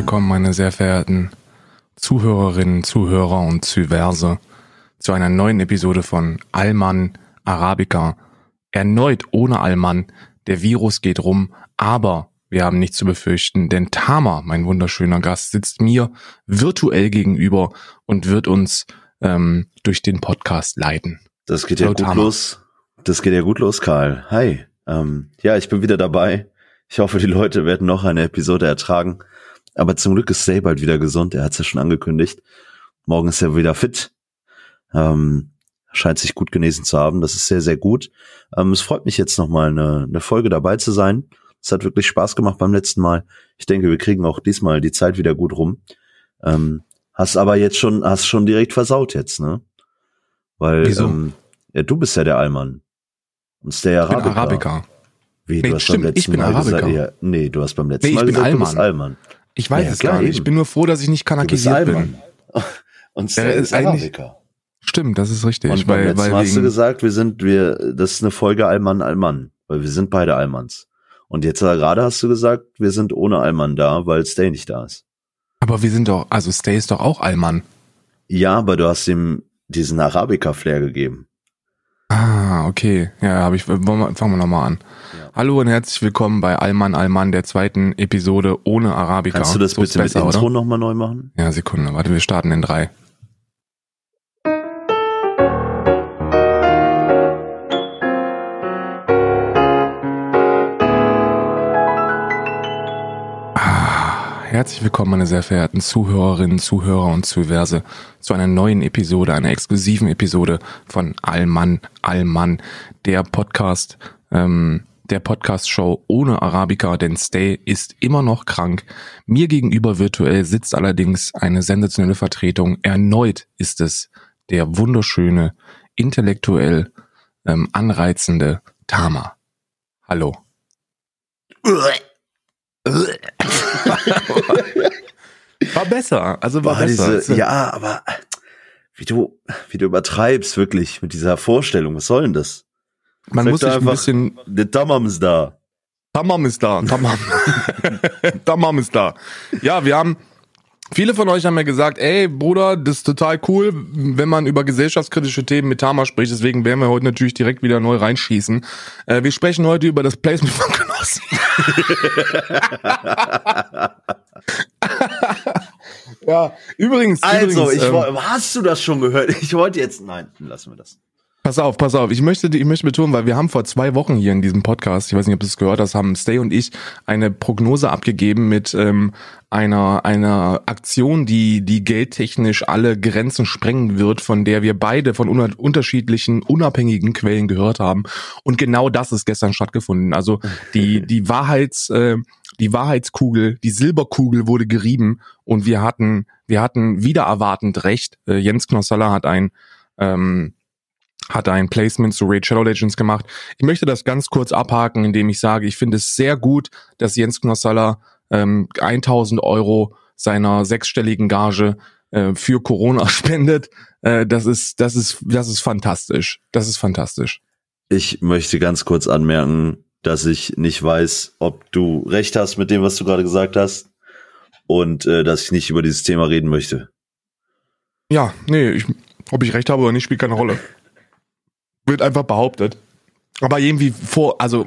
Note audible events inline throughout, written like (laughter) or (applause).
willkommen, meine sehr verehrten Zuhörerinnen, Zuhörer und Zyverse, zu einer neuen Episode von Alman Arabica. Erneut ohne Alman. Der Virus geht rum, aber wir haben nichts zu befürchten, denn Tama, mein wunderschöner Gast, sitzt mir virtuell gegenüber und wird uns ähm, durch den Podcast leiten. Das geht ja Hallo, gut Tama. los. Das geht ja gut los, Karl. Hi. Ähm, ja, ich bin wieder dabei. Ich hoffe, die Leute werden noch eine Episode ertragen. Aber zum Glück ist Say bald wieder gesund. Er hat es ja schon angekündigt. Morgen ist er wieder fit. Ähm, scheint sich gut genesen zu haben. Das ist sehr, sehr gut. Ähm, es freut mich jetzt nochmal eine, eine Folge dabei zu sein. Es hat wirklich Spaß gemacht beim letzten Mal. Ich denke, wir kriegen auch diesmal die Zeit wieder gut rum. Ähm, hast aber jetzt schon, hast schon direkt versaut jetzt, ne? Weil Wieso? Ähm, ja, du bist ja der Allmann. Und der Ich bin Arabiker. Arabiker. Wie, Nee, du hast stimmt, beim letzten ich bin Mal Arabiker. gesagt, ja, nee, du hast beim letzten Nee, ich Mal bin gesagt, du bist Allmann. Ich weiß Ja, es klar, gar nicht. Ich bin nur froh, dass ich nicht kanakisiert bin. (laughs) Und Ja, der ist Arabiker. Stimmt, das ist richtig. Und weil, weil hast du gesagt, wir sind, wir, das ist eine Folge Allmann, Allmann. Weil wir sind beide Allmanns. Und jetzt gerade hast du gesagt, wir sind ohne Allmann da, weil Stay nicht da ist. aber wir sind doch, also Stay ist doch auch Allmann. Ja, aber du hast ihm diesen Arabiker-Flair gegeben. Ah, okay. Ja, habe ich. Fangen wir nochmal an. Ja. Hallo und herzlich willkommen bei Allmann Allmann, der zweiten Episode ohne Arabica. Kannst du das So bitte mit besser, Intro nochmal neu machen? Ja, Sekunde. Warte, wir starten in drei. Ah, Herzlich willkommen, meine sehr verehrten Zuhörerinnen, Zuhörer und Zuverse, zu einer neuen Episode, einer exklusiven Episode von Allmann, Allmann, der Podcast, ähm, der Podcast-Show ohne Arabica, denn Stay ist immer noch krank. Mir gegenüber virtuell sitzt allerdings eine sensationelle Vertretung. Erneut ist es der wunderschöne, intellektuell ähm, anreizende Tama. Hallo. War besser, also war Boah, besser. diese, ja, aber wie du, wie du übertreibst wirklich mit dieser Vorstellung. Was soll denn das? Man Sag muss sich ein bisschen. Der Tamam ist da. Tamam ist da. Tamam. (laughs) Tamam ist da. Ja, wir haben. Viele von euch haben mir gesagt, ey Bruder, das ist total cool, wenn man über gesellschaftskritische Themen mit Tama spricht. Deswegen werden wir heute natürlich direkt wieder neu reinschießen. Äh, wir sprechen heute über das Placement von Knossi. (laughs) ja, übrigens. Also, übrigens, ich ähm, hast du das schon gehört? Ich wollte jetzt, nein, lassen wir das. Pass auf, pass auf. Ich möchte, ich möchte betonen, weil wir haben vor zwei Wochen hier in diesem Podcast, ich weiß nicht, ob du es gehört hast, haben Stay und ich eine Prognose abgegeben mit ähm, einer einer Aktion, die die geldtechnisch alle Grenzen sprengen wird, von der wir beide von unterschiedlichen unabhängigen Quellen gehört haben. Und genau das ist gestern stattgefunden. Also die die Wahrheits äh, die Wahrheitskugel, die Silberkugel wurde gerieben und wir hatten wir hatten wieder erwartend recht. Äh, Jens Knossalla hat ein ähm, hat ein Placement zu Raid Shadow Legends gemacht. Ich möchte das ganz kurz abhaken, indem ich sage, ich finde es sehr gut, dass Jens Knossalla ähm, 1000 Euro seiner sechsstelligen Gage äh, für Corona (laughs) spendet. Äh, das ist, das ist, das ist fantastisch. Das ist fantastisch. Ich möchte ganz kurz anmerken, dass ich nicht weiß, ob du recht hast mit dem, was du gerade gesagt hast. Und äh, dass ich nicht über dieses Thema reden möchte. Ja, nee, ich, ob ich recht habe oder nicht, spielt keine Rolle. Wird einfach behauptet. Aber irgendwie vor, also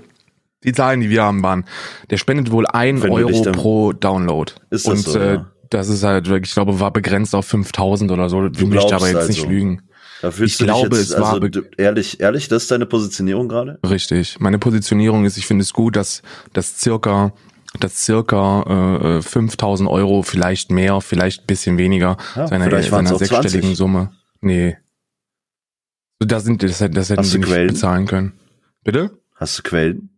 die Zahlen, die wir haben, waren, der spendet wohl ein Wenn du Euro pro Download. Ist das Und so, äh, ja? das ist halt, ich glaube, war begrenzt auf 5000 oder so. Möchte glaubst aber jetzt also. nicht lügen. Da Ich du glaube, jetzt, es war also, du- ehrlich, ehrlich, das ist deine Positionierung gerade? Richtig. Meine Positionierung ist, ich finde es gut, dass das circa dass circa äh, 5000 Euro, vielleicht mehr, vielleicht ein bisschen weniger, Ja, seiner, seiner sechsstelligen 20. Summe. Nee. Da sind, das, das hätten sie du nicht Quellen? bezahlen können. Bitte? Hast du Quellen?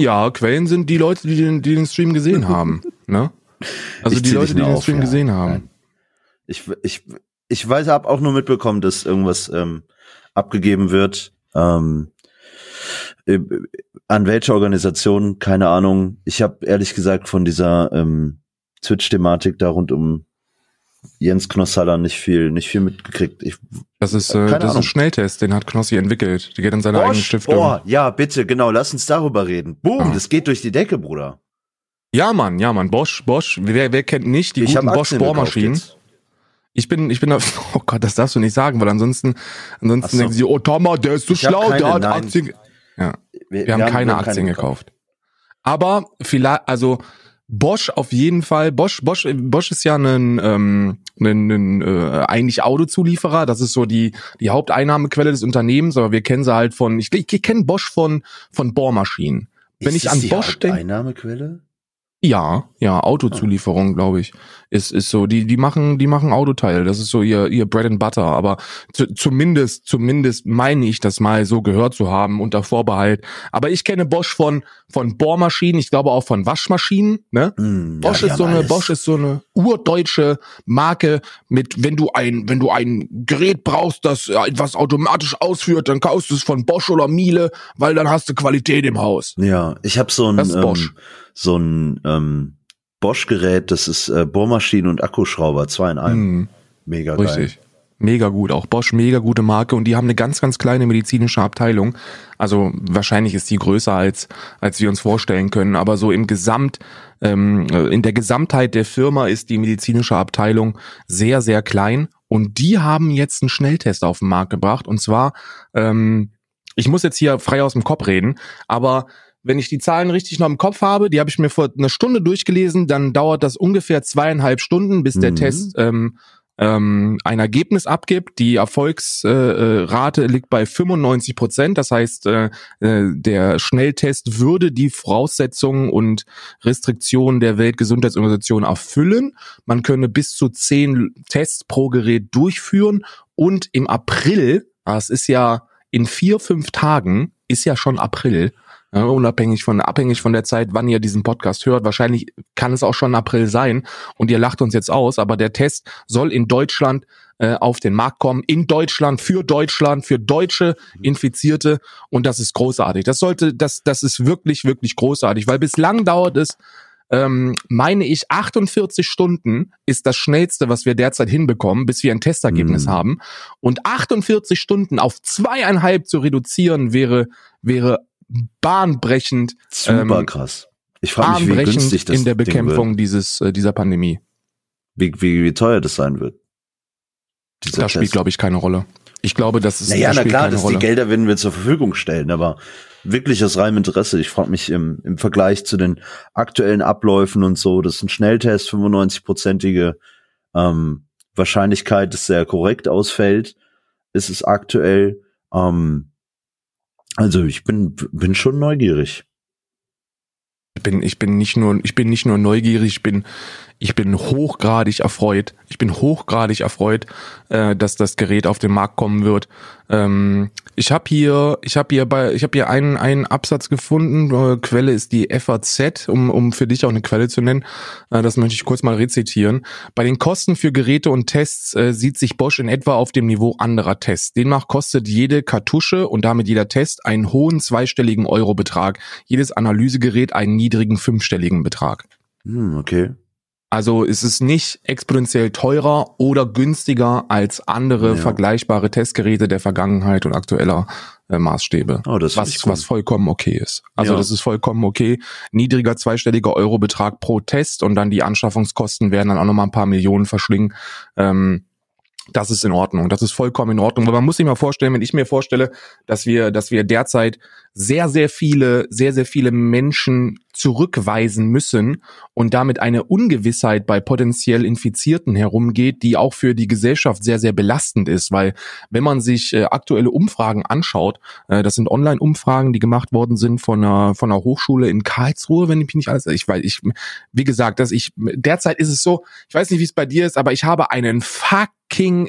Ja, Quellen sind die Leute, die den, die den Stream gesehen (laughs) haben. Ne? Also Ich die Leute, die den auf, Stream ja. gesehen haben. Ich, ich, ich weiß, habe auch nur mitbekommen, dass irgendwas ähm, abgegeben wird. Ähm, äh, an welche Organisation, keine Ahnung. Ich habe ehrlich gesagt von dieser ähm, Twitch-Thematik da rund um Jens Knossalla nicht viel, nicht viel mitgekriegt. Ich, Das ist, Keine äh, das ist ein Schnelltest, den hat Knossi entwickelt. Die geht in seiner eigenen Bosch, Stiftung. Boah, ja, bitte, genau, lass uns darüber reden. Boom, Ja. das geht durch die Decke, Bruder. Ja, Mann, ja, Mann. Bosch, Bosch. Wer, wer kennt nicht die Ich guten Bosch gekauft Bohrmaschinen? Ich bin, ich bin, da- (laughs) oh Gott, das darfst du nicht sagen, weil ansonsten, ansonsten so. denken sie, oh Thomas, der ist so Ich schlau, keine, der hat nein. Aktien. Ja, wir, haben keine Aktien gekauft. Aber vielleicht, also Bosch auf jeden Fall. Bosch, Bosch, Bosch ist ja ein, ähm, ein, ein äh, eigentlich Autozulieferer. Das ist so die die Haupteinnahmequelle des Unternehmens. Aber wir kennen sie halt von. Ich, ich kenne Bosch von von Bohrmaschinen. Wenn Ist ich an Bosch denke, Einnahmequelle? Ja, ja, Autozulieferung, glaube ich, ist ist so. Die die machen die machen Autoteile. Das ist so ihr ihr Bread and Butter. Aber zu, zumindest zumindest meine ich das mal so gehört zu haben unter Vorbehalt. Aber ich kenne Bosch von von Bohrmaschinen. Ich glaube auch von Waschmaschinen. Ne? Hm, Bosch ja, ist so eine alles. Bosch ist so eine urdeutsche Marke mit wenn du ein wenn du ein Gerät brauchst, das äh, etwas automatisch ausführt, dann kaufst du es von Bosch oder Miele, weil dann hast du Qualität im Haus. Ja, ich habe so ein Das ist Bosch. ähm, so ein ähm, Bosch-Gerät, das ist äh, Bohrmaschine und Akkuschrauber, zwei in einem. Hm, Mega geil. richtig. Mega gut, auch Bosch, mega gute Marke und die haben eine ganz, ganz kleine medizinische Abteilung. Also wahrscheinlich ist die größer als als wir uns vorstellen können, aber so im Gesamt, ähm, in der Gesamtheit der Firma ist die medizinische Abteilung sehr, sehr klein und die haben jetzt einen Schnelltest auf den Markt gebracht und zwar, ähm, ich muss jetzt hier frei aus dem Kopf reden, aber wenn ich die Zahlen richtig noch im Kopf habe, die habe ich mir vor einer Stunde durchgelesen, dann dauert das ungefähr zweieinhalb Stunden, bis der Mhm. Test ähm, ähm, ein Ergebnis abgibt. Die Erfolgsrate äh, Rate liegt bei 95 Prozent. Das heißt, äh, äh, der Schnelltest würde die Voraussetzungen und Restriktionen der Weltgesundheitsorganisation erfüllen. Man könne bis zu zehn Tests pro Gerät durchführen und im April, das ist ja in vier, fünf Tagen, ist ja schon April, ja, unabhängig von, abhängig von der Zeit, wann ihr diesen Podcast hört. Wahrscheinlich kann es auch schon April sein und ihr lacht uns jetzt aus, aber der Test soll in Deutschland äh, auf den Markt kommen. In Deutschland, für Deutschland, für deutsche Infizierte und das ist großartig. Das sollte, das, das ist wirklich, wirklich großartig, weil bislang dauert es, ähm, meine ich, 48 Stunden ist das schnellste, was wir derzeit hinbekommen, bis wir ein Testergebnis Mhm. haben. Und 48 Stunden auf zweieinhalb zu reduzieren wäre, wäre bahnbrechend, Super Ähm, krass. Ich frage mich, wie günstig das in der Bekämpfung dieses, äh, dieser Pandemie. Wie, wie, wie teuer das sein wird. Dieser Das spielt, glaube ich, keine Rolle. Ich glaube, das ist Naja, das na klar, keine das, Rolle. die Gelder werden wir zur Verfügung stellen, aber wirklich aus reinem Interesse. Ich frage mich im, im Vergleich zu den aktuellen Abläufen und so, das ist ein Schnelltest, 95-prozentige ähm, Wahrscheinlichkeit, dass der korrekt ausfällt, ist es aktuell. Ähm, also ich bin, bin schon neugierig. Ich bin, ich bin nicht nur, ich bin nicht nur neugierig, ich bin, ich bin hochgradig erfreut. Ich bin hochgradig erfreut, äh, dass das Gerät auf den Markt kommen wird. Ähm, ich habe hier, ich habe hier bei, ich habe hier einen, einen Absatz gefunden. Äh, Quelle ist die FAZ, um, um für dich auch eine Quelle zu nennen. Äh, das möchte ich kurz mal rezitieren. Bei den Kosten für Geräte und Tests äh, sieht sich Bosch in etwa auf dem Niveau anderer Tests. Demnach kostet jede Kartusche und damit jeder Test einen hohen zweistelligen Eurobetrag. Jedes Analysegerät einen niedrigen fünfstelligen Betrag. Hm, okay. Also ist es nicht exponentiell teurer oder günstiger als andere Ja. vergleichbare Testgeräte der Vergangenheit und aktueller äh, Maßstäbe. Oh, das was, ist was vollkommen okay ist. Also Ja. das ist vollkommen okay. Niedriger zweistelliger Eurobetrag pro Test und dann die Anschaffungskosten werden dann auch nochmal ein paar Millionen verschlingen. Ähm, das ist in Ordnung. Das ist vollkommen in Ordnung. Aber man muss sich mal vorstellen, wenn ich mir vorstelle, dass wir, dass wir derzeit sehr, sehr viele, sehr, sehr viele Menschen zurückweisen müssen und damit eine Ungewissheit bei potenziell Infizierten herumgeht, die auch für die Gesellschaft sehr, sehr belastend ist, weil wenn man sich äh, aktuelle Umfragen anschaut, äh, das sind Online-Umfragen, die gemacht worden sind von einer, von einer Hochschule in Karlsruhe, wenn ich mich nicht alles, ich weiß, ich, wie gesagt, dass ich, derzeit ist es so, ich weiß nicht, wie es bei dir ist, aber ich habe einen fucking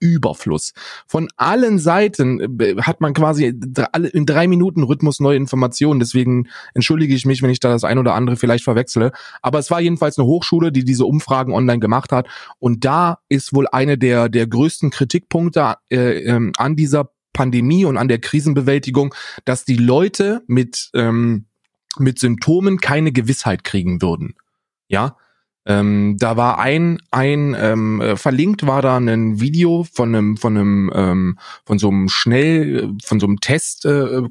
Informationsüberfluss. Von allen Seiten äh, hat man quasi in drei Minuten Rhythmus neue Informationen. Deswegen entschuldige ich mich, wenn ich da das ein oder andere vielleicht verwechsle. Aber es war jedenfalls eine Hochschule, die diese Umfragen online gemacht hat. Und da ist wohl eine der, der größten Kritikpunkte äh, ähm, an dieser Pandemie und an der Krisenbewältigung, dass die Leute mit, ähm, mit Symptomen keine Gewissheit kriegen würden. Ja, ähm, da war ein ein ähm, äh, verlinkt war da ein Video von einem von einem ähm, von so einem schnell äh, von so einem Test äh,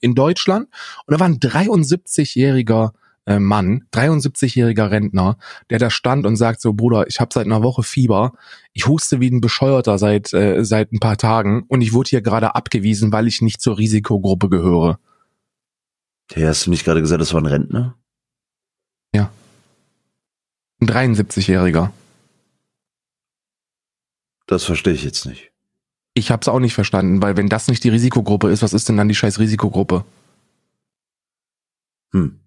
in Deutschland und da war ein 73-jähriger äh, Mann, 73-jähriger Rentner, der da stand und sagt so, Bruder, ich habe seit einer Woche Fieber, ich huste wie ein Bescheuerter seit äh, seit ein paar Tagen und ich wurde hier gerade abgewiesen, weil ich nicht zur Risikogruppe gehöre. Hey, hast du nicht gerade gesagt, das war ein Rentner? Ein 73-jähriger. Das verstehe ich jetzt nicht. Ich habe es auch nicht verstanden, weil wenn das nicht die Risikogruppe ist, was ist denn dann die scheiß Risikogruppe? Hm.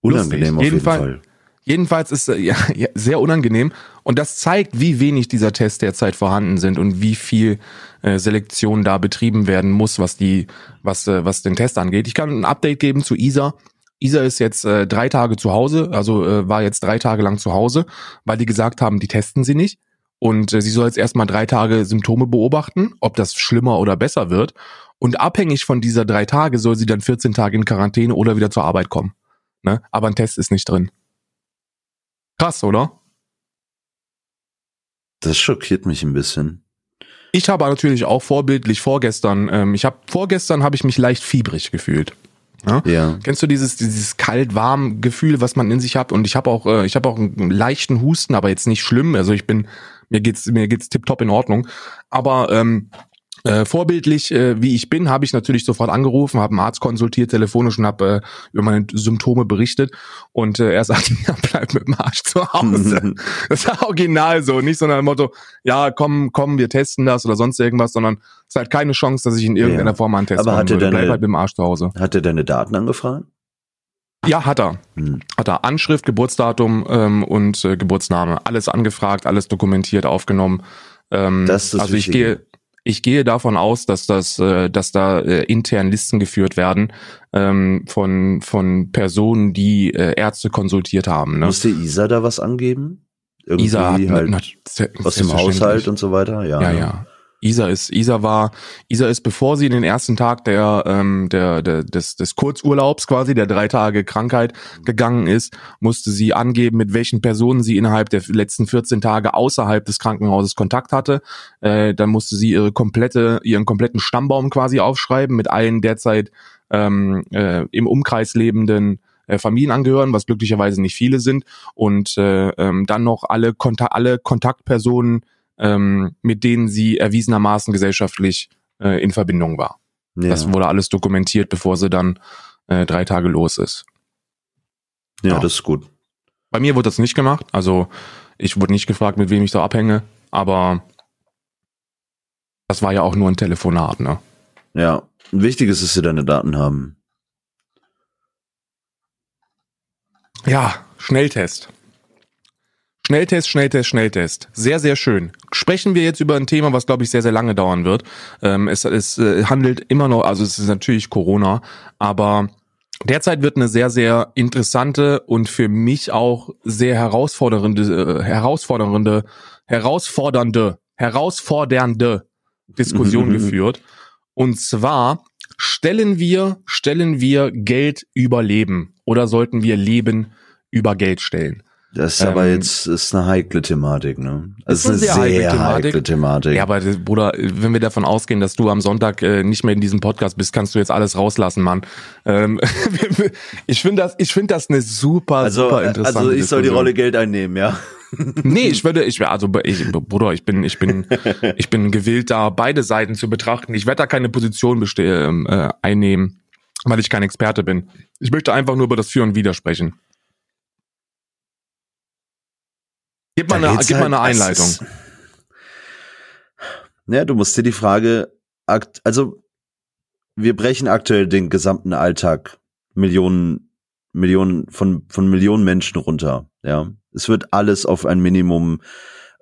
Unangenehm Lustig. auf jeden Fall. Jedenfalls ist äh, (laughs) ja, ja, sehr unangenehm und das zeigt, wie wenig dieser Tests derzeit vorhanden sind und wie viel äh, Selektion da betrieben werden muss, was die, was äh, was den Test angeht. Ich kann ein Update geben zu Isa. Isa ist jetzt äh, drei Tage zu Hause, also äh, war jetzt drei Tage lang zu Hause, weil die gesagt haben, die testen sie nicht und äh, sie soll jetzt erstmal drei Tage Symptome beobachten, ob das schlimmer oder besser wird und abhängig von dieser drei Tage soll sie dann 14 Tage in Quarantäne oder wieder zur Arbeit kommen. Ne? Aber ein Test ist nicht drin. Krass, oder? Das schockiert mich ein bisschen. Ich habe natürlich auch vorbildlich vorgestern, ähm, ich habe vorgestern habe ich mich leicht fiebrig gefühlt. Ja? Ja. Kennst du dieses dieses kalt-warm Gefühl, was man in sich hat? Und ich habe auch äh, ich habe auch einen leichten Husten, aber jetzt nicht schlimm. Also ich bin mir geht's mir geht's tipptopp in Ordnung. Aber ähm, äh, vorbildlich, äh, wie ich bin, habe ich natürlich sofort angerufen, habe einen Arzt konsultiert telefonisch und habe äh, über meine Symptome berichtet. Und äh, er sagte, (laughs) ja, bleib mit dem Arsch zu Hause. Das war original so, nicht so nach dem Motto, ja, komm, komm, wir testen das oder sonst irgendwas, sondern es halt keine Chance, dass ich in irgendeiner Ja. Form einen Test Aber hat er würde. deine- Bleib halt mit dem Arsch zu Hause. Hat er deine Daten angefragt? Ja, hat er. Hm. Hat er Anschrift, Geburtsdatum ähm, und äh, Geburtsname. Alles angefragt, alles dokumentiert, aufgenommen. Ähm, Das ist also ich Wichtige. gehe, ich gehe davon aus, dass das, äh, dass da äh, intern Listen geführt werden ähm, von von Personen, die äh, Ärzte konsultiert haben. Ne? Musste Isa da was angeben? Irgendwie Isa hat halt na, se- aus dem. Haushalt und so weiter? Ja, Ja, ja. Isa ist, Isa war, Isa ist, bevor sie in den ersten Tag der, ähm, der, der des, des Kurzurlaubs quasi, der drei Tage Krankheit gegangen ist, musste sie angeben, mit welchen Personen sie innerhalb der letzten 14 Tage außerhalb des Krankenhauses Kontakt hatte. Äh, dann musste sie ihre komplette, ihren kompletten Stammbaum quasi aufschreiben mit allen derzeit ähm, äh, im Umkreis lebenden äh, Familienangehörigen, was glücklicherweise nicht viele sind, und äh, ähm, dann noch alle, Konta alle Kontaktpersonen ähm, mit denen sie erwiesenermaßen gesellschaftlich äh, in Verbindung war. ja. Das wurde alles dokumentiert, bevor sie dann äh, drei Tage los ist. ja, ja. das ist gut. Bei mir wurde das nicht gemacht, also ich wurde nicht gefragt, mit wem ich da abhänge, aber das war ja auch nur ein Telefonat, ne? Ja. Wichtig ist, dass sie deine Daten haben. Ja, Schnelltest. Schnelltest, Schnelltest, Schnelltest. Sehr, sehr schön. Sprechen wir jetzt über ein Thema, was, glaube ich, sehr, sehr lange dauern wird. Ähm, es es äh, handelt immer noch, also es ist natürlich Corona, aber derzeit wird eine sehr, sehr interessante und für mich auch sehr herausfordernde, äh, herausfordernde, herausfordernde, herausfordernde Diskussion (laughs) geführt. Und zwar stellen wir, stellen wir Geld über Leben oder sollten wir Leben über Geld stellen? Das ist aber Ähm, jetzt ist eine heikle Thematik, ne? ist Das ist eine eine sehr heikle Thematik. heikle Thematik. Ja, aber das- Bruder, wenn wir davon ausgehen, dass du am Sonntag äh, nicht mehr in diesem Podcast bist, kannst du jetzt alles rauslassen, Mann. Ähm, (laughs) ich finde das, ich finde das eine super, also, super äh, interessante also ich soll die. Rolle Geld einnehmen, ja. (laughs) Nee, ich würde, ich also ich, Bruder, ich bin, ich bin, (laughs) ich bin gewillt, da beide Seiten zu betrachten. Ich werde da keine Position beste ähm, äh, einnehmen, weil ich kein Experte bin. Ich möchte einfach nur über das Für und Wider sprechen. Gib mal, eine, gib mal eine halt- Einleitung. ist- Ja, du musst dir die Frage, also wir brechen aktuell den gesamten Alltag Millionen, Millionen von von Millionen Menschen runter. Ja, es wird alles auf ein Minimum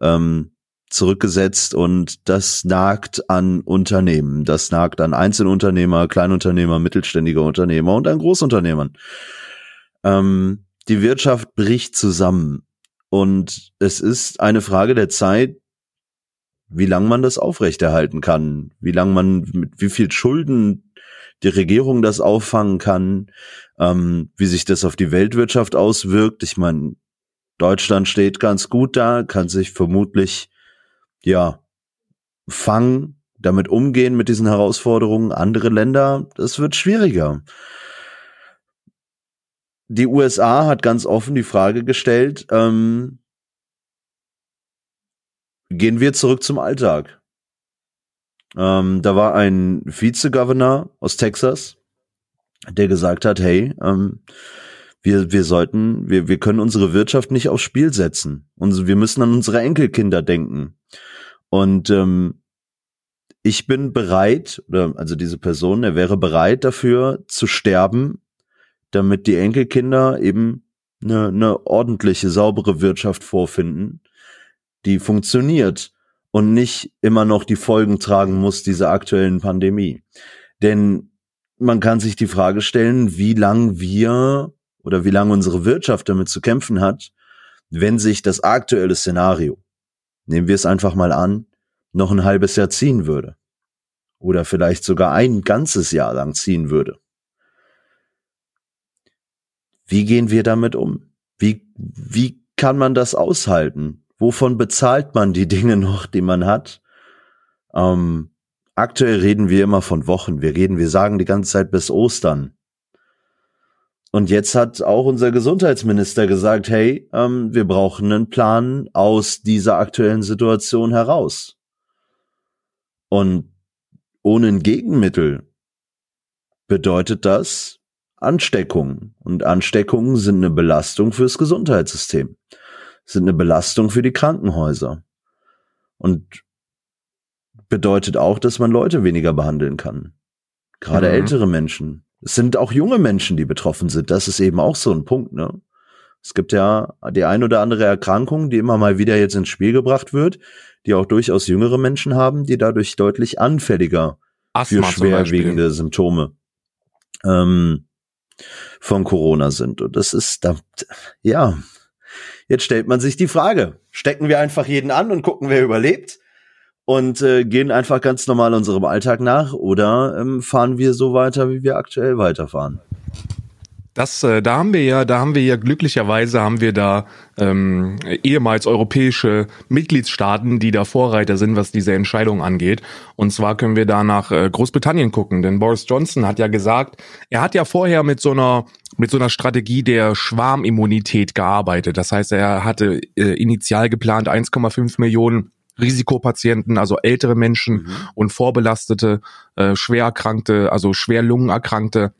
ähm, zurückgesetzt und das nagt an Unternehmen, das nagt an Einzelunternehmer, Kleinunternehmer, mittelständige Unternehmer und an Großunternehmern. Ähm, die Wirtschaft bricht zusammen und es ist eine Frage der Zeit, wie lange man das aufrechterhalten kann, wie lange man mit wie viel Schulden die Regierung das auffangen kann, ähm, wie sich das auf die Weltwirtschaft auswirkt. Ich meine, Deutschland steht ganz gut da, kann sich vermutlich ja fangen, damit umgehen mit diesen Herausforderungen. Andere Länder, das wird schwieriger. Die USA hat ganz offen die Frage gestellt, ähm, gehen wir zurück zum Alltag. Ähm, da war ein Vizegovernor aus Texas, der gesagt hat, hey, ähm, wir, wir sollten, wir, wir können unsere Wirtschaft nicht aufs Spiel setzen. Und wir müssen an unsere Enkelkinder denken. Und ähm, ich bin bereit, oder also diese Person, er wäre bereit dafür zu sterben, damit die Enkelkinder eben eine, eine ordentliche, saubere Wirtschaft vorfinden, die funktioniert und nicht immer noch die Folgen tragen muss dieser aktuellen Pandemie. Denn man kann sich die Frage stellen, wie lang wir oder wie lange unsere Wirtschaft damit zu kämpfen hat, wenn sich das aktuelle Szenario, nehmen wir es einfach mal an, noch ein halbes Jahr ziehen würde. Oder vielleicht sogar ein ganzes Jahr lang ziehen würde. Wie gehen wir damit um? Wie, wie kann man das aushalten? Wovon bezahlt man die Dinge (laughs) noch, die man hat? Ähm, aktuell reden wir immer von Wochen. Wir reden, wir sagen die ganze Zeit bis Ostern. Und jetzt hat auch unser Gesundheitsminister gesagt, hey, ähm, wir brauchen einen Plan aus dieser aktuellen Situation heraus. Und ohne ein Gegenmittel bedeutet das Ansteckungen. Und Ansteckungen sind eine Belastung fürs Gesundheitssystem, sind eine Belastung für die Krankenhäuser. Und bedeutet auch, dass man Leute weniger behandeln kann. Gerade mhm. ältere Menschen, es sind auch junge Menschen, die betroffen sind. Das ist eben auch so ein Punkt, ne? Es gibt ja die ein oder andere Erkrankung, die immer mal wieder jetzt ins Spiel gebracht wird, die auch durchaus jüngere Menschen haben, die dadurch deutlich anfälliger Asthma für schwerwiegende Symptome ähm, von Corona sind. Und das ist da, ja, jetzt stellt man sich die Frage, stecken wir einfach jeden an und gucken, wer überlebt? und äh, gehen einfach ganz normal unserem Alltag nach oder ähm, fahren wir so weiter, wie wir aktuell weiterfahren? Das, äh, da haben wir ja, da haben wir ja glücklicherweise haben wir da ähm, ehemals europäische Mitgliedstaaten, die da Vorreiter sind, was diese Entscheidung angeht. Und zwar können wir da nach äh, Großbritannien gucken, denn Boris Johnson hat ja gesagt, er hat ja vorher mit so einer mit so einer Strategie der Schwarmimmunität gearbeitet. Das heißt, er hatte äh, initial geplant 1,5 Millionen Risikopatienten, also ältere Menschen mhm. und vorbelastete, äh, schwer erkrankte, also schwer Lungenerkrankte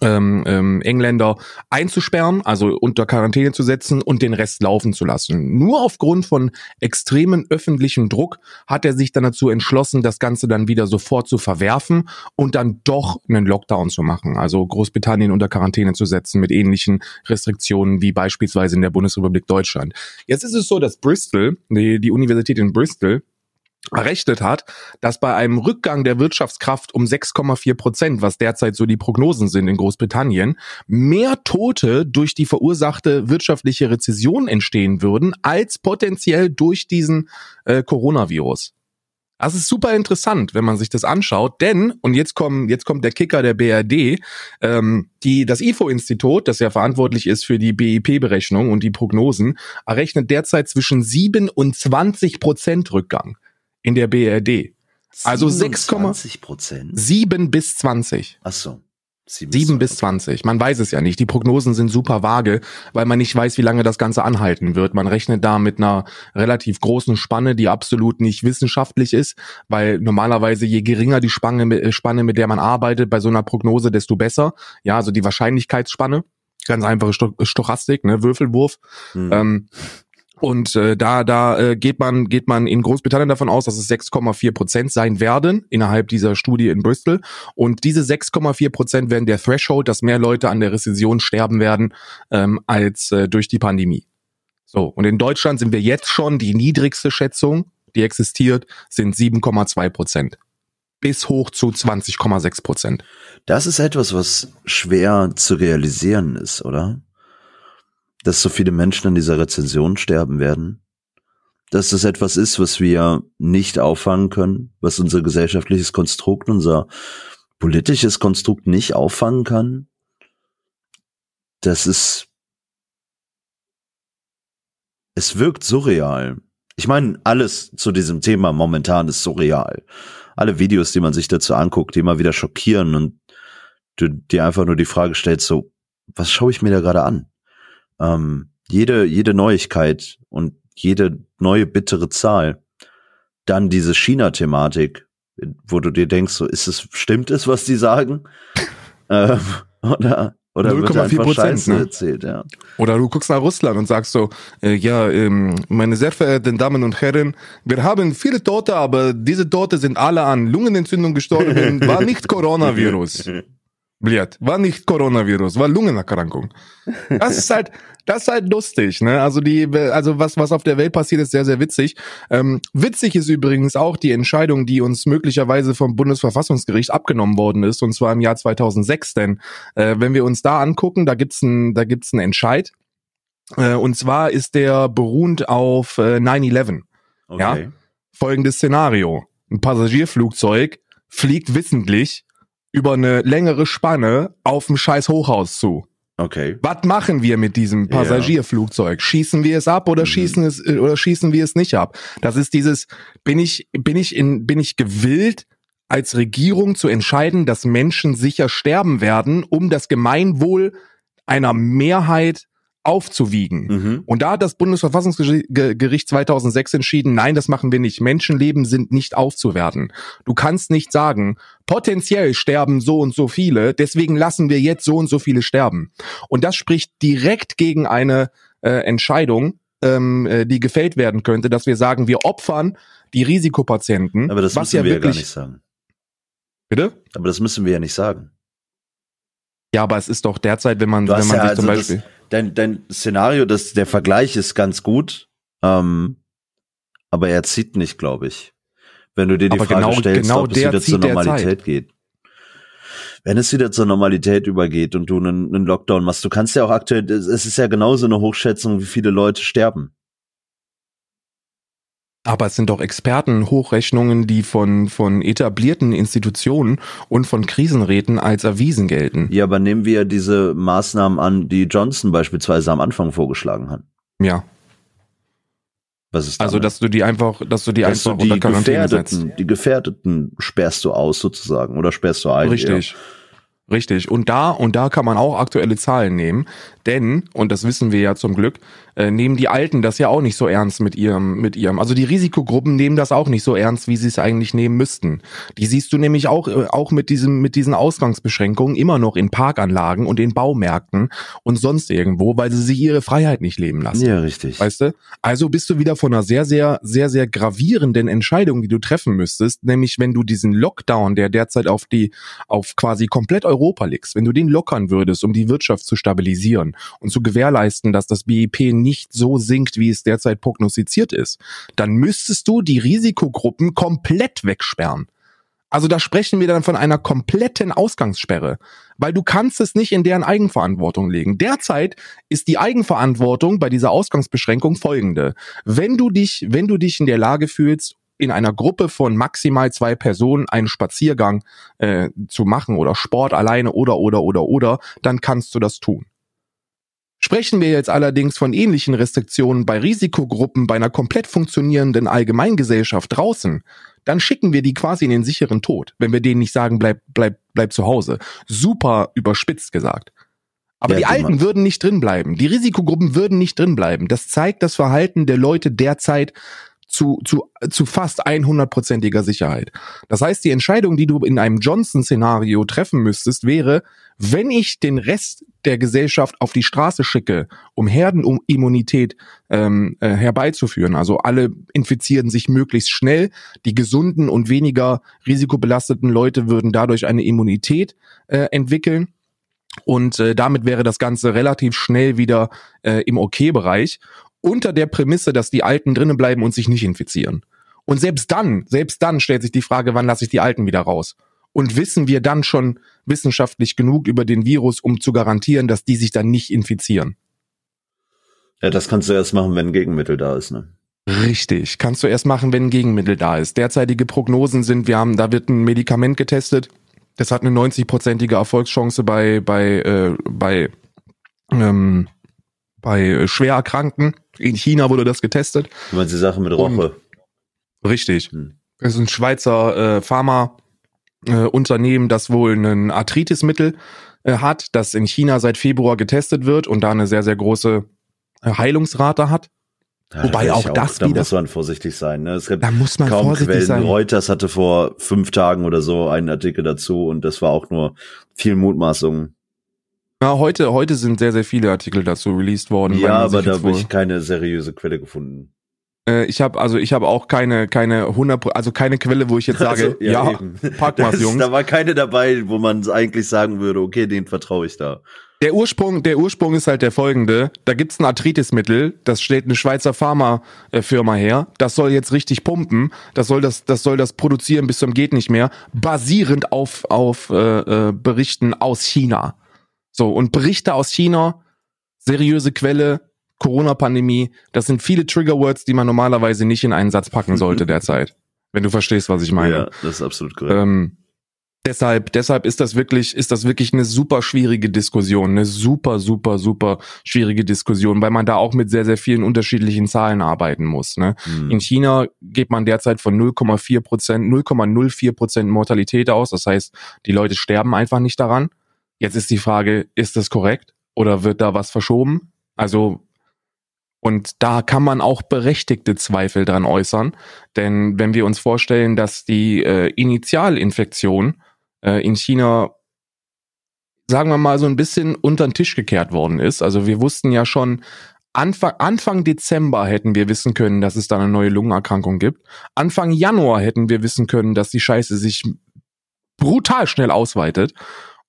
ähm, ähm, Engländer einzusperren, also unter Quarantäne zu setzen und den Rest laufen zu lassen. Nur aufgrund von extremen öffentlichen Druck hat er sich dann dazu entschlossen, das Ganze dann wieder sofort zu verwerfen und dann doch einen Lockdown zu machen, also Großbritannien unter Quarantäne zu setzen mit ähnlichen Restriktionen wie beispielsweise in der Bundesrepublik Deutschland. Jetzt ist es so, dass Bristol, die, die Universität in Bristol, errechnet hat, dass bei einem Rückgang der Wirtschaftskraft um 6,4 Prozent, was derzeit so die Prognosen sind in Großbritannien, mehr Tote durch die verursachte wirtschaftliche Rezession entstehen würden, als potenziell durch diesen äh, Coronavirus. Das ist super interessant, wenn man sich das anschaut, denn, und jetzt kommen, jetzt kommt der Kicker der BRD, ähm, die, das IFO-Institut, das ja verantwortlich ist für die BIP-Berechnung und die Prognosen, errechnet derzeit zwischen 7 und 20 Prozent Rückgang in der BRD. Also 6,20 Prozent. 7 bis 20. Ach so. 7, 7 bis 20. Man weiß es ja nicht. Die Prognosen sind super vage, weil man nicht weiß, wie lange das Ganze anhalten wird. Man rechnet da mit einer relativ großen Spanne, die absolut nicht wissenschaftlich ist, weil normalerweise je geringer die Spanne, äh, Spanne mit der man arbeitet bei so einer Prognose, desto besser. Ja, also die Wahrscheinlichkeitsspanne. Ganz einfache Stochastik, ne, Würfelwurf. Mhm. Ähm, und äh, da, da äh, geht man, geht man in Großbritannien davon aus, dass es 6,4 Prozent sein werden innerhalb dieser Studie in Bristol. Und diese 6,4 Prozent werden der Threshold, dass mehr Leute an der Rezession sterben werden ähm, als äh, durch die Pandemie. So, und in Deutschland sind wir jetzt schon die niedrigste Schätzung, die existiert, sind 7,2 Prozent. Bis hoch zu 20,6 Prozent. Das ist etwas, was schwer zu realisieren ist, oder? Dass so viele Menschen an dieser Rezension sterben werden, dass das etwas ist, was wir nicht auffangen können, was unser gesellschaftliches Konstrukt, unser politisches Konstrukt nicht auffangen kann. Das ist, es wirkt surreal. Ich meine, alles zu diesem Thema momentan ist surreal. Alle Videos, die man sich dazu anguckt, die immer wieder schockieren und du dir einfach nur die Frage stellst, so, was schaue ich mir da gerade an? Ähm, jede, jede Neuigkeit und jede neue bittere Zahl, dann diese China-Thematik, wo du dir denkst, so ist es, stimmt es, was die sagen? (laughs) ähm, oder oder 0,4 Prozent ne? erzählt, ja. Oder du guckst nach Russland und sagst so, äh, ja, ähm, meine sehr verehrten Damen und Herren, wir haben viele Tote, aber diese Tote sind alle an Lungenentzündung gestorben, (laughs) war nicht Coronavirus. Blöd, war nicht Coronavirus, war Lungenerkrankung. Das ist halt, das ist halt lustig, ne? Also die, also was was auf der Welt passiert, ist sehr sehr witzig. Ähm, witzig ist übrigens auch die Entscheidung, die uns möglicherweise vom Bundesverfassungsgericht abgenommen worden ist, und zwar im Jahr 2006. Denn äh, wenn wir uns da angucken, da gibt's ein, da gibt's einen Entscheid, äh, und zwar ist der beruhend auf äh, 9/11. Okay. Ja, folgendes Szenario: Ein Passagierflugzeug fliegt wissentlich über eine längere Spanne auf ein scheiß Hochhaus zu. Okay. Was machen wir mit diesem Passagierflugzeug? Schießen wir es ab oder mhm. schießen es oder schießen wir es nicht ab? Das ist dieses bin ich bin ich in bin ich gewillt als Regierung zu entscheiden, dass Menschen sicher sterben werden, um das Gemeinwohl einer Mehrheit aufzuwiegen. Mhm. Und da hat das Bundesverfassungsgericht 2006 entschieden, nein, das machen wir nicht. Menschenleben sind nicht aufzuwerten. Du kannst nicht sagen, potenziell sterben so und so viele, deswegen lassen wir jetzt so und so viele sterben. Und das spricht direkt gegen eine äh, Entscheidung, ähm, äh, die gefällt werden könnte, dass wir sagen, wir opfern die Risikopatienten. Aber das was müssen ja wir ja gar nicht sagen. Bitte? Aber das müssen wir ja nicht sagen. Ja, aber es ist doch derzeit, wenn man, wenn man ja sich zum also Beispiel. Das, dein, dein Szenario, das, der Vergleich ist ganz gut, ähm, aber er zieht nicht, glaube ich. Wenn du dir die aber Frage genau, stellst, genau ob es wieder zur Normalität geht. Wenn es wieder zur Normalität übergeht und du einen, einen Lockdown machst, du kannst ja auch aktuell, es ist ja genauso eine Hochschätzung, wie viele Leute sterben. Aber es sind doch Expertenhochrechnungen, die von, von etablierten Institutionen und von Krisenräten als erwiesen gelten. Ja, aber nehmen wir diese Maßnahmen an, die Johnson beispielsweise am Anfang vorgeschlagen hat. Ja. Was ist damit? Also, dass du die einfach, dass du die dass einfach du die Gefährdeten, die Gefährdeten sperrst du aus sozusagen oder sperrst du ein. Richtig. Ja. Richtig. Und da, und da kann man auch aktuelle Zahlen nehmen. Denn, und das wissen wir ja zum Glück, äh, nehmen die Alten das ja auch nicht so ernst mit ihrem, mit ihrem. Also die Risikogruppen nehmen das auch nicht so ernst, wie sie es eigentlich nehmen müssten. Die siehst du nämlich auch, äh, auch mit diesem, mit diesen Ausgangsbeschränkungen immer noch in Parkanlagen und in Baumärkten und sonst irgendwo, weil sie sich ihre Freiheit nicht leben lassen. Ja, richtig. Weißt du? Also bist du wieder von einer sehr, sehr, sehr, sehr gravierenden Entscheidung, die du treffen müsstest, nämlich wenn du diesen Lockdown, der derzeit auf die, auf quasi komplett Europa liegst, wenn du den lockern würdest, um die Wirtschaft zu stabilisieren und zu gewährleisten, dass das BIP nicht so sinkt, wie es derzeit prognostiziert ist, dann müsstest du die Risikogruppen komplett wegsperren. Also da sprechen wir dann von einer kompletten Ausgangssperre, weil du kannst es nicht in deren Eigenverantwortung legen. Derzeit ist die Eigenverantwortung bei dieser Ausgangsbeschränkung folgende. Wenn du dich, wenn du dich in der Lage fühlst, in einer Gruppe von maximal zwei Personen einen Spaziergang äh, zu machen oder Sport alleine oder oder oder oder, dann kannst du das tun. Sprechen wir jetzt allerdings von ähnlichen Restriktionen bei Risikogruppen bei einer komplett funktionierenden Allgemeingesellschaft draußen, dann schicken wir die quasi in den sicheren Tod, wenn wir denen nicht sagen, bleib, bleib, bleib zu Hause. Super überspitzt gesagt. Aber ja, die Alten würden nicht drin bleiben. Die Risikogruppen würden nicht drin bleiben. Das zeigt das Verhalten der Leute derzeit zu, zu, zu fast 100%iger Sicherheit. Das heißt, die Entscheidung, die du in einem Johnson-Szenario treffen müsstest, wäre, wenn ich den Rest der Gesellschaft auf die Straße schicke, um Herdenimmunität ähm, äh, herbeizuführen, also alle infizieren sich möglichst schnell, die gesunden und weniger risikobelasteten Leute würden dadurch eine Immunität äh, entwickeln, und äh, damit wäre das Ganze relativ schnell wieder äh, im Okay-Bereich unter der Prämisse, dass die Alten drinnen bleiben und sich nicht infizieren. Und selbst dann, selbst dann stellt sich die Frage, wann lasse ich die Alten wieder raus? Und wissen wir dann schon wissenschaftlich genug über den Virus, um zu garantieren, dass die sich dann nicht infizieren? Ja, das kannst du erst machen, wenn ein Gegenmittel da ist, ne? Richtig, kannst du erst machen, wenn ein Gegenmittel da ist. Derzeitige Prognosen sind, wir haben, da wird ein Medikament getestet, das hat eine 90-prozentige Erfolgschance bei, bei, äh, bei ähm, bei äh, Schwererkrankten. In China wurde das getestet. Du meinst die Sache mit Roche? Und, richtig. Hm. Das ist ein Schweizer äh, Pharma. Äh, Unternehmen, das wohl ein Arthritismittel äh, hat, das in China seit Februar getestet wird und da eine sehr, sehr große äh, Heilungsrate hat. Ja, Wobei da auch ich das da wieder- muss man vorsichtig sein. Ne? Es gibt Da muss man kaum vorsichtig Quellen. sein. Reuters hatte vor fünf Tagen oder so einen Artikel dazu und das war auch nur viel Mutmaßung. Ja, heute, heute sind sehr, sehr viele Artikel dazu released worden. Ja, aber da habe ich keine seriöse Quelle gefunden. Äh, ich habe also ich habe auch keine keine 100 Pro- also keine Quelle, wo ich jetzt sage, Also, ja, eben. pack Das- Jungs. Da war keine dabei, wo man eigentlich sagen würde, okay, den vertraue ich da. Der Ursprung, der Ursprung ist halt der folgende. Da gibt's ein Arthritismittel, das stellt eine Schweizer Pharmafirma her. Das soll jetzt richtig pumpen. Das soll das, das soll das produzieren bis zum geht nicht mehr, basierend auf auf äh, äh, Berichten aus China. So und Berichte aus China, seriöse Quelle, Corona-Pandemie. Das sind viele Triggerwords, die man normalerweise nicht in einen Satz packen sollte derzeit. Wenn du verstehst, was ich meine. Ja, das ist absolut korrekt. Ähm, deshalb, deshalb ist das wirklich, ist das wirklich eine super schwierige Diskussion, eine super, super, super schwierige Diskussion, weil man da auch mit sehr, sehr vielen unterschiedlichen Zahlen arbeiten muss. Ne? Hm. In China geht man derzeit von 0,4 Prozent, 0,04 Prozent Mortalität aus. Das heißt, die Leute sterben einfach nicht daran. Jetzt ist die Frage, ist das korrekt oder wird da was verschoben? Also und da kann man auch berechtigte Zweifel dran äußern, denn wenn wir uns vorstellen, dass die äh, Initialinfektion äh, in China, sagen wir mal, so ein bisschen unter den Tisch gekehrt worden ist. Also wir wussten ja schon, Anfang, Anfang Dezember hätten wir wissen können, dass es da eine neue Lungenerkrankung gibt. Anfang Januar hätten wir wissen können, dass die Scheiße sich brutal schnell ausweitet.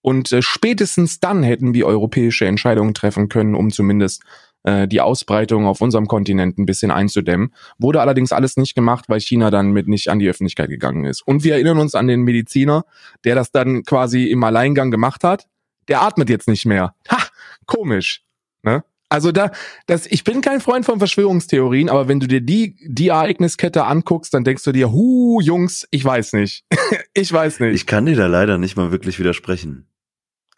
Und äh, spätestens dann hätten wir europäische Entscheidungen treffen können, um zumindest äh, die Ausbreitung auf unserem Kontinent ein bisschen einzudämmen. Wurde allerdings alles nicht gemacht, weil China dann mit nicht an die Öffentlichkeit gegangen ist. Und wir erinnern uns an den Mediziner, der das dann quasi im Alleingang gemacht hat. Der atmet jetzt nicht mehr. Ha, komisch. Ne? Also da, das, ich bin kein Freund von Verschwörungstheorien, aber wenn du dir die, die Ereigniskette anguckst, dann denkst du dir, hu, Jungs, ich weiß nicht. (laughs) ich weiß nicht. Ich kann dir da leider nicht mal wirklich widersprechen.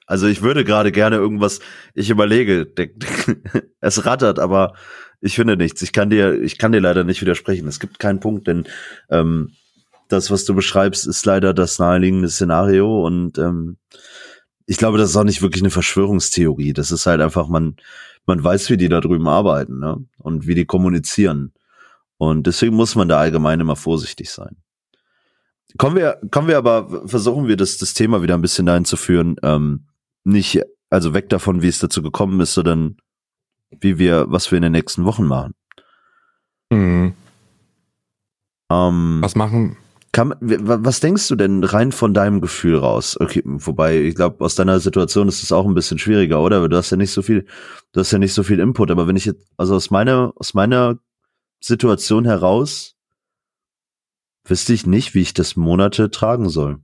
Also ich würde gerade gerne irgendwas, ich überlege, (laughs) es rattert, aber ich finde nichts. Ich kann dir, ich kann dir leider nicht widersprechen. Es gibt keinen Punkt, denn ähm, das, was du beschreibst, ist leider das naheliegende Szenario und ähm, ich glaube, das ist auch nicht wirklich eine Verschwörungstheorie. Das ist halt einfach, man, man weiß, wie die da drüben arbeiten, ne? Und wie die kommunizieren. Und deswegen muss man da allgemein immer vorsichtig sein. Kommen wir, kommen wir aber, versuchen wir das, das Thema wieder ein bisschen dahin zu führen, ähm, nicht, also weg davon, wie es dazu gekommen ist, sondern wie wir, was wir in den nächsten Wochen machen. Hm, Ähm, was machen? kann, was denkst du denn rein von deinem Gefühl raus? Okay, wobei, ich glaube, aus deiner Situation ist es auch ein bisschen schwieriger, oder? Du hast ja nicht so viel, du hast ja nicht so viel Input, aber wenn ich jetzt, also aus meiner, aus meiner Situation heraus, wüsste ich nicht, wie ich das Monate tragen soll.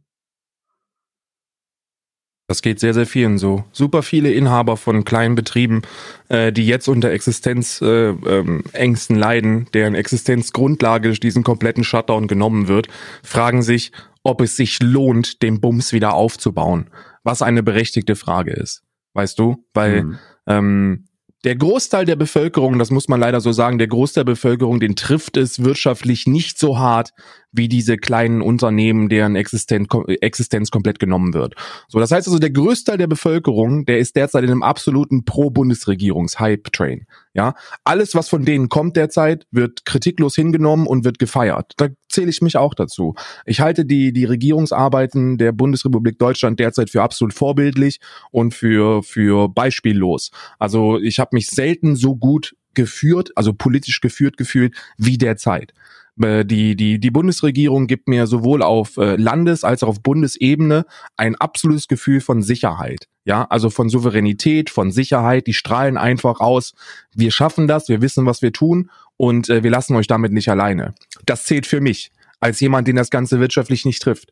Das geht sehr, sehr vielen so. Super viele Inhaber von kleinen Betrieben, äh, die jetzt unter Existenzängsten äh, ähm, leiden, deren Existenzgrundlage durch diesen kompletten Shutdown genommen wird, fragen sich, ob es sich lohnt, den Bums wieder aufzubauen. Was eine berechtigte Frage ist. Weißt du? Weil Hm. ähm, der Großteil der Bevölkerung, das muss man leider so sagen, der Großteil der Bevölkerung, den trifft es wirtschaftlich nicht so hart wie diese kleinen Unternehmen, deren Existenz, Existenz komplett genommen wird. So, das heißt also, der Großteil der Bevölkerung, der ist derzeit in einem absoluten Pro-Bundesregierungs-Hype-Train. Ja, alles, was von denen kommt derzeit, wird kritiklos hingenommen und wird gefeiert. Da zähle ich mich auch dazu. Ich halte die, die Regierungsarbeiten der Bundesrepublik Deutschland derzeit für absolut vorbildlich und für, für beispiellos. Also ich habe mich selten so gut geführt, also politisch geführt gefühlt, wie derzeit. Äh, Die, die, die Bundesregierung gibt mir sowohl auf äh, Landes- als auch auf Bundesebene ein absolutes Gefühl von Sicherheit. Ja, also von Souveränität, von Sicherheit. Die strahlen einfach aus. Wir schaffen das, wir wissen, was wir tun und äh, wir lassen euch damit nicht alleine. Das zählt für mich als jemand, den das Ganze wirtschaftlich nicht trifft.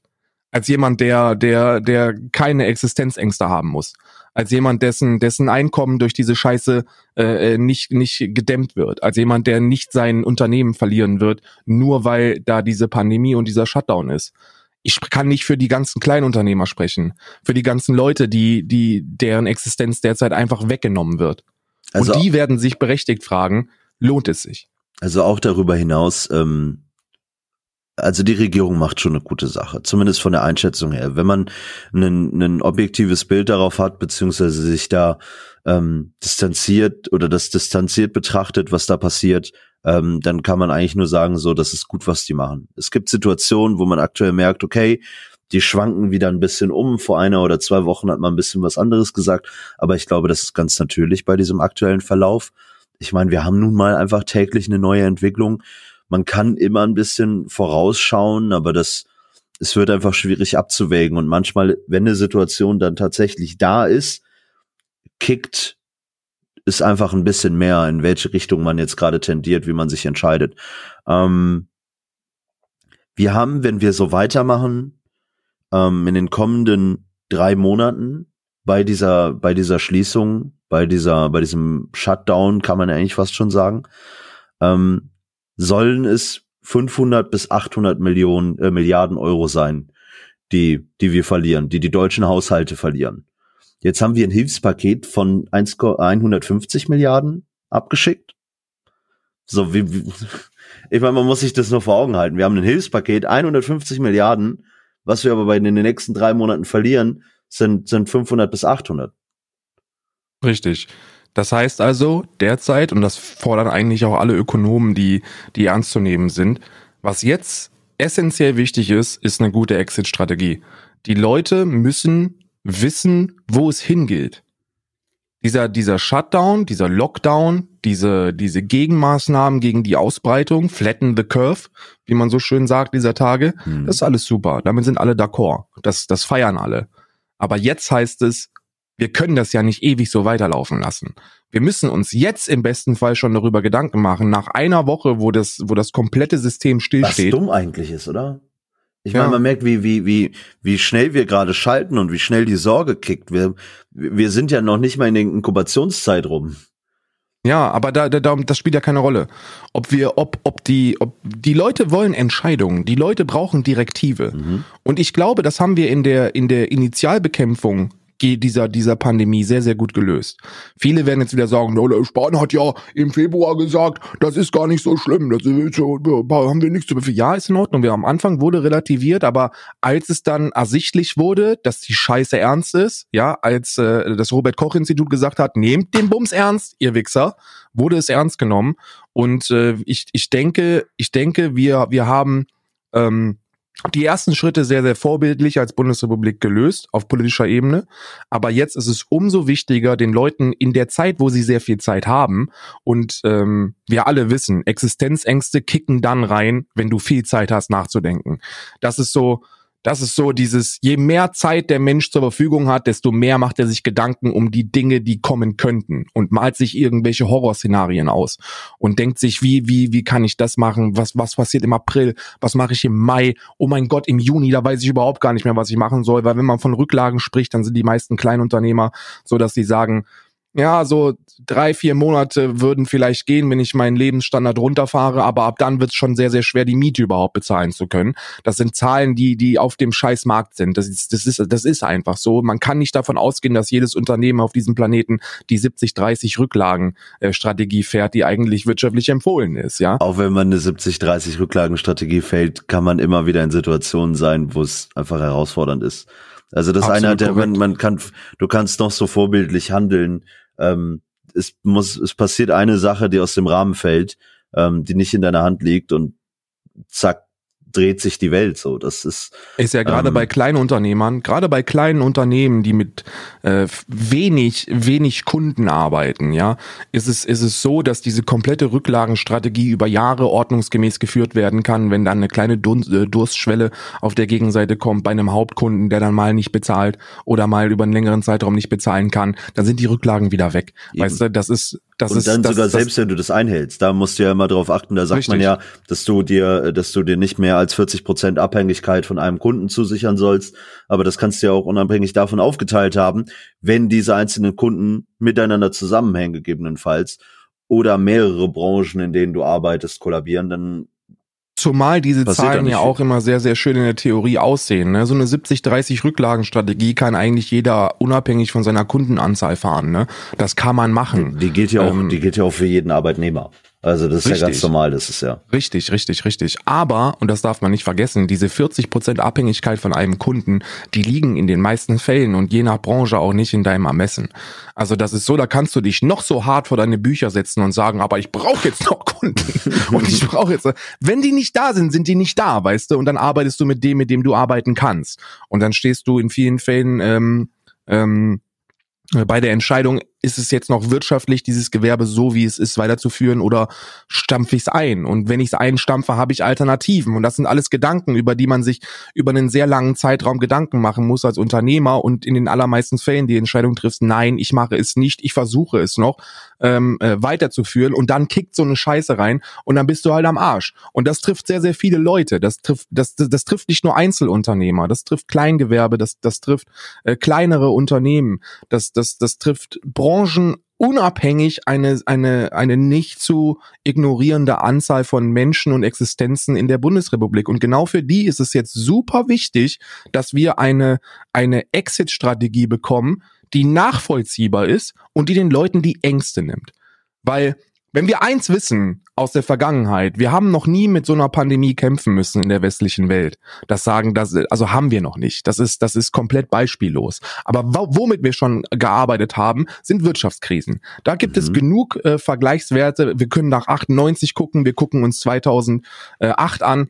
Als jemand, der, der, der keine Existenzängste haben muss. Als jemand, dessen, dessen Einkommen durch diese Scheiße äh, nicht, nicht gedämmt wird. Als jemand, der nicht sein Unternehmen verlieren wird, nur weil da diese Pandemie und dieser Shutdown ist. Ich kann nicht für die ganzen Kleinunternehmer sprechen. Für die ganzen Leute, die, die, deren Existenz derzeit einfach weggenommen wird. Also, und die werden sich berechtigt fragen, lohnt es sich? also auch darüber hinaus, ähm, also die Regierung macht schon eine gute Sache, zumindest von der Einschätzung her. Wenn man ein, ein objektives Bild darauf hat, beziehungsweise sich da ähm, distanziert oder das distanziert betrachtet, was da passiert, ähm, dann kann man eigentlich nur sagen, so, das ist gut, was die machen. Es gibt Situationen, wo man aktuell merkt, okay, die schwanken wieder ein bisschen um. Vor einer oder zwei Wochen hat man ein bisschen was anderes gesagt, aber ich glaube, das ist ganz natürlich bei diesem aktuellen Verlauf. Ich meine, wir haben nun mal einfach täglich eine neue Entwicklung man kann immer ein bisschen vorausschauen, aber das, es wird einfach schwierig abzuwägen. Und manchmal, wenn eine Situation dann tatsächlich da ist, kickt es einfach ein bisschen mehr, in welche Richtung man jetzt gerade tendiert, wie man sich entscheidet. Ähm, wir haben, wenn wir so weitermachen, ähm, in den kommenden drei Monaten bei dieser, bei dieser Schließung, bei dieser, bei diesem Shutdown, kann man eigentlich fast schon sagen, ähm, sollen es 500 bis 800 Millionen äh, Milliarden Euro sein, die die wir verlieren, die die deutschen Haushalte verlieren. Jetzt haben wir ein Hilfspaket von 1, 150 Milliarden abgeschickt. So wie, wie (laughs) ich meine, man muss sich das nur vor Augen halten. Wir haben ein Hilfspaket 150 Milliarden, was wir aber bei in den nächsten drei Monaten verlieren, sind sind 500 bis 800. Richtig. Das heißt also derzeit, und das fordern eigentlich auch alle Ökonomen, die, die ernst zu nehmen sind, was jetzt essentiell wichtig ist, ist eine gute Exit-Strategie. Die Leute müssen wissen, wo es hingeht. Dieser, dieser Shutdown, dieser Lockdown, diese, diese Gegenmaßnahmen gegen die Ausbreitung, flatten the curve, wie man so schön sagt dieser Tage, hm. das ist alles super. Damit sind alle d'accord. Das, das feiern alle. Aber jetzt heißt es, wir können das ja nicht ewig so weiterlaufen lassen. Wir müssen uns jetzt im besten Fall schon darüber Gedanken machen, nach einer Woche, wo das, wo das komplette System stillsteht. Was dumm eigentlich ist, oder? Ich meine, man merkt, wie, wie, wie, wie schnell wir gerade schalten und wie schnell die Sorge kickt. Wir, wir sind ja noch nicht mal in der Inkubationszeit rum. Ja, aber da, da, das spielt ja keine Rolle. Ob wir, ob, ob die, ob die Leute wollen Entscheidungen, die Leute brauchen Direktive. Mhm. Und ich glaube, das haben wir in der, in der Initialbekämpfung dieser, dieser Pandemie sehr, sehr gut gelöst. Viele werden jetzt wieder sagen, Spahn hat ja im Februar gesagt, das ist gar nicht so schlimm, das ist, haben wir nichts zu befehlen. Ja, ist in Ordnung. Wir am Anfang wurde relativiert, aber als es dann ersichtlich wurde, dass die Scheiße ernst ist, ja, als äh, das Robert Koch Institut gesagt hat, nehmt den Bums ernst, ihr Wichser, wurde es ernst genommen. Und äh, ich, ich denke, ich denke, wir, wir haben ähm, die ersten Schritte sehr, sehr vorbildlich als Bundesrepublik gelöst auf politischer Ebene. Aber jetzt ist es umso wichtiger, den Leuten in der Zeit, wo sie sehr viel Zeit haben und ähm, wir alle wissen, Existenzängste kicken dann rein, wenn du viel Zeit hast nachzudenken. Das ist so, das ist so dieses, je mehr Zeit der Mensch zur Verfügung hat, desto mehr macht er sich Gedanken um die Dinge, die kommen könnten und malt sich irgendwelche Horrorszenarien aus und denkt sich, wie, wie, wie kann ich das machen? Was, was passiert im April? Was mache ich im Mai? Oh mein Gott, im Juni, da weiß ich überhaupt gar nicht mehr, was ich machen soll, weil wenn man von Rücklagen spricht, dann sind die meisten Kleinunternehmer so, dass sie sagen, ja, so drei, vier Monate würden vielleicht gehen, wenn ich meinen Lebensstandard runterfahre, aber ab dann wird es schon sehr, sehr schwer, die Miete überhaupt bezahlen zu können. Das sind Zahlen, die, die auf dem Scheißmarkt sind. Das ist, das ist, das ist einfach so. Man kann nicht davon ausgehen, dass jedes Unternehmen auf diesem Planeten die 70-30 Rücklagenstrategie fährt, die eigentlich wirtschaftlich empfohlen ist, ja. Auch wenn man eine 70-30 Rücklagenstrategie fällt, kann man immer wieder in Situationen sein, wo es einfach herausfordernd ist. Also das Absolut eine, der, man, man kann, du kannst noch so vorbildlich handeln, ähm, es muss, es passiert eine Sache, die aus dem Rahmen fällt, ähm, die nicht in deiner Hand liegt und zack, dreht sich die Welt so. Das ist ist ja gerade ähm, bei kleinen Unternehmern, gerade bei kleinen Unternehmen, die mit äh, wenig wenig Kunden arbeiten, ja, ist es ist es so, dass diese komplette Rücklagenstrategie über Jahre ordnungsgemäß geführt werden kann, wenn dann eine kleine äh, Durstschwelle auf der Gegenseite kommt bei einem Hauptkunden, der dann mal nicht bezahlt oder mal über einen längeren Zeitraum nicht bezahlen kann, dann sind die Rücklagen wieder weg. Eben. Weißt du, das ist das und ist, dann das, sogar das, selbst, wenn du das einhältst, da musst du ja immer drauf achten, da sagt richtig. man ja, dass du dir, dass du dir nicht mehr als 40 Prozent Abhängigkeit von einem Kunden zusichern sollst, aber das kannst du ja auch unabhängig davon aufgeteilt haben, wenn diese einzelnen Kunden miteinander zusammenhängen, gegebenenfalls, oder mehrere Branchen, in denen du arbeitest, kollabieren, dann Zumal diese Zahlen ja auch immer sehr, sehr schön in der Theorie aussehen. Ne? So eine 70-30 Rücklagenstrategie kann eigentlich jeder unabhängig von seiner Kundenanzahl fahren. Ne? Das kann man machen. Die, die gilt ja auch, ähm, die gilt ja auch für jeden Arbeitnehmer. Also das ist Richtig. ja ganz normal, das ist ja. Richtig, richtig, richtig. Aber, und das darf man nicht vergessen, diese 40% Abhängigkeit von einem Kunden, die liegen in den meisten Fällen und je nach Branche auch nicht in deinem Ermessen. Also das ist so, da kannst du dich noch so hart vor deine Bücher setzen und sagen, aber ich brauche jetzt noch Kunden. (laughs) und ich brauche jetzt, wenn die nicht da sind, sind die nicht da, weißt du? Und dann arbeitest du mit dem, mit dem du arbeiten kannst. Und dann stehst du in vielen Fällen ähm, ähm, bei der Entscheidung, ist es jetzt noch wirtschaftlich, dieses Gewerbe so, wie es ist, weiterzuführen oder stampfe ich es ein? Und wenn ich es einstampfe, habe ich Alternativen. Und das sind alles Gedanken, über die man sich über einen sehr langen Zeitraum Gedanken machen muss als Unternehmer und in den allermeisten Fällen die Entscheidung triffst, nein, ich mache es nicht, ich versuche es noch ähm, äh, weiterzuführen und dann kickt so eine Scheiße rein und dann bist du halt am Arsch. Und das trifft sehr, sehr viele Leute. Das trifft, das, das, das trifft nicht nur Einzelunternehmer, das trifft Kleingewerbe, das, das trifft äh, kleinere Unternehmen, das, das, das trifft Branchen, unabhängig eine, eine, eine nicht zu ignorierende Anzahl von Menschen und Existenzen in der Bundesrepublik. Und genau für die ist es jetzt super wichtig, dass wir eine, eine Exit-Strategie bekommen, die nachvollziehbar ist und die den Leuten die Ängste nimmt. Weil wenn wir eins wissen aus der Vergangenheit, wir haben noch nie mit so einer Pandemie kämpfen müssen in der westlichen Welt. Das sagen, das, also haben wir noch nicht. Das ist, das ist komplett beispiellos. Aber womit wir schon gearbeitet haben, sind Wirtschaftskrisen. Da gibt mhm. es genug äh, Vergleichswerte. Wir können nach 98 gucken, wir gucken uns 2008 an.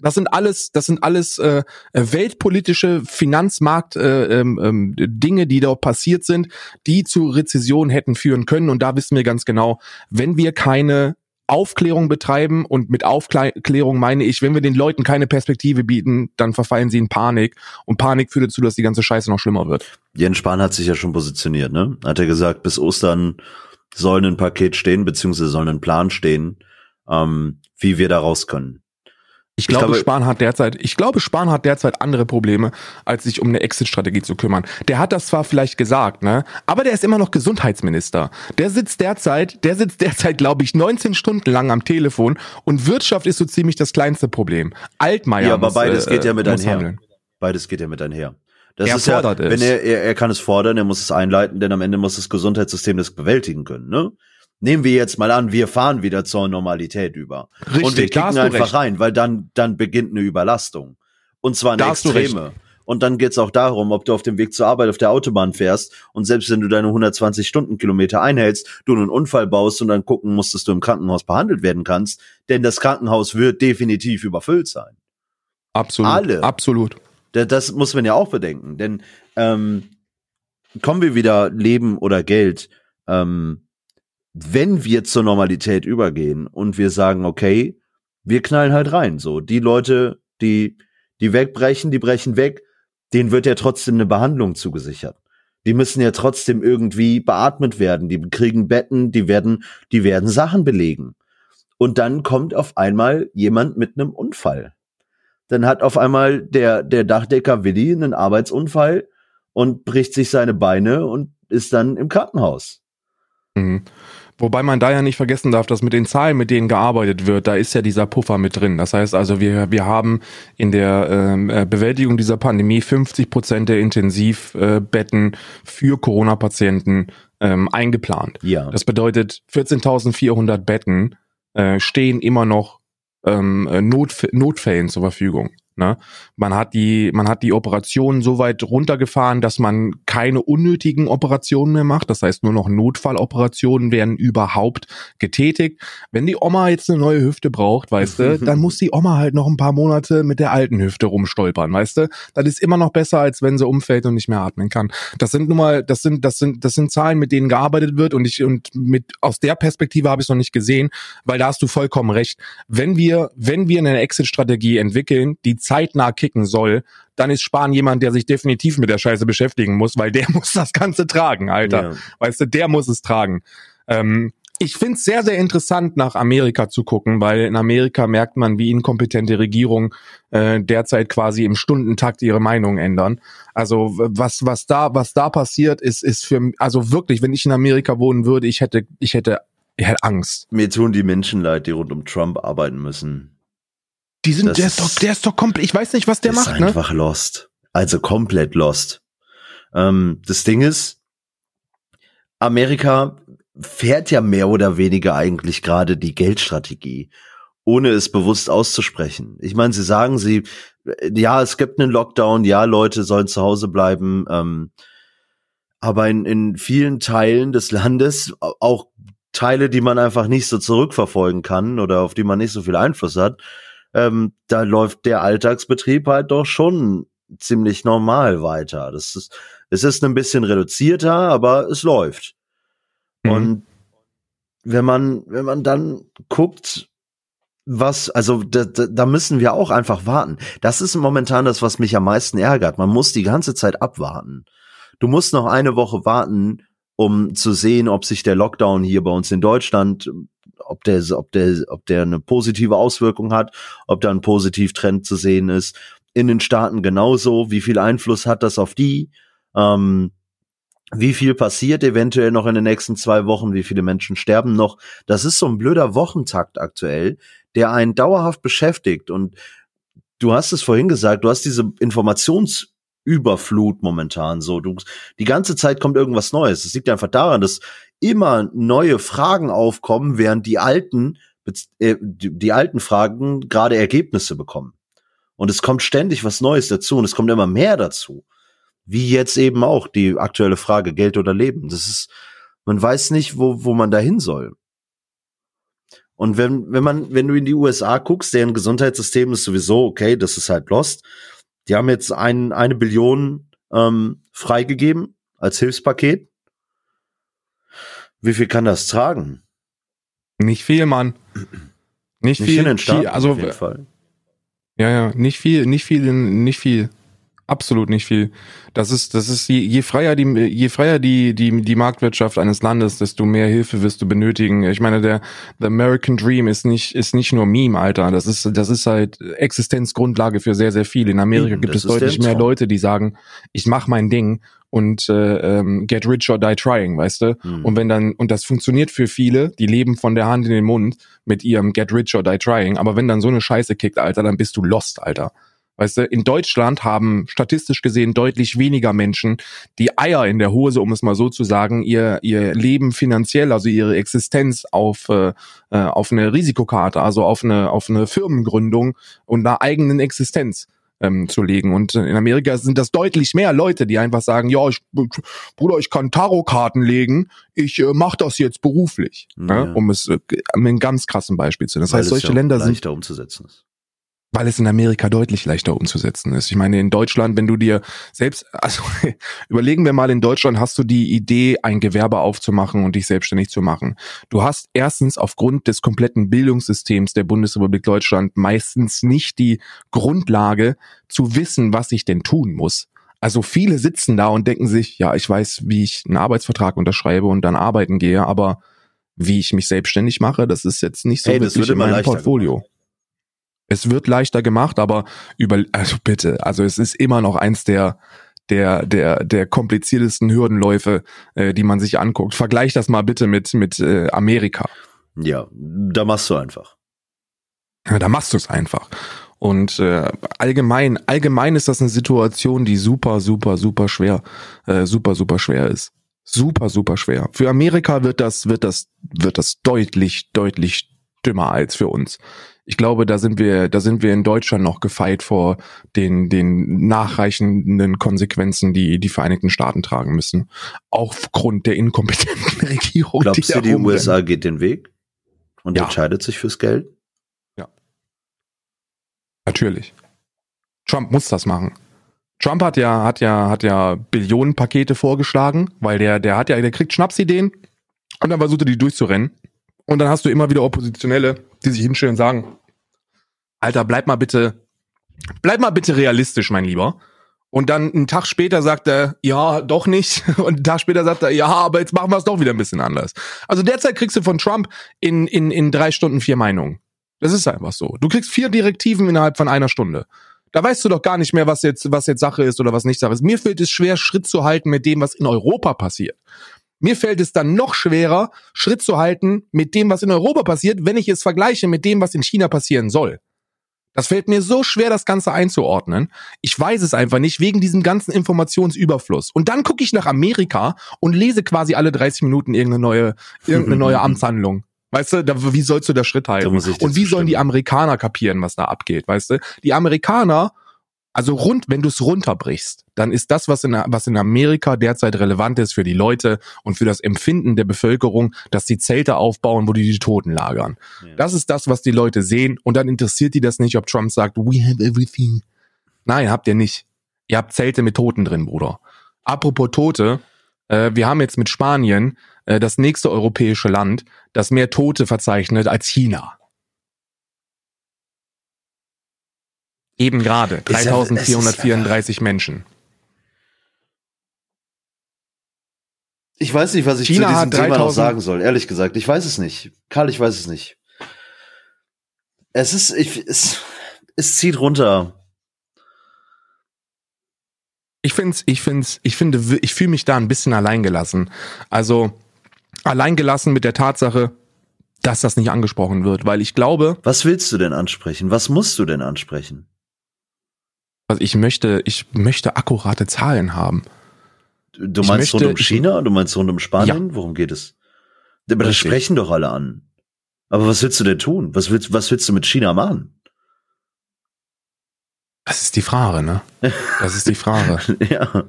Das sind alles, das sind alles äh, weltpolitische Finanzmarkt äh, ähm, Dinge, die dort passiert sind, die zu Rezession hätten führen können. Und da wissen wir ganz genau, wenn wir keine Aufklärung betreiben und mit Aufklärung meine ich, wenn wir den Leuten keine Perspektive bieten, dann verfallen sie in Panik und Panik führt dazu, dass die ganze Scheiße noch schlimmer wird. Jens Spahn hat sich ja schon positioniert, ne? Hat er gesagt, bis Ostern soll ein Paket stehen, beziehungsweise soll ein Plan stehen, ähm, wie wir da raus können. Ich glaube, ich glaube, Spahn hat derzeit, ich glaube, Spahn hat derzeit andere Probleme, als sich um eine Exit-Strategie zu kümmern. Der hat das zwar vielleicht gesagt, ne, aber der ist immer noch Gesundheitsminister. Der sitzt derzeit, der sitzt derzeit, glaube ich, 19 Stunden lang am Telefon und Wirtschaft ist so ziemlich das kleinste Problem. Altmaier Ja, aber muss, beides äh, geht ja mit einher. Handeln. Beides geht ja mit einher. Das er ist ja, fordert wenn er, er, er kann es fordern, er muss es einleiten, denn am Ende muss das Gesundheitssystem das bewältigen können, ne? Nehmen wir jetzt mal an, wir fahren wieder zur Normalität über. Richtig, und wir kicken einfach recht. rein, weil dann, dann beginnt eine Überlastung. Und zwar eine Da extreme. Und dann geht's auch darum, ob du auf dem Weg zur Arbeit auf der Autobahn fährst und selbst wenn du deine 120 Stundenkilometer einhältst, du einen Unfall baust und dann gucken musst, dass du im Krankenhaus behandelt werden kannst, denn das Krankenhaus wird definitiv überfüllt sein. Absolut. Alle. Absolut. Da- Das muss man ja auch bedenken, denn ähm, kommen wir wieder Leben oder Geld, ähm, wenn wir zur Normalität übergehen und wir sagen, okay, wir knallen halt rein, so die Leute, die die wegbrechen, die brechen weg, denen wird ja trotzdem eine Behandlung zugesichert. Die müssen ja trotzdem irgendwie beatmet werden, die kriegen Betten, die werden, die werden Sachen belegen. Und dann kommt auf einmal jemand mit einem Unfall. Dann hat auf einmal der, der Dachdecker Willi einen Arbeitsunfall und bricht sich seine Beine und ist dann im Krankenhaus. Mhm. Wobei man da ja nicht vergessen darf, dass mit den Zahlen, mit denen gearbeitet wird, da ist ja dieser Puffer mit drin. Das heißt also, wir, wir haben in der ähm, äh, Bewältigung dieser Pandemie 50 Prozent der Intensivbetten für Corona-Patienten ähm, eingeplant. Ja. Das bedeutet, 14.400 Betten äh, stehen immer noch ähm, äh, Notf Notfällen zur Verfügung. Ne? Man hat die, man hat die Operationen so weit runtergefahren, dass man keine unnötigen Operationen mehr macht. Das heißt, nur noch Notfalloperationen werden überhaupt getätigt. Wenn die Oma jetzt eine neue Hüfte braucht, weißt du, (laughs) dann muss die Oma halt noch ein paar Monate mit der alten Hüfte rumstolpern, weißt du? Das ist immer noch besser, als wenn sie umfällt und nicht mehr atmen kann. Das sind nun mal, das sind, das sind, das sind Zahlen, mit denen gearbeitet wird und ich, und mit, aus der Perspektive habe ich es noch nicht gesehen, weil da hast du vollkommen recht. Wenn wir, wenn wir eine Exit-Strategie entwickeln, die zeitnah kicken soll, dann ist Spahn jemand, der sich definitiv mit der Scheiße beschäftigen muss, weil der (laughs) muss das Ganze tragen, Alter. Ja. Weißt du, der muss es tragen. Ähm, ich find's sehr, sehr interessant, nach Amerika zu gucken, weil in Amerika merkt man, wie inkompetente Regierungen äh, derzeit quasi im Stundentakt ihre Meinung ändern. Also was, was da, was da passiert, ist, ist für, also wirklich, wenn ich in Amerika wohnen würde, ich hätte, ich hätte, ich hätte Angst. Mir tun die Menschen leid, die rund um Trump arbeiten müssen. Die sind, Das der ist doch, ist- der ist doch komplett, ich weiß nicht, was der ist macht, ne? einfach lost. Also komplett lost. Ähm, das Ding ist, Amerika fährt ja mehr oder weniger eigentlich gerade die Geldstrategie, ohne es bewusst auszusprechen. Ich meine, sie sagen sie, ja, es gibt einen Lockdown, ja, Leute sollen zu Hause bleiben, ähm, aber in, in vielen Teilen des Landes, auch Teile, die man einfach nicht so zurückverfolgen kann oder auf die man nicht so viel Einfluss hat, ähm, da läuft der Alltagsbetrieb halt doch schon ziemlich normal weiter. Das ist, es ist ein bisschen reduzierter, aber es läuft. Mhm. Und wenn man, wenn man dann guckt, was, also da, da müssen wir auch einfach warten. Das ist momentan das, was mich am meisten ärgert. Man muss die ganze Zeit abwarten. Du musst noch eine Woche warten, um zu sehen, ob sich der Lockdown hier bei uns in Deutschland, ob der, ob der, ob der eine positive Auswirkung hat, ob da ein Positivtrend zu sehen ist. In den Staaten genauso. Wie viel Einfluss hat das auf die? Ähm, wie viel passiert eventuell noch in den nächsten zwei Wochen? Wie viele Menschen sterben noch? Das ist so ein blöder Wochentakt aktuell, der einen dauerhaft beschäftigt. Und du hast es vorhin gesagt, du hast diese Informationsüberflut momentan so. Du, die ganze Zeit kommt irgendwas Neues. Es liegt einfach daran, dass immer neue Fragen aufkommen, während die alten, äh, die alten Fragen gerade Ergebnisse bekommen. Und es kommt ständig was Neues dazu und es kommt immer mehr dazu. Wie jetzt eben auch die aktuelle Frage Geld oder Leben. Das ist, man weiß nicht, wo, wo man da hin soll. Und wenn, wenn man, wenn du in die USA guckst, deren Gesundheitssystem ist sowieso okay, das ist halt lost. Die haben jetzt ein, eine Billion ähm, freigegeben als Hilfspaket. Wie viel kann das tragen? Nicht viel, Mann. Nicht, nicht viel. In den Staaten, also, auf jeden Fall. Ja, ja, nicht viel, nicht viel, nicht viel. Absolut nicht viel. Das ist, das ist je, je freier die, je freier die, die, die Marktwirtschaft eines Landes, desto mehr Hilfe wirst du benötigen. Ich meine, der the American Dream ist nicht, ist nicht nur Meme, Alter. Das ist, das ist halt Existenzgrundlage für sehr, sehr viel. In Amerika Eben, gibt es deutlich mehr Leute, die sagen, ich mach mein Ding und äh, ähm, get rich or die trying, weißt du? Mhm. Und wenn dann, und das funktioniert für viele, die leben von der Hand in den Mund mit ihrem get rich or die trying, aber wenn dann so eine Scheiße kickt, Alter, dann bist du lost, Alter. Weißt du, in Deutschland haben statistisch gesehen deutlich weniger Menschen die Eier in der Hose, um es mal so zu sagen, ihr, ihr Leben finanziell, also ihre Existenz auf, äh, äh auf eine Risikokarte, also auf eine, auf eine Firmengründung und einer eigenen Existenz ähm, zu legen. Und in Amerika sind das deutlich mehr Leute, die einfach sagen, ja, ich, Bruder, ich kann Tarotkarten legen, ich äh, mache das jetzt beruflich, ja. ne? um es äh, mit einem ganz krassen Beispiel zu nennen. Das Weil heißt, solche ja Länder sind umzusetzen ist weil es in Amerika deutlich leichter umzusetzen ist. Ich meine, in Deutschland, wenn du dir selbst, (laughs) also überlegen wir mal, in Deutschland hast du die Idee, ein Gewerbe aufzumachen und dich selbstständig zu machen. Du hast erstens aufgrund des kompletten Bildungssystems der Bundesrepublik Deutschland meistens nicht die Grundlage zu wissen, was ich denn tun muss. Also viele sitzen da und denken sich, ja, ich weiß, wie ich einen Arbeitsvertrag unterschreibe und dann arbeiten gehe, aber wie ich mich selbstständig mache, das ist jetzt nicht so hey, wirklich in meinem Portfolio. Gemacht. Es wird leichter gemacht, aber über, also bitte, also es ist immer noch eins der, der, der, der kompliziertesten Hürdenläufe, äh, die man sich anguckt. Vergleich das mal bitte mit, mit äh, Amerika. Ja, da machst du einfach. Ja, da machst du es einfach. Und äh, allgemein, allgemein ist das eine Situation, die super, super, super schwer, äh, super, super schwer ist. Super, super schwer. Für Amerika wird das, wird das, wird das deutlich, deutlich dümmer als für uns ich glaube, da sind wir, da sind wir in Deutschland noch gefeit vor den, den nachreichenden Konsequenzen, die die Vereinigten Staaten tragen müssen. Aufgrund der inkompetenten (laughs) Regierung. Glaubst die du, die USA geht den Weg und ja. entscheidet sich fürs Geld? Ja. Natürlich. Trump muss das machen. Trump hat ja, hat ja, hat ja Billionenpakete vorgeschlagen, weil der, der hat ja, der kriegt Schnapsideen und dann versucht er die durchzurennen. Und dann hast du immer wieder Oppositionelle, die sich hinstellen und sagen, Alter, bleib mal bitte, bleib mal bitte realistisch, mein Lieber. Und dann einen Tag später sagt er, ja, doch nicht. (laughs) Und einen Tag später sagt er, ja, aber jetzt machen wir es doch wieder ein bisschen anders. Also derzeit kriegst du von Trump in, in, in drei Stunden vier Meinungen. Das ist einfach so. Du kriegst vier Direktiven innerhalb von einer Stunde. Da weißt du doch gar nicht mehr, was jetzt, was jetzt Sache ist oder was nicht Sache ist. Mir fällt es schwer, Schritt zu halten mit dem, was in Europa passiert. Mir fällt es dann noch schwerer, Schritt zu halten mit dem, was in Europa passiert, wenn ich es vergleiche mit dem, was in China passieren soll. Das fällt mir so schwer, das Ganze einzuordnen. Ich weiß es einfach nicht, wegen diesem ganzen Informationsüberfluss. Und dann gucke ich nach Amerika und lese quasi alle 30 Minuten irgendeine neue, irgendeine (laughs) neue Amtshandlung. Weißt du, da, wie sollst du da Schritt halten? und wie sollen die Amerikaner kapieren, was da abgeht? Weißt du, die Amerikaner also rund, wenn du es runterbrichst, dann ist das, was in, was in Amerika derzeit relevant ist für die Leute und für das Empfinden der Bevölkerung, dass die Zelte aufbauen, wo die die Toten lagern. Ja. Das ist das, was die Leute sehen und dann interessiert die das nicht, ob Trump sagt, we have everything. Nein, habt ihr nicht. Ihr habt Zelte mit Toten drin, Bruder. Apropos Tote, äh, wir haben jetzt mit Spanien äh, das nächste europäische Land, das mehr Tote verzeichnet als China. Eben gerade. 3434 Menschen. Ich weiß nicht, was ich China zu diesem Thema noch sagen soll. Ehrlich gesagt, ich weiß es nicht. Karl, ich weiß es nicht. Es ist, ich, es, es zieht runter. Ich find's, ich find's, ich finde, ich fühle mich da ein bisschen alleingelassen. Also alleingelassen mit der Tatsache, dass das nicht angesprochen wird, weil ich glaube. Was willst du denn ansprechen? Was musst du denn ansprechen? Also ich möchte, ich möchte akkurate Zahlen haben. Du meinst möchte, rund um China? Du meinst rund um Spanien? Ja. Worum geht es? Aber das sprechen doch alle an. Aber was willst du denn tun? Was willst, was willst du mit China machen? Das ist die Frage, ne? Das ist die Frage. (laughs) ja.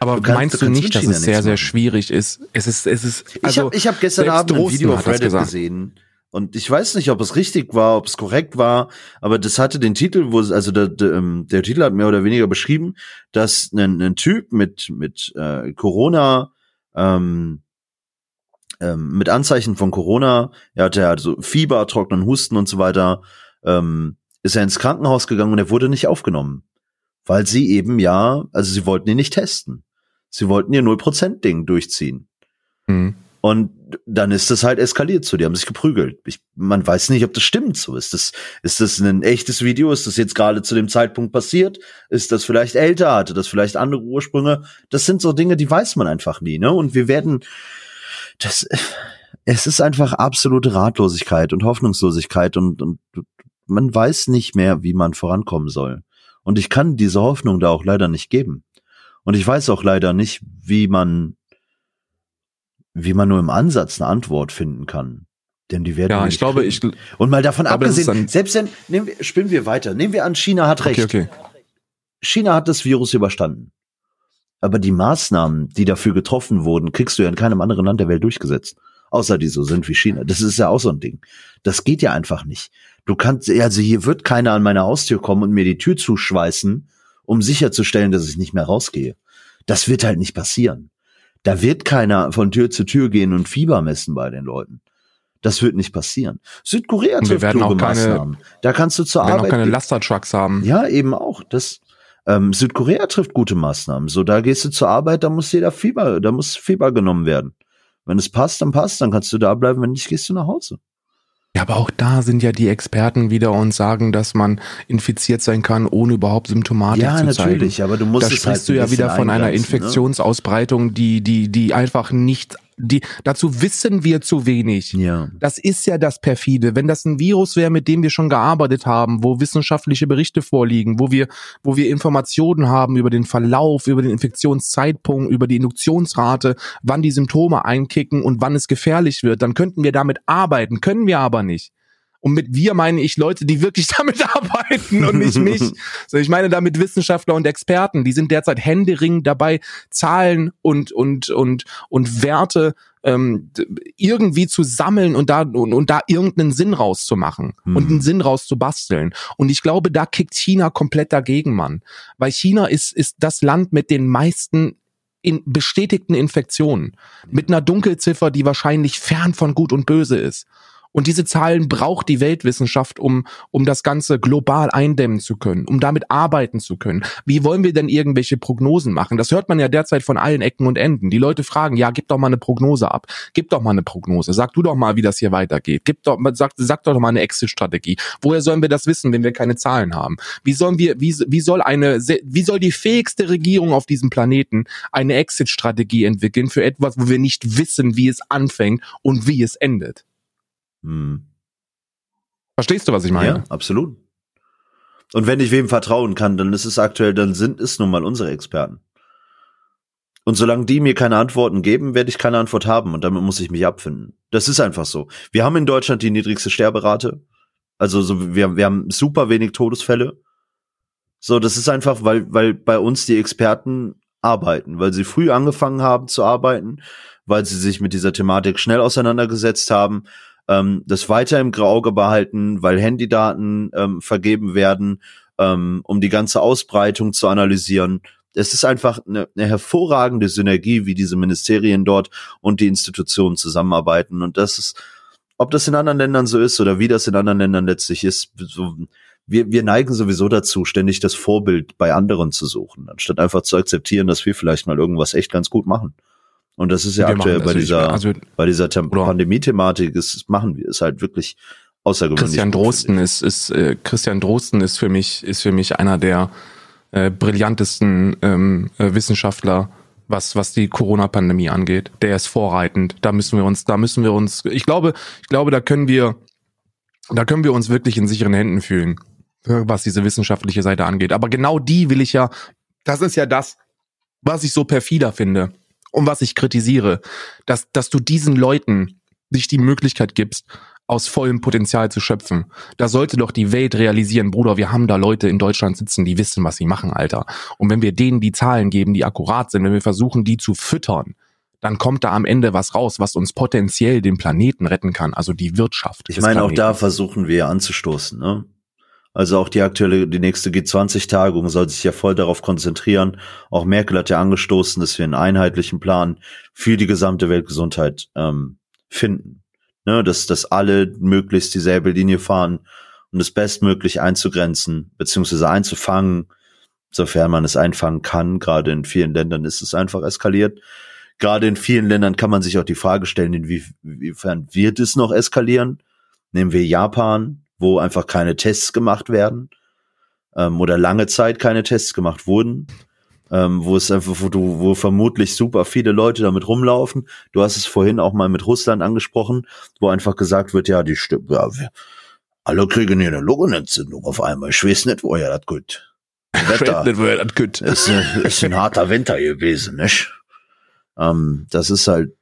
Aber du kannst, meinst du, du nicht, dass es sehr, sehr schwierig ist? Es ist, es ist, also, ich habe hab gestern Abend ein Video auf Reddit gesehen und ich weiß nicht, ob es richtig war, ob es korrekt war, aber das hatte den Titel, wo also der, der, ähm, der Titel hat mehr oder weniger beschrieben, dass ein, ein Typ mit mit äh, Corona ähm, ähm, mit Anzeichen von Corona, er hatte ja so Fieber, trockenen Husten und so weiter, ähm, ist er ins Krankenhaus gegangen und er wurde nicht aufgenommen, weil sie eben ja, also sie wollten ihn nicht testen, sie wollten ihr 0% Ding durchziehen. Mhm. Und dann ist das halt eskaliert so. Die haben sich geprügelt. Ich, man weiß nicht, ob das stimmt so. Ist das, ist das ein echtes Video? Ist das jetzt gerade zu dem Zeitpunkt passiert? Ist das vielleicht älter? Hatte das vielleicht andere Ursprünge? Das sind so Dinge, die weiß man einfach nie, ne? Und wir werden, das, es ist einfach absolute Ratlosigkeit und Hoffnungslosigkeit und, und man weiß nicht mehr, wie man vorankommen soll. Und ich kann diese Hoffnung da auch leider nicht geben. Und ich weiß auch leider nicht, wie man wie man nur im Ansatz eine Antwort finden kann. Denn die werden. Ja, ich glaube, ich. Und mal davon abgesehen, selbst wenn, nehmen wir, spinnen wir weiter. Nehmen wir an, China hat recht. Okay, okay. China hat das Virus überstanden. Aber die Maßnahmen, die dafür getroffen wurden, kriegst du ja in keinem anderen Land der Welt durchgesetzt. Außer die so sind wie China. Das ist ja auch so ein Ding. Das geht ja einfach nicht. Du kannst, also hier wird keiner an meine Haustür kommen und mir die Tür zuschweißen, um sicherzustellen, dass ich nicht mehr rausgehe. Das wird halt nicht passieren. Da wird keiner von Tür zu Tür gehen und Fieber messen bei den Leuten. Das wird nicht passieren. Südkorea trifft kluge Maßnahmen. Da kannst du zur wir Arbeit. auch keine Lastertrucks haben. Ja, eben auch. Das ähm, Südkorea trifft gute Maßnahmen. So, da gehst du zur Arbeit, da muss jeder Fieber, da muss Fieber genommen werden. Wenn es passt, dann passt, dann kannst du da bleiben. Wenn nicht, gehst du nach Hause. Ja, aber auch da sind ja die Experten wieder und sagen, dass man infiziert sein kann, ohne überhaupt Symptomatik ja, zu zeigen. Ja, natürlich, aber du musst da es sprichst halt du ja wieder von einer ne? Infektionsausbreitung, die die die einfach nicht die, dazu wissen wir zu wenig. Ja. Das ist ja das perfide. Wenn das ein Virus wäre, mit dem wir schon gearbeitet haben, wo wissenschaftliche Berichte vorliegen, wo wir, wo wir Informationen haben über den Verlauf, über den Infektionszeitpunkt, über die Induktionsrate, wann die Symptome einkicken und wann es gefährlich wird, dann könnten wir damit arbeiten, können wir aber nicht. Und mit wir meine ich Leute, die wirklich (laughs) damit arbeiten und nicht mich. so, ich meine damit Wissenschaftler und Experten, die sind derzeit händeringend dabei, Zahlen und und und und Werte ähm, irgendwie zu sammeln und da und, und da irgendeinen Sinn rauszumachen hm. und einen Sinn rauszubasteln. Und ich glaube, da kickt China komplett dagegen, Mann, weil China ist ist das Land mit den meisten in bestätigten Infektionen mit einer Dunkelziffer, die wahrscheinlich fern von Gut und Böse ist. Und diese Zahlen braucht die Weltwissenschaft, um, um das Ganze global eindämmen zu können, um damit arbeiten zu können. Wie wollen wir denn irgendwelche Prognosen machen? Das hört man ja derzeit von allen Ecken und Enden. Die Leute fragen, ja, gib doch mal eine Prognose ab. Gib doch mal eine Prognose. Sag du doch mal, wie das hier weitergeht. Gib doch, sag, sag doch mal eine Exit-Strategie. Woher sollen wir das wissen, wenn wir keine Zahlen haben? Wie sollen wir, wie, wie soll eine, wie soll die fähigste Regierung auf diesem Planeten eine Exit-Strategie entwickeln für etwas, wo wir nicht wissen, wie es anfängt und wie es endet? Hm. Verstehst du, was ich meine? Ja, absolut. Und wenn ich wem vertrauen kann, dann ist es aktuell, dann sind es nun mal unsere Experten. Und solange die mir keine Antworten geben, werde ich keine Antwort haben und damit muss ich mich abfinden. Das ist einfach so. Wir haben in Deutschland die niedrigste Sterberate. Also so, wir, wir haben super wenig Todesfälle. So, das ist einfach, weil, weil bei uns die Experten arbeiten, weil sie früh angefangen haben zu arbeiten, weil sie sich mit dieser Thematik schnell auseinandergesetzt haben, ähm, das weiter im Auge behalten, weil Handydaten ähm, vergeben werden, ähm, um die ganze Ausbreitung zu analysieren. Es ist einfach eine, eine hervorragende Synergie, wie diese Ministerien dort und die Institutionen zusammenarbeiten. Und das ist, ob das in anderen Ländern so ist oder wie das in anderen Ländern letztlich ist, so, wir, wir neigen sowieso dazu, ständig das Vorbild bei anderen zu suchen, anstatt einfach zu akzeptieren, dass wir vielleicht mal irgendwas echt ganz gut machen. Und das ist ja wir aktuell bei dieser, also, bei dieser Pandemie-Thematik, ist, machen wir es halt wirklich außergewöhnlich. Christian Drosten ist, ist, äh, Christian Drosten ist für mich, ist für mich einer der äh, brillantesten ähm, äh, Wissenschaftler, was, was die Corona-Pandemie angeht. Der ist vorreitend. Da müssen wir uns, da müssen wir uns, ich glaube, ich glaube, da können wir, da können wir uns wirklich in sicheren Händen fühlen, was diese wissenschaftliche Seite angeht. Aber genau die will ich ja, das ist ja das, was ich so perfider finde und was ich kritisiere, dass, dass du diesen Leuten sich die Möglichkeit gibst, aus vollem Potenzial zu schöpfen. Da sollte doch die Welt realisieren, Bruder, wir haben da Leute in Deutschland sitzen, die wissen, was sie machen, Alter. Und wenn wir denen die Zahlen geben, die akkurat sind, wenn wir versuchen, die zu füttern, dann kommt da am Ende was raus, was uns potenziell den Planeten retten kann, also die Wirtschaft. Ich meine, auch da versuchen wir anzustoßen, ne? Also auch die aktuelle, die nächste G20-Tagung soll sich ja voll darauf konzentrieren. Auch Merkel hat ja angestoßen, dass wir einen einheitlichen Plan für die gesamte Weltgesundheit ähm, finden. Ne, dass, dass alle möglichst dieselbe Linie fahren, um das bestmöglich einzugrenzen, beziehungsweise einzufangen, sofern man es einfangen kann. Gerade in vielen Ländern ist es einfach eskaliert. Gerade in vielen Ländern kann man sich auch die Frage stellen, inwiefern wird es noch eskalieren? Nehmen wir Japan, wo einfach keine Tests gemacht werden ähm, oder lange Zeit keine Tests gemacht wurden, ähm, wo es einfach, wo du, wo vermutlich super viele Leute damit rumlaufen. Du hast es vorhin auch mal mit Russland angesprochen, wo einfach gesagt wird, ja, die stimmt, ja, wir, alle kriegen hier eine Lungenentzündung auf einmal. Ich weiß nicht, woher das gut. Wetter. nicht, woher das gut. Ist, ist ein harter Winter gewesen, nicht? Ähm, das ist halt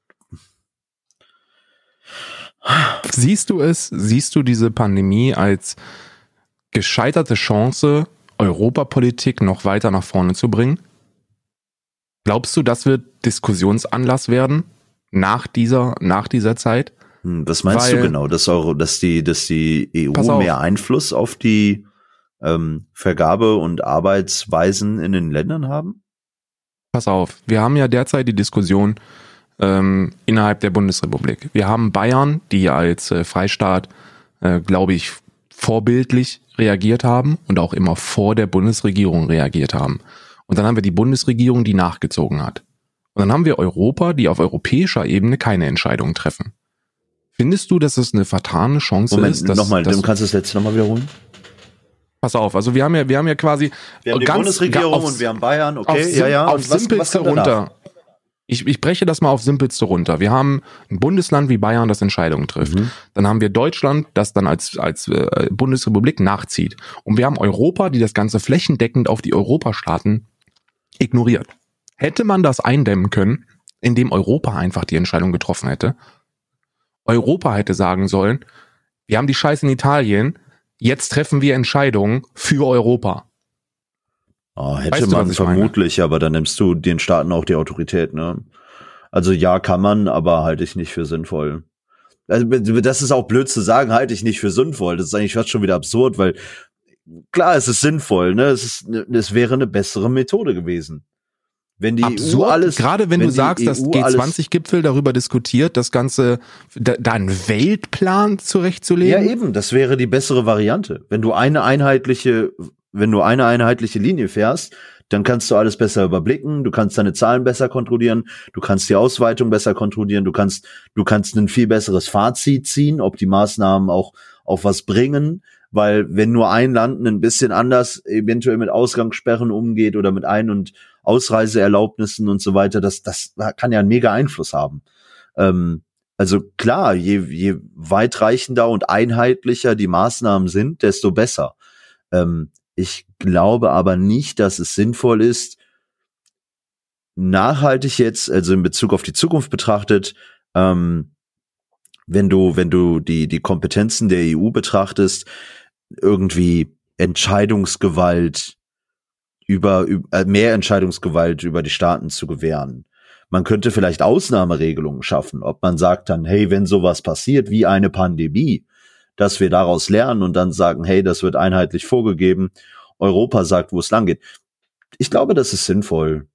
Siehst du es, siehst du diese Pandemie als gescheiterte Chance, Europapolitik noch weiter nach vorne zu bringen? Glaubst du, das wird Diskussionsanlass werden nach dieser, nach dieser Zeit? Hm, was meinst Weil, du genau, dass, Euro, dass die, dass die EU mehr Einfluss auf die ähm, Vergabe und Arbeitsweisen in den Ländern haben? Pass auf, wir haben ja derzeit die Diskussion, ähm, innerhalb der Bundesrepublik. Wir haben Bayern, die als äh, Freistaat, äh, glaube ich, vorbildlich reagiert haben und auch immer vor der Bundesregierung reagiert haben. Und dann haben wir die Bundesregierung, die nachgezogen hat. Und dann haben wir Europa, die auf europäischer Ebene keine Entscheidungen treffen. Findest du, dass es eine vertane Chance Moment, ist? Dass, nochmal, du kannst das letzte nochmal wiederholen? Pass auf, also wir haben ja, wir haben ja quasi wir haben die ganz, Bundesregierung auf, und wir haben Bayern, okay, auf, ja, ja. Auf simpelste runter. Ich, ich breche das mal auf simpelste runter. Wir haben ein Bundesland wie Bayern, das Entscheidungen trifft. Mhm. Dann haben wir Deutschland, das dann als, als äh, Bundesrepublik nachzieht. Und wir haben Europa, die das Ganze flächendeckend auf die Europastaaten ignoriert. Hätte man das eindämmen können, indem Europa einfach die Entscheidung getroffen hätte? Europa hätte sagen sollen, wir haben die Scheiße in Italien, jetzt treffen wir Entscheidungen für Europa. Oh, hätte weißt man vermutlich, meine? aber dann nimmst du den Staaten auch die Autorität, ne? Also ja, kann man, aber halte ich nicht für sinnvoll. Also, das ist auch blöd zu sagen, halte ich nicht für sinnvoll. Das ist eigentlich fast schon wieder absurd, weil klar, es ist sinnvoll, ne? Es, ist, es wäre eine bessere Methode gewesen. Wenn die Absurd, EU alles, gerade wenn, wenn du sagst, EU dass G20-Gipfel darüber diskutiert, das Ganze, da, da einen Weltplan zurechtzulegen. Ja, eben, das wäre die bessere Variante. Wenn du eine einheitliche wenn du eine einheitliche Linie fährst, dann kannst du alles besser überblicken, du kannst deine Zahlen besser kontrollieren, du kannst die Ausweitung besser kontrollieren, du kannst, du kannst ein viel besseres Fazit ziehen, ob die Maßnahmen auch auf was bringen, weil wenn nur ein Land ein bisschen anders eventuell mit Ausgangssperren umgeht oder mit Ein- und Ausreiseerlaubnissen und so weiter, das, das kann ja einen mega Einfluss haben. Ähm, also klar, je, je weitreichender und einheitlicher die Maßnahmen sind, desto besser. Ähm, Ich glaube aber nicht, dass es sinnvoll ist, nachhaltig jetzt, also in Bezug auf die Zukunft betrachtet, ähm, wenn du, wenn du die, die Kompetenzen der EU betrachtest, irgendwie Entscheidungsgewalt über, über äh, mehr Entscheidungsgewalt über die Staaten zu gewähren. Man könnte vielleicht Ausnahmeregelungen schaffen, ob man sagt dann, hey, wenn sowas passiert wie eine Pandemie, dass wir daraus lernen und dann sagen, hey, das wird einheitlich vorgegeben. Europa sagt, wo es lang geht. Ich glaube, das ist sinnvoll.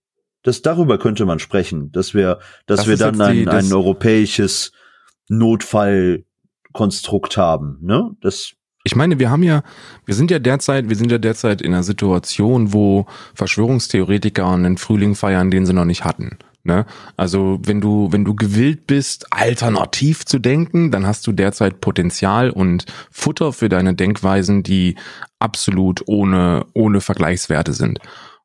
Das, darüber könnte man sprechen, dass wir, dass das wir dann ein, ein europäisches Notfallkonstrukt haben, ne? Das, ich meine, wir haben ja, wir sind ja derzeit, wir sind ja derzeit in einer Situation, wo Verschwörungstheoretiker einen Frühling feiern, den sie noch nicht hatten. Ne? Also wenn du, wenn du gewillt bist, alternativ zu denken, dann hast du derzeit Potenzial und Futter für deine Denkweisen, die absolut ohne, ohne Vergleichswerte sind.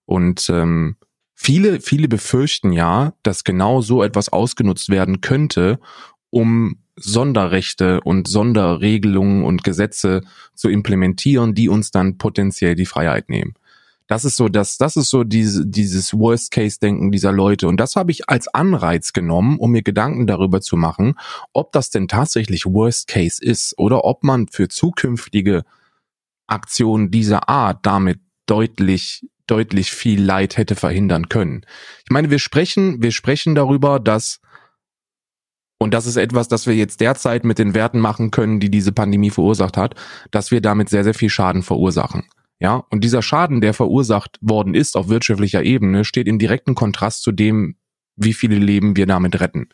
Und ähm, viele, viele befürchten ja, dass genau so etwas ausgenutzt werden könnte, um Sonderrechte und Sonderregelungen und Gesetze zu implementieren, die uns dann potenziell die Freiheit nehmen. Das ist so das, das ist so diese, dieses Worst-Case-Denken dieser Leute. Und das habe ich als Anreiz genommen, um mir Gedanken darüber zu machen, ob das denn tatsächlich Worst-Case ist oder ob man für zukünftige Aktionen dieser Art damit deutlich deutlich viel Leid hätte verhindern können. Ich meine, wir sprechen, wir sprechen darüber, dass und das ist etwas, das wir jetzt derzeit mit den Werten machen können, die diese Pandemie verursacht hat, dass wir damit sehr, sehr viel Schaden verursachen. Ja, und dieser Schaden, der verursacht worden ist auf wirtschaftlicher Ebene, steht im direkten Kontrast zu dem, wie viele Leben wir damit retten.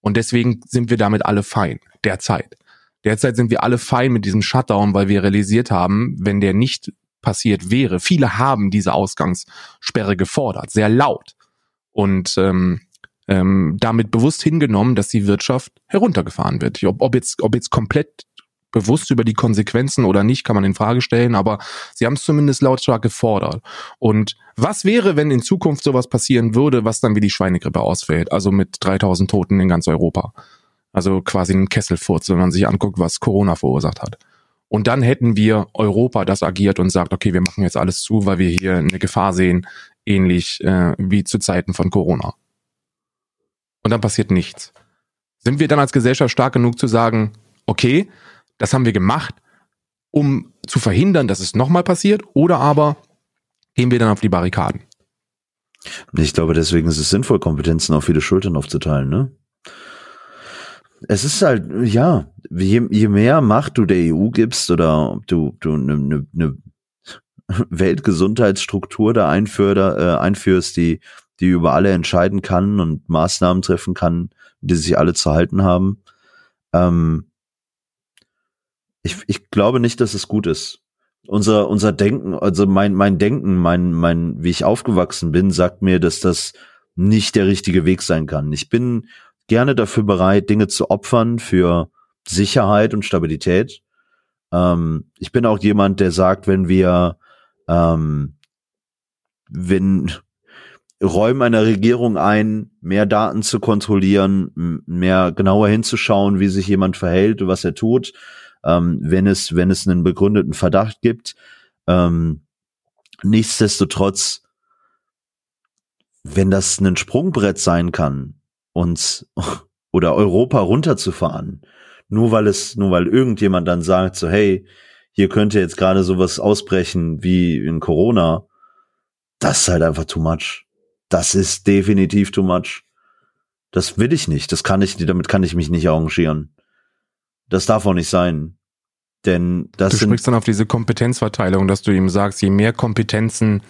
Und deswegen sind wir damit alle fein, derzeit. Derzeit sind wir alle fein mit diesem Shutdown, weil wir realisiert haben, wenn der nicht passiert wäre, viele haben diese Ausgangssperre gefordert, sehr laut. Und ähm, ähm, damit bewusst hingenommen, dass die Wirtschaft heruntergefahren wird. Ob, ob, jetzt, ob jetzt komplett bewusst über die Konsequenzen oder nicht, kann man in Frage stellen, aber sie haben es zumindest lautstark gefordert. Und was wäre, wenn in Zukunft sowas passieren würde, was dann wie die Schweinegrippe ausfällt, also mit 3000 Toten in ganz Europa? Also quasi ein Kesselfurz, wenn man sich anguckt, was Corona verursacht hat. Und dann hätten wir Europa das agiert und sagt, okay, wir machen jetzt alles zu, weil wir hier eine Gefahr sehen, ähnlich äh, wie zu Zeiten von Corona und dann passiert nichts. Sind wir dann als Gesellschaft stark genug zu sagen, okay, das haben wir gemacht, um zu verhindern, dass es nochmal passiert, oder aber gehen wir dann auf die Barrikaden? Ich glaube, deswegen ist es sinnvoll, Kompetenzen auf viele Schultern aufzuteilen, ne? Es ist halt, ja, je, je mehr Macht du der EU gibst oder du, du eine ne, ne (laughs) Weltgesundheitsstruktur da einführ, äh, einführst, die die über alle entscheiden kann und Maßnahmen treffen kann, die sich alle zu halten haben. Ähm, ich, ich glaube nicht, dass es gut ist. Unser, unser Denken, also mein, mein Denken, mein, mein, wie ich aufgewachsen bin, sagt mir, dass das nicht der richtige Weg sein kann. Ich bin gerne dafür bereit, Dinge zu opfern für Sicherheit und Stabilität. Ähm, ich bin auch jemand, der sagt, wenn wir, ähm, wenn, Räumen einer Regierung ein, mehr Daten zu kontrollieren, mehr genauer hinzuschauen, wie sich jemand verhält, was er tut, ähm, wenn es, wenn es einen begründeten Verdacht gibt. Ähm, nichtsdestotrotz, wenn das ein Sprungbrett sein kann, uns (laughs) oder Europa runterzufahren, nur weil es, nur weil irgendjemand dann sagt, so, hey, hier könnte jetzt gerade sowas ausbrechen wie in Corona, das ist halt einfach too much das ist definitiv too much. Das will ich nicht. Das kann ich, damit kann ich mich nicht arrangieren. Das darf auch nicht sein. Denn das Du sprichst dann auf diese Kompetenzverteilung, dass du ihm sagst, je mehr Kompetenzen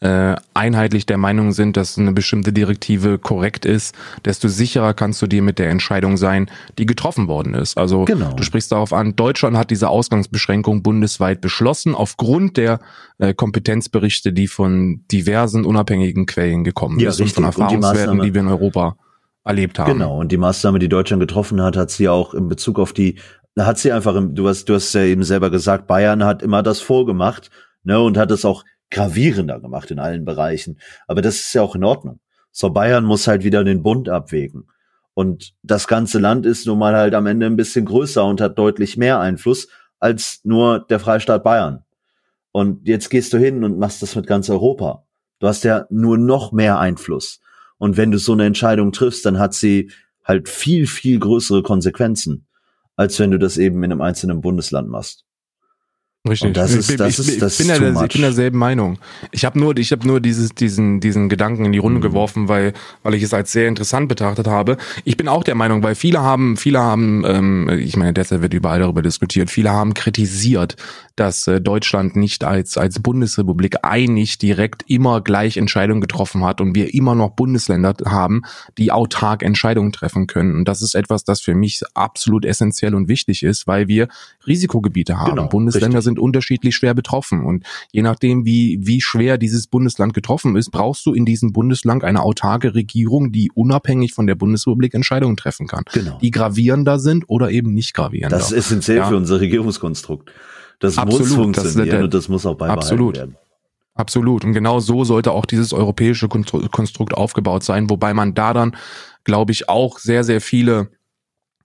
äh, einheitlich der Meinung sind, dass eine bestimmte Direktive korrekt ist, desto sicherer kannst du dir mit der Entscheidung sein, die getroffen worden ist. Also genau. du sprichst darauf an, Deutschland hat diese Ausgangsbeschränkung bundesweit beschlossen, aufgrund der äh, Kompetenzberichte, die von diversen unabhängigen Quellen gekommen ja, sind, von Erfahrungswerten, die, die wir in Europa erlebt haben. Genau, und die Maßnahme, die Deutschland getroffen hat, hat sie auch in Bezug auf die, hat sie einfach, du hast, du hast ja eben selber gesagt, Bayern hat immer das vorgemacht, ne, und hat es auch gravierender gemacht in allen Bereichen. Aber das ist ja auch in Ordnung. So, Bayern muss halt wieder den Bund abwägen. Und das ganze Land ist nun mal halt am Ende ein bisschen größer und hat deutlich mehr Einfluss als nur der Freistaat Bayern. Und jetzt gehst du hin und machst das mit ganz Europa. Du hast ja nur noch mehr Einfluss. Und wenn du so eine Entscheidung triffst, dann hat sie halt viel, viel größere Konsequenzen, als wenn du das eben in einem einzelnen Bundesland machst. Richtig. Und das Ich ist, bin- das ich, ist, das ich, bin ist der, ich bin derselben Meinung. Ich habe nur, ich habe nur dieses, diesen, diesen Gedanken in die Runde Mhm. geworfen, weil, weil ich es als sehr interessant betrachtet habe. Ich bin auch der Meinung, weil viele haben, viele haben, ähm, ich meine, derzeit wird überall darüber diskutiert. Viele haben kritisiert, dass äh, Deutschland nicht als als Bundesrepublik einig direkt immer gleich Entscheidungen getroffen hat und wir immer noch Bundesländer haben, die autark Entscheidungen treffen können. Und das ist etwas, das für mich absolut essentiell und wichtig ist, weil wir Risikogebiete haben. Genau, Bundesländer richtig. sind unterschiedlich schwer betroffen und je nachdem, wie wie schwer dieses Bundesland getroffen ist, brauchst du in diesem Bundesland eine autarke Regierung, die unabhängig von der Bundesrepublik Entscheidungen treffen kann, Genau. die gravierender sind oder eben nicht gravierender. Das ist essentiell Ja. für unser Regierungskonstrukt. Das Absolut, muss das funktionieren der- und das muss auch beibehalten Absolut. werden. Absolut. Und genau so sollte auch dieses europäische Konstru- Konstrukt aufgebaut sein, wobei man da dann, glaube ich, auch sehr, sehr viele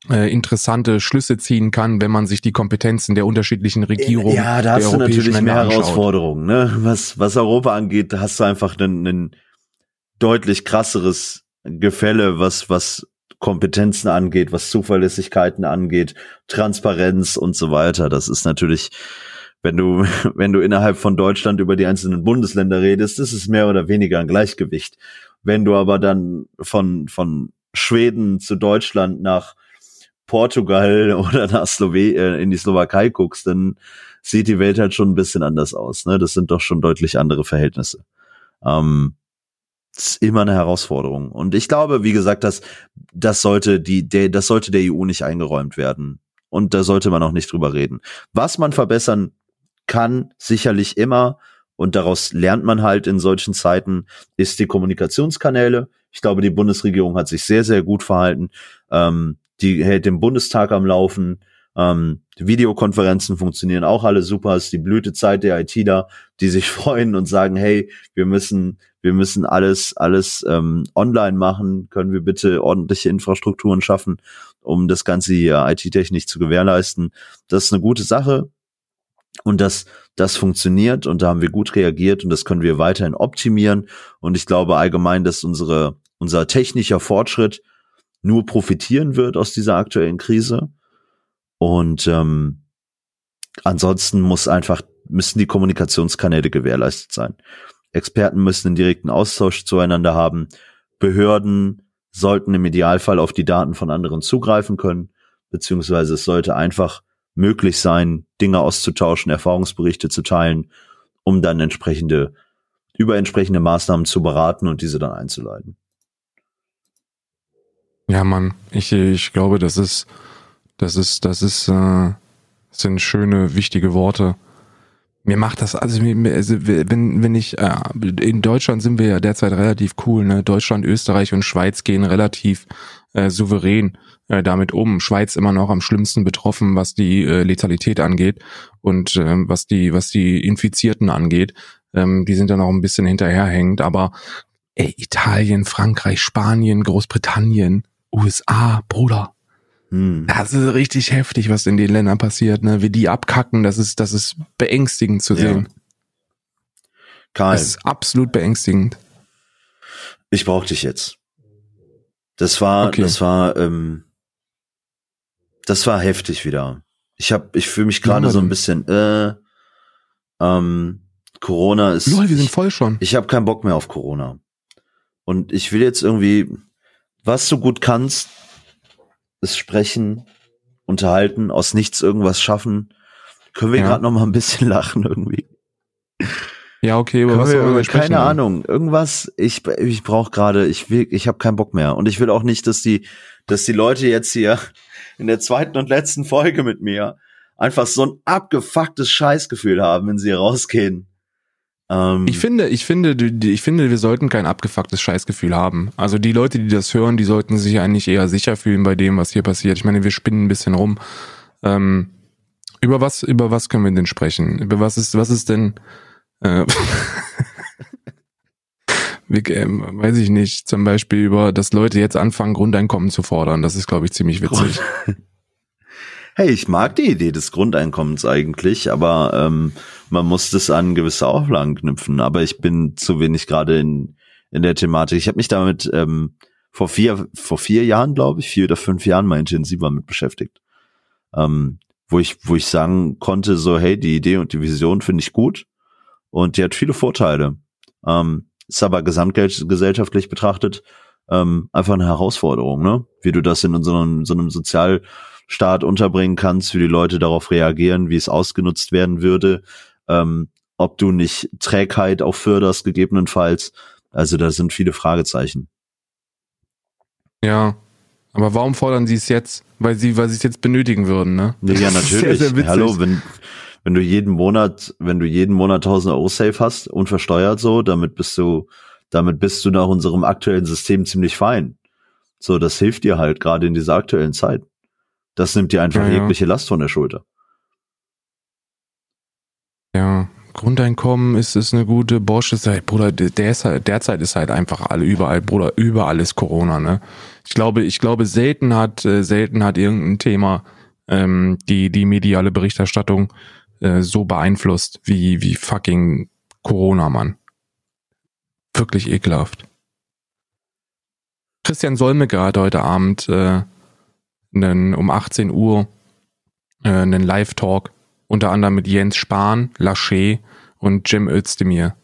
äh, interessante Schlüsse ziehen kann, wenn man sich die Kompetenzen der unterschiedlichen Regierungen Ja, da hast du natürlich Länder mehr anschaut. Herausforderungen. Ne? Was, was Europa angeht, da hast du einfach ein, deutlich krasseres Gefälle, was, was Kompetenzen angeht, was Zuverlässigkeiten angeht, Transparenz und so weiter. Das ist natürlich, wenn du, (laughs) wenn du innerhalb von Deutschland über die einzelnen Bundesländer redest, ist mehr oder weniger ein Gleichgewicht. Wenn du aber dann von, von Schweden zu Deutschland nach Portugal (laughs) oder nach Slowe äh, in die Slowakei guckst, dann sieht die Welt halt schon ein bisschen anders aus. Ne? Das sind doch schon deutlich andere Verhältnisse. Ähm, ist immer eine Herausforderung. Und ich glaube, wie gesagt, dass das sollte die, der, das sollte der EU nicht eingeräumt werden. Und da sollte man auch nicht drüber reden. Was man verbessern kann, sicherlich immer, und daraus lernt man halt in solchen Zeiten, ist die Kommunikationskanäle. Ich glaube, die Bundesregierung hat sich sehr, sehr gut verhalten. Ähm, die hält den Bundestag am Laufen. Ähm, Videokonferenzen funktionieren auch alle super. Es ist die Blütezeit der ITler, die sich (laughs) freuen und sagen, hey, wir müssen, wir müssen alles, alles ähm, online machen. Können wir bitte ordentliche Infrastrukturen schaffen, um das Ganze hier IT-technisch zu gewährleisten? Das ist eine gute Sache. Und das, das funktioniert und da haben wir gut reagiert und das können wir weiterhin optimieren. Und ich glaube allgemein, dass unsere, unser technischer Fortschritt nur profitieren wird aus dieser aktuellen Krise. Und ähm, ansonsten muss einfach, müssen die Kommunikationskanäle gewährleistet sein. Experten müssen einen direkten Austausch zueinander haben. Behörden sollten im Idealfall auf die Daten von anderen zugreifen können, beziehungsweise es sollte einfach möglich sein, Dinge auszutauschen, Erfahrungsberichte zu teilen, um dann entsprechende, über entsprechende Maßnahmen zu beraten und diese dann einzuleiten. Ja, Mann, ich, ich glaube, das ist, das ist, das ist, äh, sind schöne, wichtige Worte. Mir macht das, also, also wenn, wenn ich, äh, in Deutschland sind wir ja derzeit relativ cool, ne? Deutschland, Österreich und Schweiz gehen relativ äh, souverän äh, damit um. Schweiz immer noch am schlimmsten betroffen, was die äh, Letalität angeht und ähm, was die, was die Infizierten angeht. Ähm, die sind da noch ein bisschen hinterherhängend, aber ey, Italien, Frankreich, Spanien, Großbritannien, USA, Bruder. Hm. Das ist richtig heftig, was in den Ländern passiert, ne? Wie die abkacken, das ist, das ist beängstigend zu Ja. sehen. Karl, Das ist absolut beängstigend. ich brauch dich jetzt. Das war, Okay. das war, ähm, das war heftig wieder. Ich hab, ich fühle mich gerade Ja, so ein bisschen, äh, ähm, Corona ist. Lol, wir sind ich, voll schon. ich habe keinen Bock mehr auf Corona. Und ich will jetzt irgendwie, was du gut kannst, ist sprechen, unterhalten, aus nichts irgendwas schaffen. Können wir Ja. gerade noch mal ein bisschen (laughs) lachen irgendwie? Ja, okay, aber Können was wir, über- sprechen? keine Ahnung, irgendwas. Ich ich brauche gerade, ich will, ich habe keinen Bock mehr und ich will auch nicht, dass die, dass die Leute jetzt hier (laughs) in der zweiten und letzten Folge mit mir einfach so ein abgefucktes Scheißgefühl haben, wenn sie hier rausgehen. Ähm, Ich finde, ich finde, ich finde, wir sollten kein abgefucktes Scheißgefühl haben. Also die Leute, die das hören, die sollten sich eigentlich eher sicher fühlen bei dem, was hier passiert. Ich meine, wir spinnen ein bisschen rum. Ähm, über was, über was können wir denn sprechen? Über was ist, was ist denn, äh, (laughs) ähm, weiß ich nicht, zum Beispiel über, dass Leute jetzt anfangen, Grundeinkommen zu fordern. Das ist, glaube ich, ziemlich witzig. (laughs) hey, ich mag die Idee des Grundeinkommens eigentlich, aber ähm, man muss das an gewisse Auflagen knüpfen. Aber ich bin zu wenig gerade in, in der Thematik. Ich habe mich damit ähm, vor vier, vor vier Jahren, glaube ich, vier oder fünf Jahren mal intensiver mit beschäftigt. Ähm, wo ich, wo ich sagen konnte, so, hey, die Idee und die Vision finde ich gut und die hat viele Vorteile. Ähm, ist aber gesamtgesellschaftlich betrachtet ähm, einfach eine Herausforderung, ne? Wie du das in unserem so einem Sozialstaat unterbringen kannst, wie die Leute darauf reagieren, wie es ausgenutzt werden würde, ähm, ob du nicht Trägheit auch förderst, gegebenenfalls. Also da sind viele Fragezeichen. Ja, aber warum fordern sie es jetzt? Weil sie, weil sie es jetzt benötigen würden, ne? Ja, natürlich. Sehr, sehr Hallo, wenn, wenn du jeden Monat, wenn du jeden Monat 1000 Euro safe hast, unversteuert so, damit bist du, damit bist du nach unserem aktuellen System ziemlich fein. So, das hilft dir halt gerade in dieser aktuellen Zeit. Das nimmt dir einfach ja, jegliche Last von der Schulter. Ja, Grundeinkommen ist, ist eine gute Bosch ist halt, Bruder, der ist halt, derzeit ist halt einfach alle überall, Bruder, überall ist Corona, ne? Ich glaube, ich glaube, selten hat, äh, selten hat irgendein Thema ähm, die, die mediale Berichterstattung äh, so beeinflusst wie, wie fucking Corona, Mann. Wirklich ekelhaft. Christian Solmecke hat heute Abend äh, einen, um 18 Uhr äh, einen Live-Talk unter anderem mit Jens Spahn, Lachey und Jim Özdemir.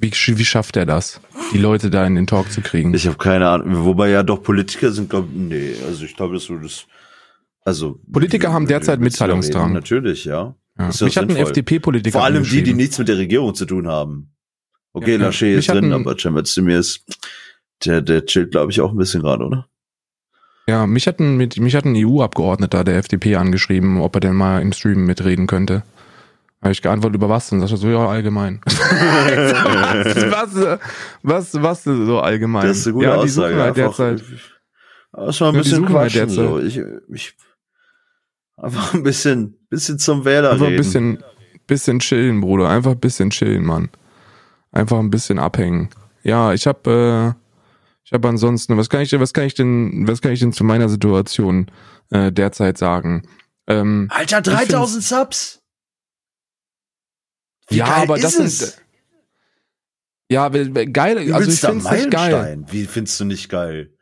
Wie, wie schafft er das, die Leute da in den Talk zu kriegen? Ich habe keine Ahnung. Wobei ja doch Politiker sind, glaube nee, also ich glaube, dass du das also Politiker haben derzeit Mitteilungsdrang. Natürlich, ja. ja. Mich hat ein FDP-Politiker Vor allem die, die nichts mit der Regierung zu tun haben. Okay, ja, Lachey ist drin, aber Cem Özdemir ist der, der chillt, glaube ich, auch ein bisschen gerade, oder? Ja, mich hat ein, mich hat ein EU-Abgeordneter der FDP angeschrieben, ob er denn mal im Stream mitreden könnte. Habe ich geantwortet über was? Dann sagt er so, ja, allgemein. (laughs) was, was, was, was so allgemein? Das ist eine gute ja, Aussage. Halt derzeit, das war ein bisschen halt quatschen, so. Ich, ich, einfach ein bisschen, bisschen zum Wähler Einfach reden. ein bisschen, bisschen chillen, Bruder. Einfach ein bisschen chillen, Mann. Einfach ein bisschen abhängen. Ja, ich habe äh, ich habe ansonsten, was kann ich denn, was kann ich denn, was kann ich denn zu meiner Situation äh, derzeit sagen? Ähm, Alter, 3000 Subs! Wie ja, aber das es? sind. Ja, geil. also ich finde es nicht geil. Wie findest du nicht geil?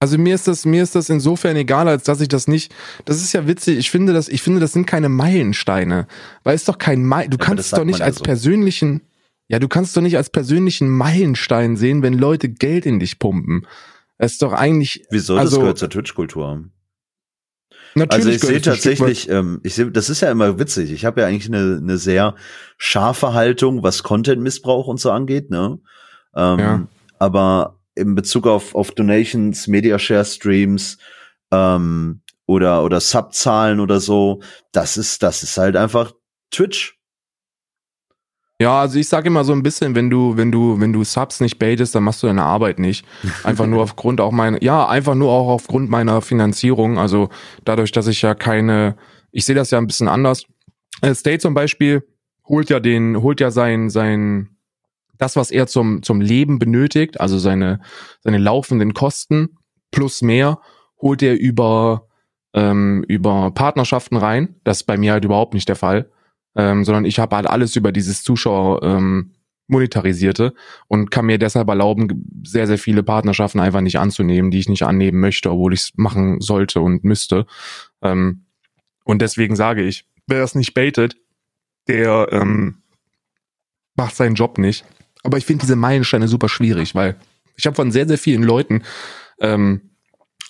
Also mir ist das, mir ist das insofern egal, als dass ich das nicht. Das ist ja witzig. Ich finde das, ich finde, das sind keine Meilensteine, weil es doch kein Meilen. Du ja, kannst es doch nicht als so. persönlichen. Ja, du kannst doch nicht als persönlichen Meilenstein sehen, wenn Leute Geld in dich pumpen. Das ist doch eigentlich. Wieso? Also, das gehört zur Twitch-Kultur. Natürlich also ich sehe tatsächlich, ähm, ich sehe, das ist ja immer witzig. Ich habe ja eigentlich eine, eine sehr scharfe Haltung, was Content-Missbrauch und so angeht, ne? Ähm, ja. Aber in Bezug auf, auf Donations, Media Share Streams ähm, oder oder Subzahlen oder so, das ist das ist halt einfach Twitch. Ja, also ich sage immer so ein bisschen, wenn du, wenn du, wenn du Subs nicht baitest, dann machst du deine Arbeit nicht. Einfach nur (laughs) aufgrund auch meiner, ja, einfach nur auch aufgrund meiner Finanzierung. Also dadurch, dass ich ja keine, ich sehe das ja ein bisschen anders. Äh, State zum Beispiel holt ja den, holt ja sein, sein, das, was er zum, zum Leben benötigt, also seine, seine laufenden Kosten plus mehr, holt er über, ähm, über Partnerschaften rein. Das ist bei mir halt überhaupt nicht der Fall ähm, sondern ich habe halt alles über dieses Zuschauer ähm, monetarisierte und kann mir deshalb erlauben, sehr, sehr viele Partnerschaften einfach nicht anzunehmen, die ich nicht annehmen möchte, obwohl ich es machen sollte und müsste. Ähm, und deswegen sage ich, wer das nicht baitet, der ähm, macht seinen Job nicht. Aber ich finde diese Meilensteine super schwierig, weil ich habe von sehr, sehr vielen Leuten ähm,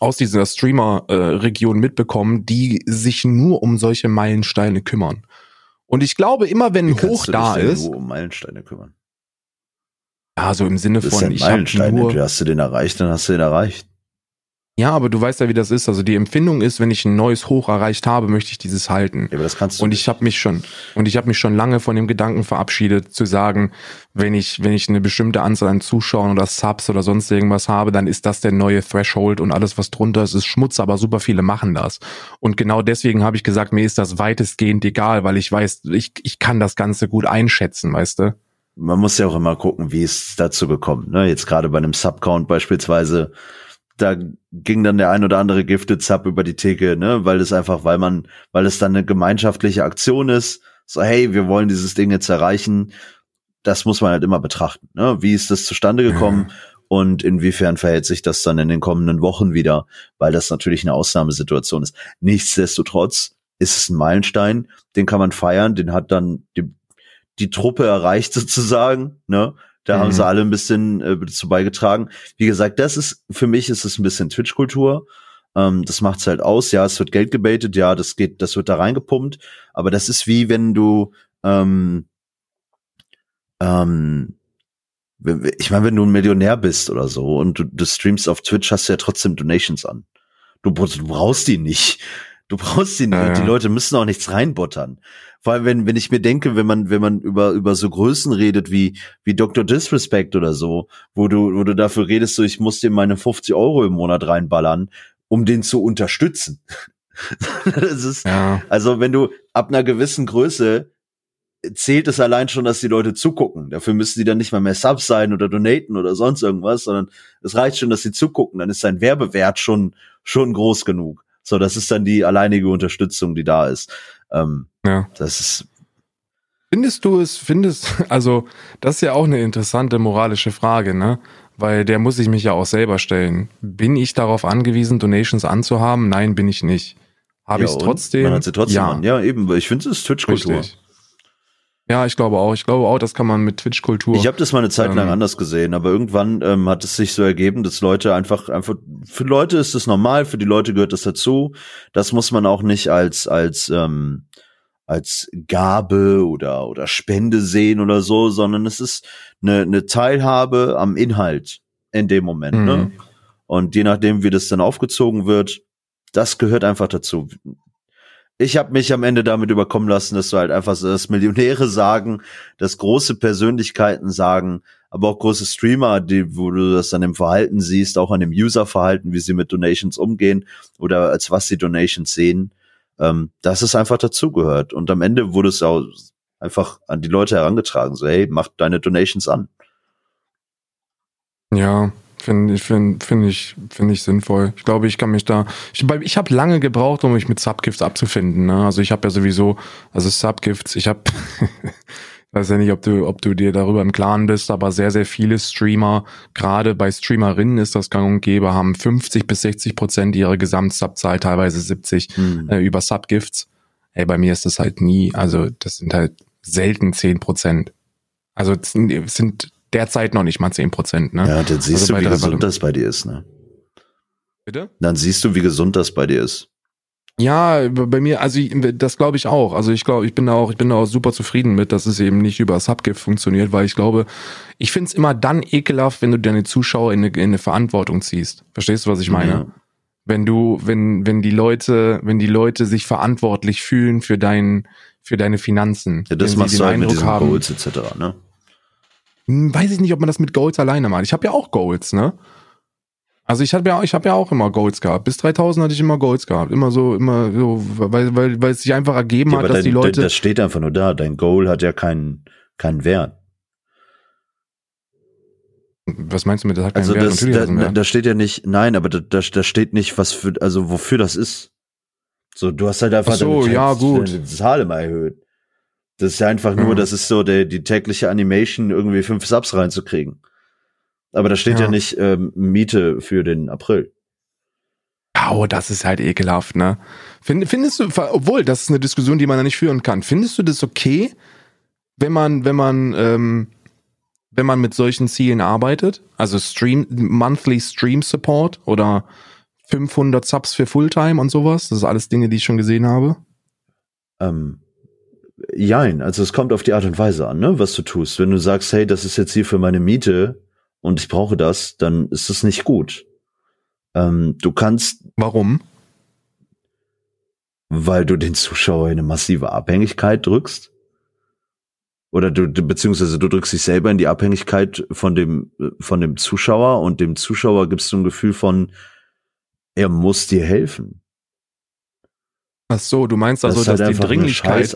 aus dieser Streamer-Region äh, mitbekommen, die sich nur um solche Meilensteine kümmern. Und ich glaube, immer wenn Wie hoch da ist. Nur um Meilensteine kümmern. Ja, so im Sinne das von. Ist ja ein Meilenstein. Nur, hast du den erreicht, dann hast du den erreicht. Ja, aber du weißt ja, wie das ist. Also die Empfindung ist, wenn ich ein neues Hoch erreicht habe, möchte ich dieses halten. Ja, aber das kannst du. Und ich habe mich schon und ich habe mich schon lange von dem Gedanken verabschiedet, zu sagen, wenn ich wenn ich eine bestimmte Anzahl an Zuschauern oder Subs oder sonst irgendwas habe, dann ist das der neue Threshold und alles was drunter ist, ist Schmutz. Aber super viele machen das. Und genau deswegen habe ich gesagt, mir ist das weitestgehend egal, weil ich weiß, ich ich kann das Ganze gut einschätzen, weißt du. Man muss ja auch immer gucken, wie es dazu gekommen. Ne? Jetzt gerade bei einem Subcount beispielsweise da ging dann der ein oder andere Gifted Sub über die Theke, ne, weil es einfach, weil man, weil es dann eine gemeinschaftliche Aktion ist, so hey, wir wollen dieses Ding jetzt erreichen. Das muss man halt immer betrachten, ne? Wie ist das zustande gekommen? Und inwiefern verhält sich das dann in den kommenden Wochen wieder, weil das natürlich eine Ausnahmesituation ist. Nichtsdestotrotz ist es ein Meilenstein, den kann man feiern, den hat dann die, die Truppe erreicht (laughs) sozusagen, ne? Da mhm. haben sie alle ein bisschen äh, dazu beigetragen. Wie gesagt, das ist, für mich ist es ein bisschen Twitch-Kultur. Ähm, das macht's halt aus. Ja, es wird Geld gebaitet, ja, das geht, das wird da reingepumpt. Aber das ist wie wenn du, ähm, ähm, ich meine, wenn du ein Millionär bist oder so und du, du streamst auf Twitch, hast du ja trotzdem Donations an. Du, du brauchst die nicht. Du brauchst die nicht. Ja, ja. Die Leute müssen auch nichts reinbottern. Vor allem, wenn, wenn ich mir denke, wenn man, wenn man über, über so Größen redet wie, wie Dr. Disrespect oder so, wo du, wo du dafür redest, so, ich muss dir meine 50 Euro im Monat reinballern, um den zu unterstützen. (laughs) das ist, ja. also wenn du ab einer gewissen Größe zählt es allein schon, dass die Leute zugucken. Dafür müssen die dann nicht mal mehr Subs sein oder donaten oder sonst irgendwas, sondern es reicht schon, dass sie zugucken. Dann ist sein Werbewert schon, schon groß genug. So, das ist dann die alleinige Unterstützung, die da ist. Ähm, ja. Das ist. Findest du es, findest, (laughs) also, das ist ja auch eine interessante moralische Frage, ne? Weil der muss ich mich ja auch selber stellen. Bin ich darauf angewiesen, Donations anzuhaben? Nein, bin ich nicht. Habe ja, ich es trotzdem? Man hat sie trotzdem ja. an. Ja, eben. Ich finde, es ist Twitch-Kultur. Ja, ich glaube auch. Ich glaube auch, das kann man mit Twitch-Kultur. Ich habe das mal eine Zeit lang ähm, anders gesehen, aber irgendwann ähm, hat es sich so ergeben, dass Leute einfach, einfach, für Leute ist das normal, für die Leute gehört das dazu. Das muss man auch nicht als, als, ähm, als Gabe oder, oder Spende sehen oder so, sondern es ist eine, eine Teilhabe am Inhalt in dem Moment. Ne? Mhm. Ne? Und je nachdem, wie das dann aufgezogen wird, das gehört einfach dazu ich habe mich am Ende damit überkommen lassen, dass du halt einfach so, dass Millionäre sagen, dass große Persönlichkeiten sagen, aber auch große Streamer, die, wo du das dann im Verhalten siehst, auch an dem User-Verhalten, wie sie mit Donations umgehen oder als was sie Donations sehen, ähm, dass es einfach dazugehört. Und am Ende wurde es auch einfach an die Leute herangetragen, so hey, mach deine Donations an. Ja, Finde ich, finde find ich, finde ich sinnvoll. Ich glaube, ich kann mich da. Ich, ich habe lange gebraucht, um mich mit Subgifts abzufinden. Ne? Also ich habe ja sowieso, also Subgifts, ich habe, (laughs) weiß ja nicht, ob du, ob du dir darüber im Klaren bist, aber sehr, sehr viele Streamer, gerade bei Streamerinnen ist das gang und gäbe, haben 50 bis 60 Prozent ihrer Gesamtsubzahl, teilweise 70, hm. äh, über Subgifts. Ey, bei mir ist das halt nie, also das sind halt selten 10 Prozent. Also es sind derzeit noch nicht mal 10 Prozent. Ne? Ja, dann siehst also du, wie gesund das bei dir ist. Ne? Bitte? Dann siehst du, wie gesund das bei dir ist. Ja, bei mir, also ich, das glaube ich auch. Also ich glaube, ich bin da auch, ich bin da auch super zufrieden mit, dass es eben nicht über Subgift funktioniert, weil ich glaube, ich finde es immer dann ekelhaft, wenn du deine Zuschauer in eine, in eine Verantwortung ziehst. Verstehst du, was ich meine? Ja. Wenn du, wenn, wenn die Leute, wenn die Leute sich verantwortlich fühlen für dein, für deine Finanzen. Ja, das machst du halt mit diesen haben, Goals etc., ne? Hm, weiß ich nicht, ob man das mit Goals alleine macht. Ich habe ja auch Goals, ne? Also ich habe ja, ich habe ja auch immer Goals gehabt. Bis 3000 hatte ich immer Goals gehabt. Immer so, immer so, weil, weil, weil es sich einfach ergeben ja, hat, dass dein, die Leute. Das steht einfach nur da. Dein Goal hat ja keinen, keinen Wert. Was meinst du mit, das hat keinen also Wert? Das, Natürlich da, da steht ja nicht, nein, aber da, da, da steht nicht, was für, also wofür das ist. So, du hast halt einfach Ach so, ja, gut. deine Zahl immer erhöht. Das ist ja einfach nur, mhm. das ist so der, die tägliche Animation, irgendwie fünf Subs reinzukriegen. Aber da steht ja, ja nicht ähm, Miete für den April. Oh, das ist halt ekelhaft, ne? Find, findest du, obwohl, das ist eine Diskussion, die man da nicht führen kann. Findest du das okay, wenn man, wenn man, ähm, wenn man mit solchen Zielen arbeitet? Also Stream, Monthly Stream Support oder 500 Subs für Fulltime und sowas? Das ist alles Dinge, die ich schon gesehen habe. Ähm, Jein, also es kommt auf die Art und Weise an, ne, was du tust. Wenn du sagst, hey, das ist jetzt hier für meine Miete und ich brauche das, dann ist das nicht gut. Ähm, du kannst. Warum? Weil du den Zuschauer in eine massive Abhängigkeit drückst. Oder du, beziehungsweise du drückst dich selber in die Abhängigkeit von dem, von dem Zuschauer und dem Zuschauer gibst du ein Gefühl von, er muss dir helfen. Ach so, du meinst also, das dass halt die Dringlichkeit.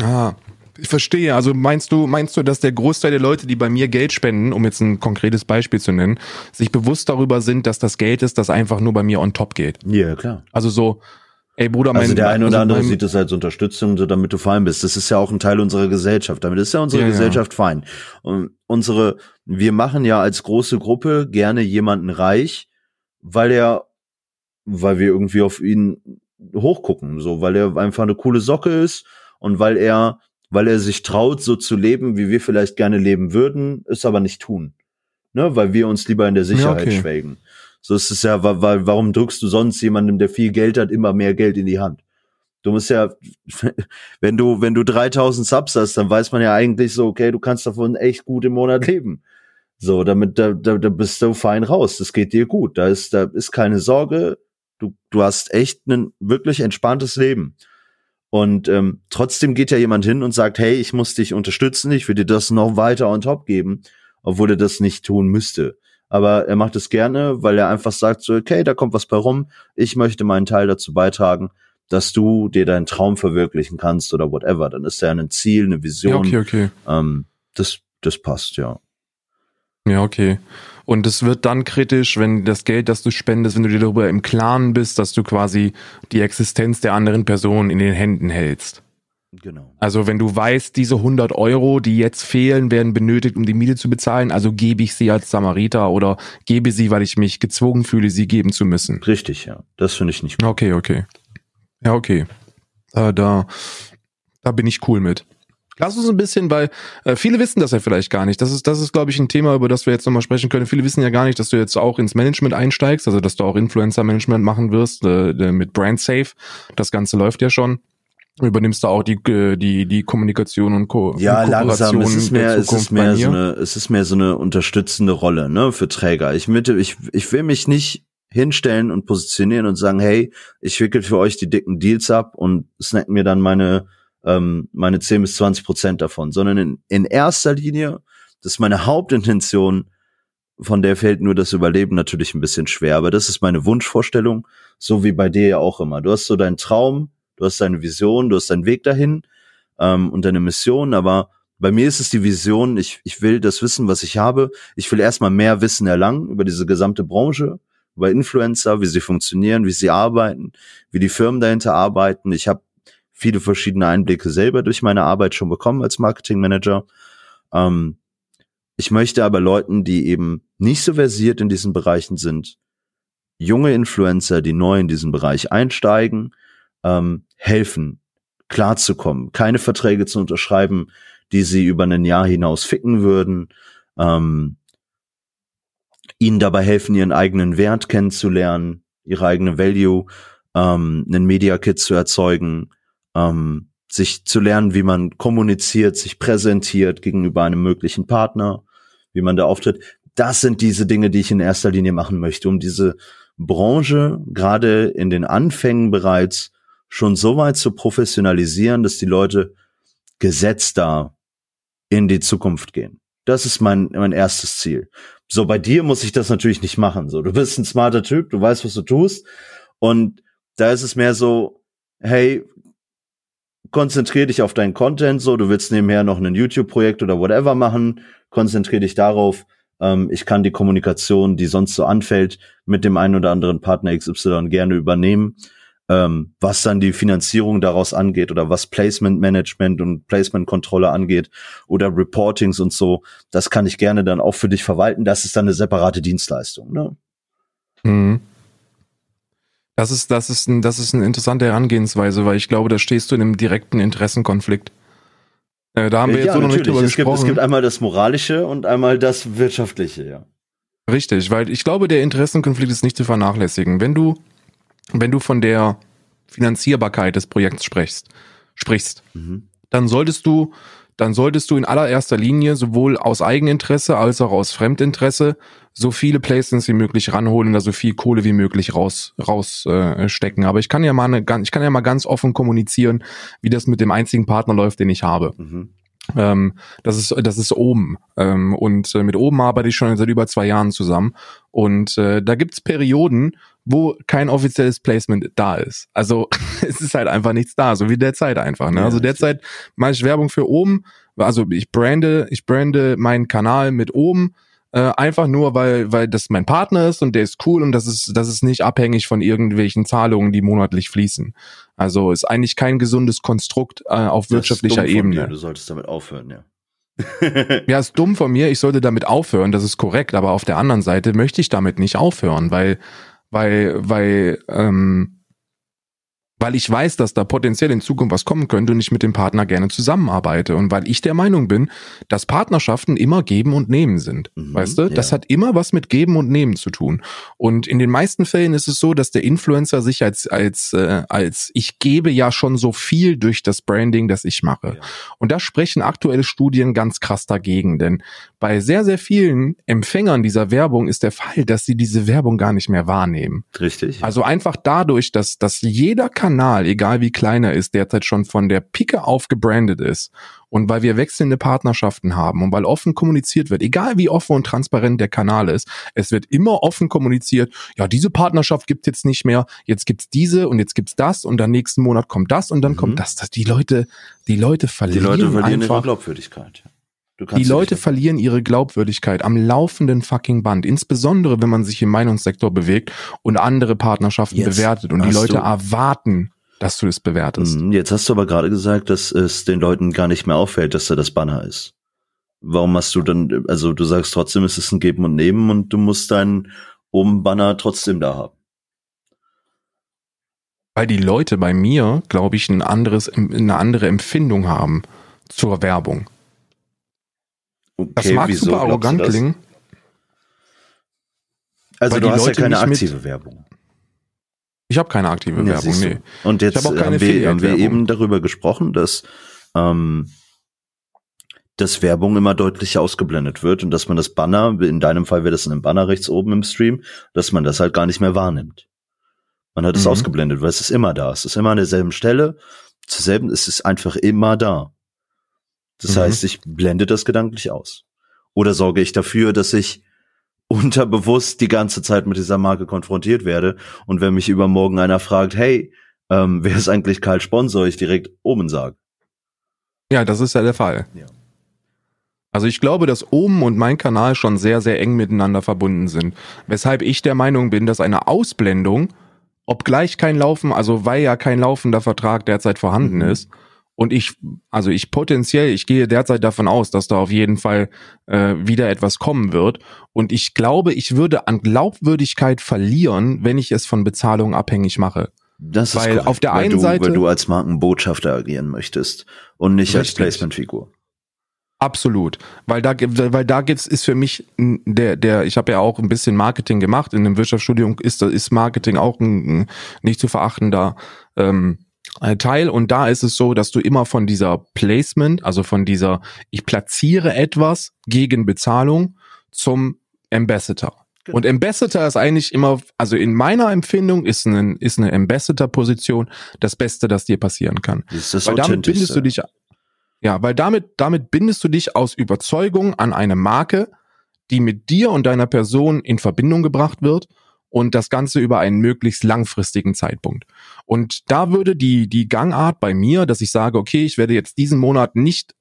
Ah, Ich verstehe. Also meinst du, meinst du, dass der Großteil der Leute, die bei mir Geld spenden, um jetzt ein konkretes Beispiel zu nennen, sich bewusst darüber sind, dass das Geld ist, das einfach nur bei mir on top geht? Ja, klar. Also so, ey Bruder, mein, Also der eine oder also andere sieht das als Unterstützung, so damit du fein bist. Das ist ja auch ein Teil unserer Gesellschaft. Damit ist ja unsere Ja, ja. Gesellschaft fein. Und unsere, wir machen ja als große Gruppe gerne jemanden reich, weil er, weil wir irgendwie auf ihn hochgucken, so, weil er einfach eine coole Socke ist und weil er, weil er sich traut, so zu leben, wie wir vielleicht gerne leben würden, es aber nicht tun. Ne, weil wir uns lieber in der Sicherheit okay. schwelgen. So ist es ja, weil, warum drückst du sonst jemandem, der viel Geld hat, immer mehr Geld in die Hand? Du musst ja, (laughs) wenn du, wenn du 3000 Subs hast, dann weiß man ja eigentlich so, okay, du kannst davon echt gut im Monat leben. So, damit, da, da, da bist du fein raus. Das geht dir gut. Da ist, da ist keine Sorge. Du, du hast echt ein wirklich entspanntes Leben. Und ähm, trotzdem geht ja jemand hin und sagt, hey, ich muss dich unterstützen, ich will dir das noch weiter on top geben, obwohl er das nicht tun müsste. Aber er macht es gerne, weil er einfach sagt so, okay, da kommt was bei rum, ich möchte meinen Teil dazu beitragen, dass du dir deinen Traum verwirklichen kannst oder whatever. Dann ist ja ein Ziel, eine Ja, Vision. okay, okay. ähm, das, das passt, ja. Ja, okay. Und es wird dann kritisch, wenn das Geld, das du spendest, wenn du dir darüber im Klaren bist, dass du quasi die Existenz der anderen Person in den Händen hältst. Genau. Also wenn du weißt, diese 100 Euro, die jetzt fehlen, werden benötigt, um die Miete zu bezahlen, also gebe ich sie als Samariter oder gebe sie, weil ich mich gezwungen fühle, sie geben zu müssen. Richtig, ja. Das finde ich nicht gut. Okay, okay. Ja, okay. Äh, da, da bin ich cool mit. Lass uns ein bisschen, weil äh, viele wissen das ja vielleicht gar nicht. Das ist, das ist, glaube ich, ein Thema, über das wir jetzt nochmal sprechen können. Viele wissen ja gar nicht, dass du jetzt auch ins Management einsteigst, also dass du auch Influencer-Management machen wirst äh, mit BrandSafe. Das Ganze läuft ja schon. Du übernimmst da auch die, äh, die, die Kommunikation und Co. Ja, und langsam. Es ist mehr, es ist mehr so eine, es ist mehr so eine unterstützende Rolle, ne, für Träger. Ich mitte, ich, ich will mich nicht hinstellen und positionieren und sagen, hey, ich wickel für euch die dicken Deals ab und snack mir dann meine, ähm, meine 10 bis 20 Prozent davon, sondern in, in erster Linie, das ist meine Hauptintention, von der fällt nur das Überleben natürlich ein bisschen schwer, aber das ist meine Wunschvorstellung, so wie bei dir ja auch immer. Du hast so deinen Traum, du hast deine Vision, du hast deinen Weg dahin ähm, und deine Mission, aber bei mir ist es die Vision, ich, ich will das Wissen, was ich habe, ich will erstmal mehr Wissen erlangen über diese gesamte Branche, über Influencer, wie sie funktionieren, wie sie arbeiten, wie die Firmen dahinter arbeiten. Ich habe viele verschiedene Einblicke selber durch meine Arbeit schon bekommen als Marketingmanager. Ähm, ich möchte aber Leuten, die eben nicht so versiert in diesen Bereichen sind, junge Influencer, die neu in diesen Bereich einsteigen, ähm, helfen, klarzukommen, keine Verträge zu unterschreiben, die sie über ein Jahr hinaus ficken würden, ähm, ihnen dabei helfen, ihren eigenen Wert kennenzulernen, ihre eigene Value, ähm, einen Media Kit zu erzeugen, ähm, sich zu lernen, wie man kommuniziert, sich präsentiert gegenüber einem möglichen Partner, wie man da auftritt. Das sind diese Dinge, die ich in erster Linie machen möchte, um diese Branche gerade in den Anfängen bereits schon so weit zu professionalisieren, dass die Leute gesetzter in die Zukunft gehen. Das ist mein, mein erstes Ziel. So, bei dir muss ich das natürlich nicht machen. So, du bist ein smarter Typ, du weißt, was du tust. Und da ist es mehr so, hey, konzentrier dich auf deinen Content, so, du willst nebenher noch ein YouTube-Projekt oder whatever machen, konzentrier dich darauf. Ähm, ich kann die Kommunikation, die sonst so anfällt, mit dem einen oder anderen Partner XY gerne übernehmen. Ähm, was dann die Finanzierung daraus angeht oder was Placement Management und Placement Kontrolle angeht oder Reportings und so, das kann ich gerne dann auch für dich verwalten. Das ist dann eine separate Dienstleistung. Ne? Mhm. Das ist, das ist, ein, das ist eine interessante Herangehensweise, weil ich glaube, da stehst du in einem direkten Interessenkonflikt. Äh, da haben wir jetzt so noch nicht drüber es gibt, gesprochen. es gibt einmal das Moralische und einmal das Wirtschaftliche, ja. Richtig, weil ich glaube, der Interessenkonflikt ist nicht zu vernachlässigen. Wenn du, wenn du von der Finanzierbarkeit des Projekts sprichst, sprichst, Mhm. dann solltest du, dann solltest du in allererster Linie sowohl aus Eigeninteresse als auch aus Fremdinteresse so viele Placements wie möglich ranholen, da so viel Kohle wie möglich raus raus äh, stecken. Aber ich kann ja mal eine, ich kann ja mal ganz offen kommunizieren, wie das mit dem einzigen Partner läuft, den ich habe. Mhm. Ähm, das ist das ist oben ähm, und äh, mit oben arbeite ich schon seit über zwei Jahren zusammen und äh, da gibt's Perioden, wo kein offizielles Placement da ist. Also (laughs) es ist halt einfach nichts da, so wie derzeit einfach. Ne? Ja, also derzeit mache ich Werbung für oben, also ich brande, ich brande meinen Kanal mit oben äh, einfach nur, weil, weil das mein Partner ist und der ist cool und das ist, das ist nicht abhängig von irgendwelchen Zahlungen, die monatlich fließen. Also ist eigentlich kein gesundes Konstrukt äh, auf wirtschaftlicher das von Ebene. Dir. Du solltest damit aufhören, ja. (laughs) Ja, ist dumm von mir, ich sollte damit aufhören, das ist korrekt, aber auf der anderen Seite möchte ich damit nicht aufhören, weil, weil, weil, ähm, weil ich weiß, dass da potenziell in Zukunft was kommen könnte und ich mit dem Partner gerne zusammenarbeite und weil ich der Meinung bin, dass Partnerschaften immer geben und nehmen sind. Mhm, weißt du? Das ja. hat immer was mit geben und nehmen zu tun. Und in den meisten Fällen ist es so, dass der Influencer sich als als äh, als ich gebe ja schon so viel durch das Branding, das ich mache. Ja. Und da sprechen aktuelle Studien ganz krass dagegen, denn bei sehr sehr vielen Empfängern dieser Werbung ist der Fall, dass sie diese Werbung gar nicht mehr wahrnehmen. Richtig. Also einfach dadurch, dass, dass jeder Kanal, egal wie klein er ist, derzeit schon von der Pike auf gebrandet ist und weil wir wechselnde Partnerschaften haben und weil offen kommuniziert wird, egal wie offen und transparent der Kanal ist, es wird immer offen kommuniziert, ja, diese Partnerschaft gibt jetzt nicht mehr, jetzt gibt's diese und jetzt gibt's das und dann nächsten Monat kommt das und dann Mhm. kommt das. Die Leute, die Leute die verlieren Leute verlieren ihre einfach Glaubwürdigkeit. Die Leute verlieren ihre Glaubwürdigkeit am laufenden fucking Band, insbesondere wenn man sich im Meinungssektor bewegt und andere Partnerschaften Jetzt bewertet und die Leute erwarten, dass du das bewertest. Mhm, Jetzt hast du aber gerade gesagt, dass es den Leuten gar nicht mehr auffällt, dass da das Banner ist. Warum hast du dann, also du sagst trotzdem, es ist ein Geben und Nehmen und du musst deinen oben Banner trotzdem da haben. Weil die Leute bei mir, glaube ich, ein anderes, eine andere Empfindung haben zur Werbung. Das Okay, mag wieso super arrogant das? klingen. Also du hast Leute ja keine nicht mit- aktive Werbung. Ich habe keine aktive Ja, Werbung, nee. Und jetzt haben wir, haben wir eben darüber gesprochen, dass, ähm, dass Werbung immer deutlicher ausgeblendet wird und dass man das Banner, in deinem Fall wäre das ein Banner rechts oben im Stream, dass man das halt gar nicht mehr wahrnimmt. Man hat es Mhm. ausgeblendet, weil es ist immer da. Es ist immer an derselben Stelle. Zur selben, es ist einfach immer da. Das Mhm. heißt, ich blende das gedanklich aus. Oder sorge ich dafür, dass ich unterbewusst die ganze Zeit mit dieser Marke konfrontiert werde und wenn mich übermorgen einer fragt, hey, ähm, (laughs) wer ist eigentlich Karl Sponsor, ich direkt oben sage. Ja, das ist ja der Fall. Ja. Also ich glaube, dass Ohm und mein Kanal schon sehr, sehr eng miteinander verbunden sind. Weshalb ich der Meinung bin, dass eine Ausblendung, obgleich kein Laufen, also weil ja kein laufender Vertrag derzeit vorhanden Mhm. ist, und ich, also ich potenziell, ich gehe derzeit davon aus, dass da auf jeden Fall äh, wieder etwas kommen wird. Und ich glaube, ich würde an Glaubwürdigkeit verlieren, wenn ich es von Bezahlung abhängig mache. Das Weil auf der einen du, Seite- weil du als Markenbotschafter agieren möchtest und nicht als Richtig. Placementfigur. Absolut, weil da gibt- weil da gibt's ist für mich der der ich habe ja auch ein bisschen Marketing gemacht in dem Wirtschaftsstudium ist ist Marketing auch ein, ein nicht zu verachtender ähm, äh, Teil und da ist es so, dass du immer von dieser Placement, also von dieser ich platziere etwas gegen Bezahlung zum Ambassador. Genau. Und Ambassador ist eigentlich immer, also in meiner Empfindung ist ein, ist eine Ambassador-Position das Beste, das dir passieren kann. Das ist das Weil damit bindest du dich, ja, weil damit, damit bindest du dich aus Überzeugung an eine Marke, die mit dir und deiner Person in Verbindung gebracht wird und das Ganze über einen möglichst langfristigen Zeitpunkt. Und da würde die, die Gangart bei mir, dass ich sage, okay, ich werde jetzt diesen Monat nicht,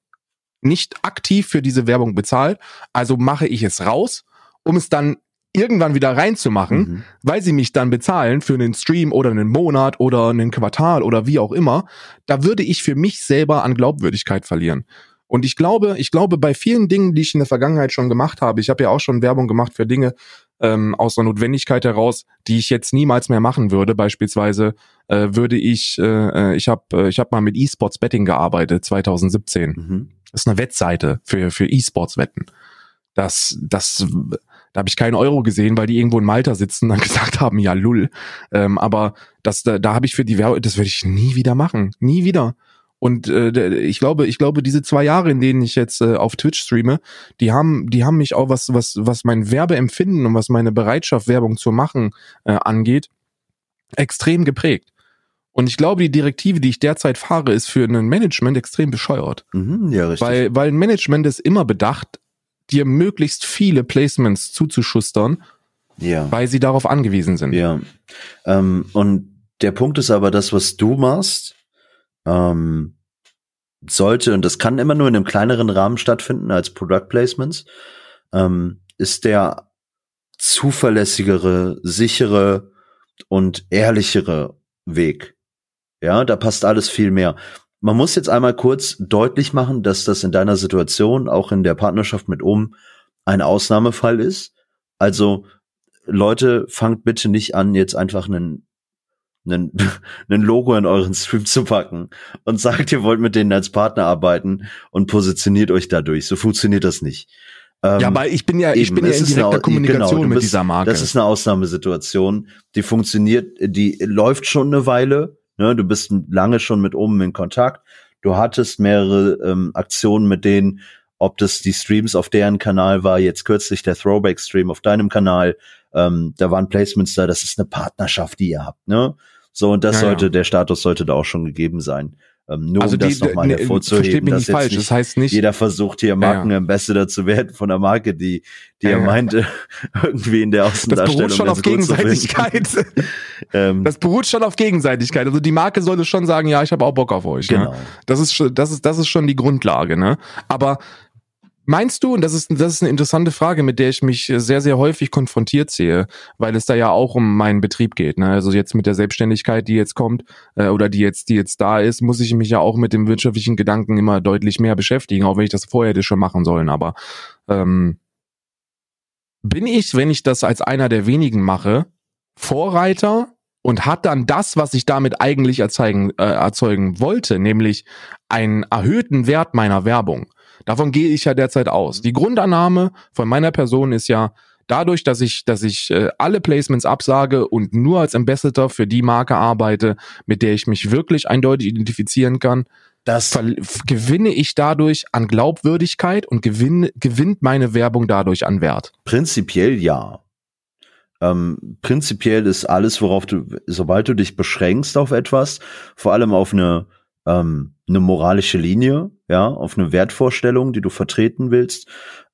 nicht aktiv für diese Werbung bezahlt, also mache ich es raus, um es dann irgendwann wieder reinzumachen, Mhm. weil sie mich dann bezahlen für einen Stream oder einen Monat oder einen Quartal oder wie auch immer, da würde ich für mich selber an Glaubwürdigkeit verlieren. Und ich glaube, ich glaube, bei vielen Dingen, die ich in der Vergangenheit schon gemacht habe, ich habe ja auch schon Werbung gemacht für Dinge ähm, aus der Notwendigkeit heraus, die ich jetzt niemals mehr machen würde. Beispielsweise äh, würde ich, äh, ich habe äh, ich hab mal mit E-Sports Betting gearbeitet, 2017. Mhm. Das ist eine Wettseite für, für E-Sports-Wetten. Das, das, da habe ich keinen Euro gesehen, weil die irgendwo in Malta sitzen und dann (laughs) gesagt haben, ja, lull. Ähm, aber das, da, da habe ich für die Werbung, das würde ich nie wieder machen. Nie wieder. Und äh, ich glaube, ich glaube, diese zwei Jahre, in denen ich jetzt äh, auf Twitch streame, die haben, die haben mich auch was, was, was mein Werbeempfinden und was meine Bereitschaft, Werbung zu machen, äh, angeht, extrem geprägt. Und ich glaube, die Direktive, die ich derzeit fahre, ist für ein Management extrem bescheuert. Mhm, ja, richtig. Weil, weil ein Management ist immer bedacht, dir möglichst viele Placements zuzuschustern, ja. weil sie darauf angewiesen sind. Ja. Ähm, und der Punkt ist aber, das, was du machst, ähm, sollte, und das kann immer nur in einem kleineren Rahmen stattfinden als Product Placements, ähm, ist der zuverlässigere, sichere und ehrlichere Weg. Ja, da passt alles viel mehr. Man muss jetzt einmal kurz deutlich machen, dass das in deiner Situation, auch in der Partnerschaft mit Um, ein Ausnahmefall ist. Also Leute, fangt bitte nicht an, jetzt einfach einen einen, einen (laughs) Logo in euren Stream zu packen und sagt, ihr wollt mit denen als Partner arbeiten und positioniert euch dadurch. So funktioniert das nicht. Ähm, ja, aber ich bin ja, ich bin ja in direkter eine, Kommunikation genau, mit bist, dieser Marke. Das ist eine Ausnahmesituation. Die funktioniert, die läuft schon eine Weile. Ne? Du bist lange schon mit oben in Kontakt. Du hattest mehrere ähm, Aktionen mit denen, ob das die Streams auf deren Kanal war, jetzt kürzlich der Throwback-Stream auf deinem Kanal. Ähm, da waren Placements da, das ist eine Partnerschaft, die ihr habt, ne? So, und das ja, sollte, ja. der Status sollte da auch schon gegeben sein. Ähm, nur also um das nochmal ne, hervorzuheben, dass jetzt nicht, das heißt nicht, jeder versucht hier Markenambassador zu werden von der Marke, die, die er meinte, irgendwie in der Außendarstellung. Das beruht schon auf Gegenseitigkeit. (laughs) ähm, das beruht schon auf Gegenseitigkeit. Also die Marke sollte schon sagen, ja, ich habe auch Bock auf euch. Ne? Genau. Ne? Das ist schon, das ist, das ist schon die Grundlage, ne? Aber Meinst du, und das ist, das ist eine interessante Frage, mit der ich mich sehr, sehr häufig konfrontiert sehe, weil es da ja auch um meinen Betrieb geht. Ne? Also jetzt mit der Selbstständigkeit, die jetzt kommt, äh, oder die jetzt, die jetzt da ist, muss ich mich ja auch mit dem wirtschaftlichen Gedanken immer deutlich mehr beschäftigen, auch wenn ich das vorher hätte schon machen sollen. Aber ähm, bin ich, wenn ich das als einer der wenigen mache, Vorreiter und hat dann das, was ich damit eigentlich erzeugen, äh, erzeugen wollte, nämlich einen erhöhten Wert meiner Werbung. Davon gehe ich ja derzeit aus. Die Grundannahme von meiner Person ist ja, dadurch, dass ich, dass ich äh, alle Placements absage und nur als Ambassador für die Marke arbeite, mit der ich mich wirklich eindeutig identifizieren kann, das gewinne ich dadurch an Glaubwürdigkeit und gewinne, gewinnt meine Werbung dadurch an Wert. Prinzipiell ja. Ähm, prinzipiell ist alles, worauf du, sobald du dich beschränkst auf etwas, vor allem auf eine ähm, eine moralische Linie, ja, auf eine Wertvorstellung, die du vertreten willst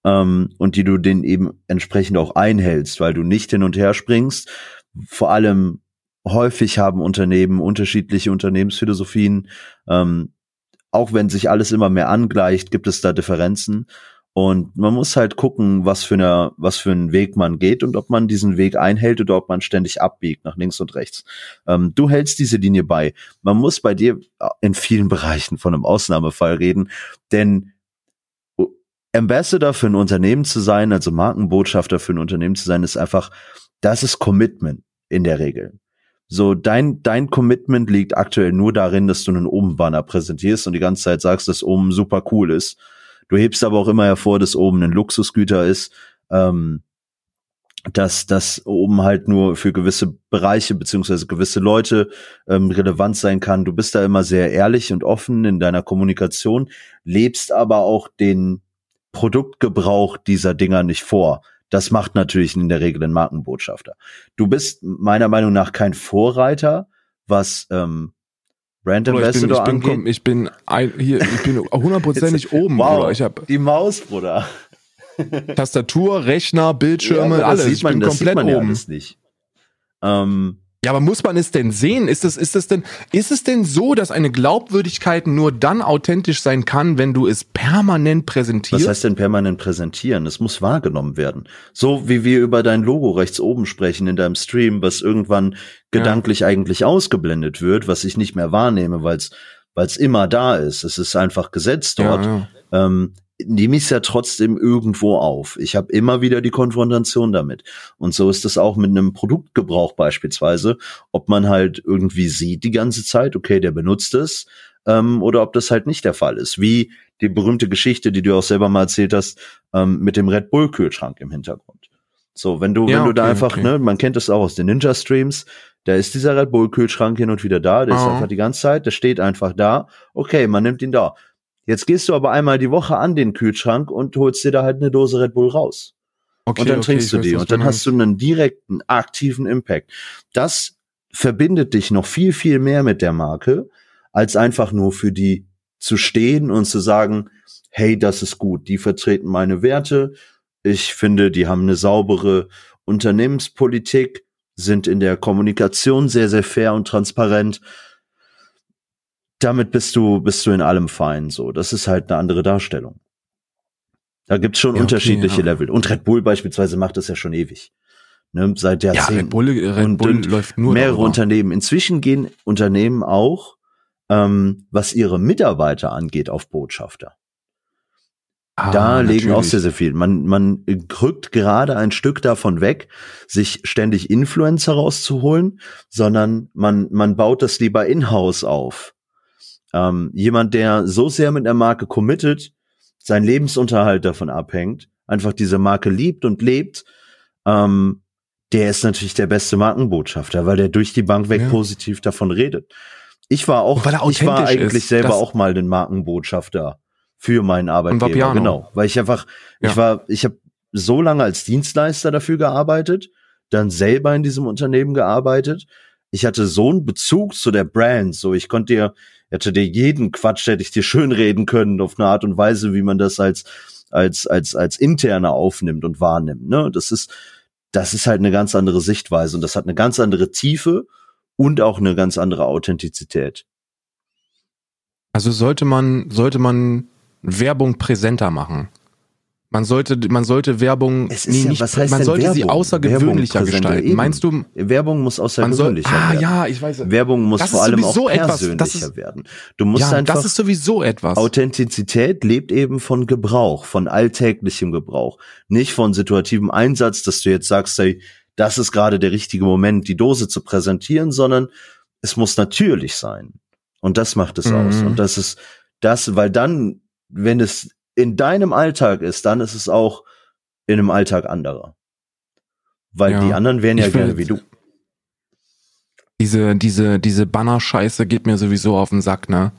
ähm, und die du den eben entsprechend auch einhältst, weil du nicht hin und her springst. Vor allem häufig haben Unternehmen unterschiedliche Unternehmensphilosophien. Ähm, auch wenn sich alles immer mehr angleicht, gibt es da Differenzen. Und man muss halt gucken, was für eine, was für einen Weg man geht und ob man diesen Weg einhält oder ob man ständig abbiegt nach links und rechts. Ähm, du hältst diese Linie bei. Man muss bei dir in vielen Bereichen von einem Ausnahmefall reden, denn Ambassador für ein Unternehmen zu sein, also Markenbotschafter für ein Unternehmen zu sein, ist einfach, das ist Commitment in der Regel. So, dein, dein Commitment liegt aktuell nur darin, dass du einen Oben-Banner präsentierst und die ganze Zeit sagst, dass oben super cool ist Du hebst aber auch immer hervor, dass oben ein Luxusgüter ist, ähm, dass das oben halt nur für gewisse Bereiche beziehungsweise gewisse Leute ähm, relevant sein kann. Du bist da immer sehr ehrlich und offen in deiner Kommunikation, lebst aber auch den Produktgebrauch dieser Dinger nicht vor. Das macht natürlich in der Regel ein Markenbotschafter. Du bist meiner Meinung nach kein Vorreiter, was ähm, Brand Ambassador ich bin, ich bin, ich bin ein, hier, ich bin hundertprozentig oben, wow, Bruder. Ich hab die Maus, Bruder. Tastatur, Rechner, Bildschirme, ja, alles. Sieht man, ich bin komplett man oben. Nicht. Ähm, ja, aber muss man es denn sehen? Ist es, ist es denn, ist es denn so, dass eine Glaubwürdigkeit nur dann authentisch sein kann, wenn du es permanent präsentierst? Was heißt denn permanent präsentieren? Es muss wahrgenommen werden. So wie wir über dein Logo rechts oben sprechen in deinem Stream, was irgendwann gedanklich ja. eigentlich ausgeblendet wird, was ich nicht mehr wahrnehme, weil es weil es immer da ist. Es ist einfach gesetzt dort. Ja, ja. Ähm, nehme ich es ja trotzdem irgendwo auf. Ich habe immer wieder die Konfrontation damit. Und so ist es auch mit einem Produktgebrauch beispielsweise, ob man halt irgendwie sieht die ganze Zeit, okay, der benutzt es, ähm, oder ob das halt nicht der Fall ist. Wie die berühmte Geschichte, die du auch selber mal erzählt hast, ähm, mit dem Red Bull Kühlschrank im Hintergrund. So, wenn du, ja, wenn du okay, da einfach, okay. ne, man kennt das auch aus den Ninja Streams, da ist dieser Red Bull Kühlschrank hin und wieder da, der oh. ist einfach die ganze Zeit, der steht einfach da. Okay, man nimmt ihn da. Jetzt gehst du aber einmal die Woche an den Kühlschrank und holst dir da halt eine Dose Red Bull raus. Okay, und dann okay, trinkst du die und dann hast du einen direkten, aktiven Impact. Das verbindet dich noch viel, viel mehr mit der Marke, als einfach nur für die zu stehen und zu sagen, hey, das ist gut, die vertreten meine Werte, ich finde, die haben eine saubere Unternehmenspolitik, sind in der Kommunikation sehr, sehr fair und transparent. Damit bist du, bist du in allem fein, so. Das ist halt eine andere Darstellung. Da gibt's schon ja, unterschiedliche okay, ja. Level. Und Red Bull beispielsweise macht das ja schon ewig. Ne, seit Jahrzehnten. Ja, Red Bull, Red und, Bull und läuft nur mehrere darüber. Unternehmen. Inzwischen gehen Unternehmen auch, ähm, was ihre Mitarbeiter angeht, auf Botschafter. Ah, da legen auch sehr, sehr viel. Man, man rückt gerade ein Stück davon weg, sich ständig Influencer rauszuholen, sondern man, man baut das lieber in-house auf. Ähm, jemand, der so sehr mit der Marke committet, sein Lebensunterhalt davon abhängt, einfach diese Marke liebt und lebt, ähm, der ist natürlich der beste Markenbotschafter, weil der durch die Bank weg ja. positiv davon redet. Ich war auch, ich war eigentlich selber auch mal den Markenbotschafter für meinen Arbeitgeber. Genau, weil ich einfach, ja. ich war, ich habe so lange als Dienstleister dafür gearbeitet, dann selber in diesem Unternehmen gearbeitet. Ich hatte so einen Bezug zu der Brand, so ich konnte dir, hätte dir jeden Quatsch hätte ich dir schön reden können auf eine Art und Weise, wie man das als als als als interne aufnimmt und wahrnimmt. Ne, das ist das ist halt eine ganz andere Sichtweise und das hat eine ganz andere Tiefe und auch eine ganz andere Authentizität. Also sollte man sollte man Werbung präsenter machen. Man sollte, man sollte Werbung es ist ja, nicht, was heißt man sollte Werbung? sie außergewöhnlicher gestalten. Eben. Meinst du? Werbung muss außergewöhnlicher soll, ah, werden. ja, ich weiß. Werbung muss vor allem auch persönlicher etwas, ist, werden. Du musst ja, einfach. Das ist sowieso etwas. Authentizität lebt eben von Gebrauch, von alltäglichem Gebrauch, nicht von situativem Einsatz, dass du jetzt sagst, hey, das ist gerade der richtige Moment, die Dose zu präsentieren, sondern es muss natürlich sein. Und das macht es mhm. aus. Und das ist das, weil dann, wenn es in deinem Alltag ist, dann ist es auch in einem Alltag anderer. Weil ja, die anderen wären ja gerne wie du. Diese, diese, diese Banner-Scheiße geht mir sowieso auf den Sack, ne?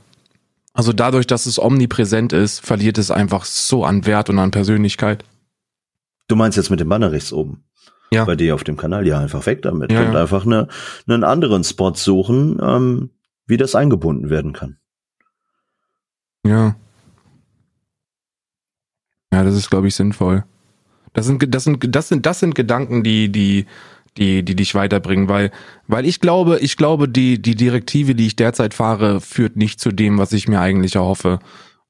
Also dadurch, dass es omnipräsent ist, verliert es einfach so an Wert und an Persönlichkeit. Du meinst jetzt mit dem Banner rechts oben? Ja. Bei dir auf dem Kanal, ja, einfach weg damit. Ja, und ja. einfach eine, einen anderen Spot suchen, ähm, wie das eingebunden werden kann. Ja. Ja, das ist, glaube ich, sinnvoll. Das sind, das sind, das sind, das sind Gedanken, die, die, die, die dich weiterbringen, weil, weil ich glaube, ich glaube, die, die Direktive, die ich derzeit fahre, führt nicht zu dem, was ich mir eigentlich erhoffe.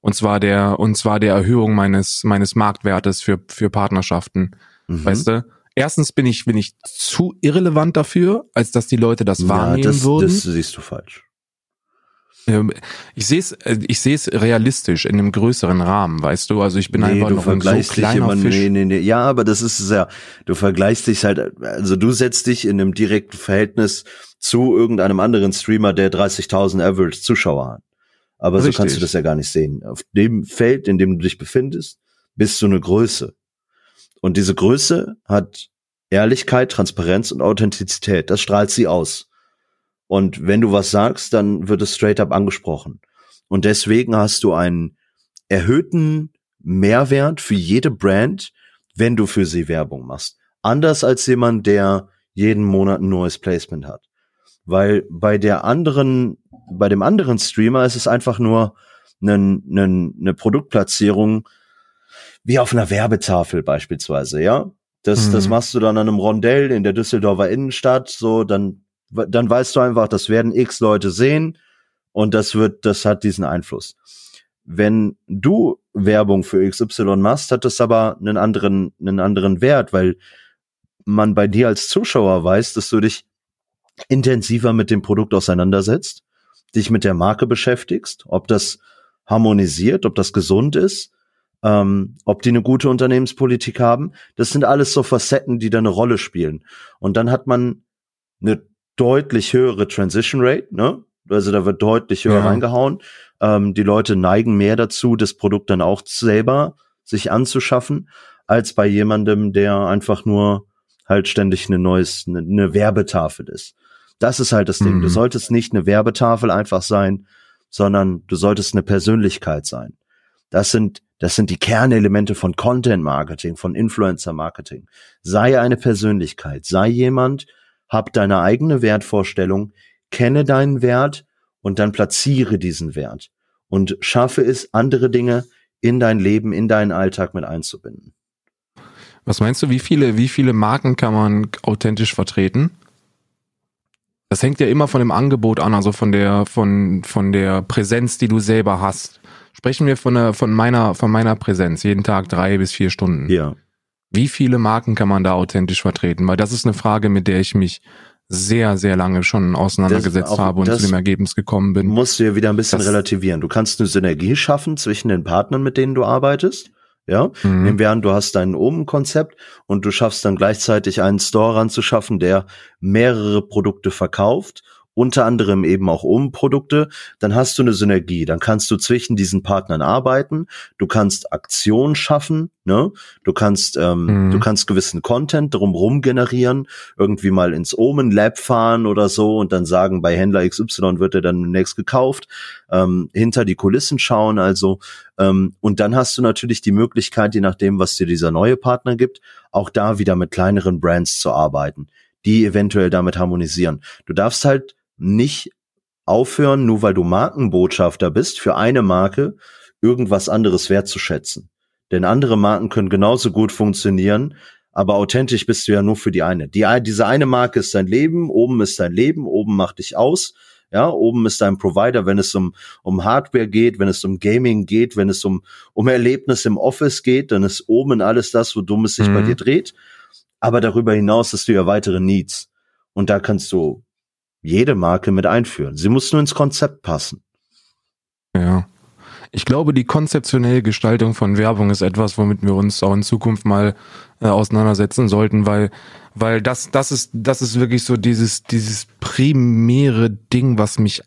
Und zwar der, und zwar der Erhöhung meines, meines Marktwertes für, für Partnerschaften. Mhm. Weißt du? Erstens bin ich, bin ich zu irrelevant dafür, als dass die Leute das wahrnehmen ja, das, würden. Das siehst du falsch. Ähm, ich sehe es, äh, ich sehe es realistisch in einem größeren Rahmen, weißt du. Also ich bin nee, einfach noch ein so kleiner immer, Fisch. Nee, nee, nee. Ja, aber das ist es ja. Du vergleichst dich halt, also du setzt dich in einem direkten Verhältnis zu irgendeinem anderen Streamer, der 30.000 Average Zuschauer hat. Aber Richtig. so kannst du das ja gar nicht sehen. Auf dem Feld, in dem du dich befindest, bist du eine Größe. Und diese Größe hat Ehrlichkeit, Transparenz und Authentizität. Das strahlt sie aus. Und wenn du was sagst, dann wird es straight up angesprochen. Und deswegen hast du einen erhöhten Mehrwert für jede Brand, wenn du für sie Werbung machst. Anders als jemand, der jeden Monat ein neues Placement hat. Weil bei der anderen, bei dem anderen Streamer ist es einfach nur eine, eine, eine Produktplatzierung wie auf einer Werbetafel beispielsweise, ja. Das, mhm. das machst du dann an einem Rondell in der Düsseldorfer Innenstadt, so, dann dann weißt du einfach, das werden x Leute sehen und das wird, das hat diesen Einfluss. Wenn du Werbung für XY machst, hat das aber einen anderen, einen anderen Wert, weil man bei dir als Zuschauer weiß, dass du dich intensiver mit dem Produkt auseinandersetzt, dich mit der Marke beschäftigst, ob das harmonisiert, ob das gesund ist, ähm, ob die eine gute Unternehmenspolitik haben. Das sind alles so Facetten, die da eine Rolle spielen. Und dann hat man eine deutlich höhere Transition Rate, ne? Also da wird deutlich höher ja. reingehauen. Ähm, die Leute neigen mehr dazu, das Produkt dann auch selber sich anzuschaffen, als bei jemandem, der einfach nur halt ständig eine neues, eine, eine Werbetafel ist. Das ist halt das Ding. Mhm. Du solltest nicht eine Werbetafel einfach sein, sondern du solltest eine Persönlichkeit sein. Das sind, das sind die Kernelemente von Content Marketing, von Influencer Marketing. Sei eine Persönlichkeit, sei jemand, hab deine eigene Wertvorstellung, kenne deinen Wert und dann platziere diesen Wert und schaffe es, andere Dinge in dein Leben, in deinen Alltag mit einzubinden. Was meinst du, wie viele, wie viele Marken kann man authentisch vertreten? Das hängt ja immer von dem Angebot an, also von der, von, von der Präsenz, die du selber hast. Sprechen wir von, der, von meiner, von meiner Präsenz, jeden Tag drei bis vier Stunden. Ja. Wie viele Marken kann man da authentisch vertreten? Weil das ist eine Frage, mit der ich mich sehr, sehr lange schon auseinandergesetzt auch- habe und zu dem Ergebnis gekommen bin. musst du ja wieder ein bisschen Das- relativieren. Du kannst eine Synergie schaffen zwischen den Partnern, mit denen du arbeitest. Ja, Mhm. nehmen wir an, du hast dein Omen-Konzept und du schaffst dann gleichzeitig einen Store ranzuschaffen, der mehrere Produkte verkauft, unter anderem eben auch Omen-Produkte. Dann hast du eine Synergie. Dann kannst du zwischen diesen Partnern arbeiten. Du kannst Aktionen schaffen. Ne? Du kannst, ähm, Mhm. du kannst gewissen Content drumherum generieren, irgendwie mal ins Omen Lab fahren oder so und dann sagen, bei Händler XY wird er dann demnächst gekauft, ähm, hinter die Kulissen schauen, also ähm, und dann hast du natürlich die Möglichkeit, je nachdem, was dir dieser neue Partner gibt, auch da wieder mit kleineren Brands zu arbeiten, die eventuell damit harmonisieren. Du darfst halt nicht aufhören, nur weil du Markenbotschafter bist, für eine Marke irgendwas anderes wertzuschätzen. Denn andere Marken können genauso gut funktionieren, aber authentisch bist du ja nur für die eine. Die, diese eine Marke ist dein Leben, oben ist dein Leben, oben macht dich aus. Ja, oben ist dein Provider, wenn es um, um Hardware geht, wenn es um Gaming geht, wenn es um, um Erlebnis im Office geht, dann ist oben alles das, worum es sich Mhm. bei dir dreht. Aber darüber hinaus hast du ja weitere Needs. Und da kannst du jede Marke mit einführen. Sie muss nur ins Konzept passen. Ja. Ich glaube, die konzeptionelle Gestaltung von Werbung ist etwas, womit wir uns auch in Zukunft mal äh, auseinandersetzen sollten, weil, weil das, das ist, das ist wirklich so dieses, dieses primäre Ding, was mich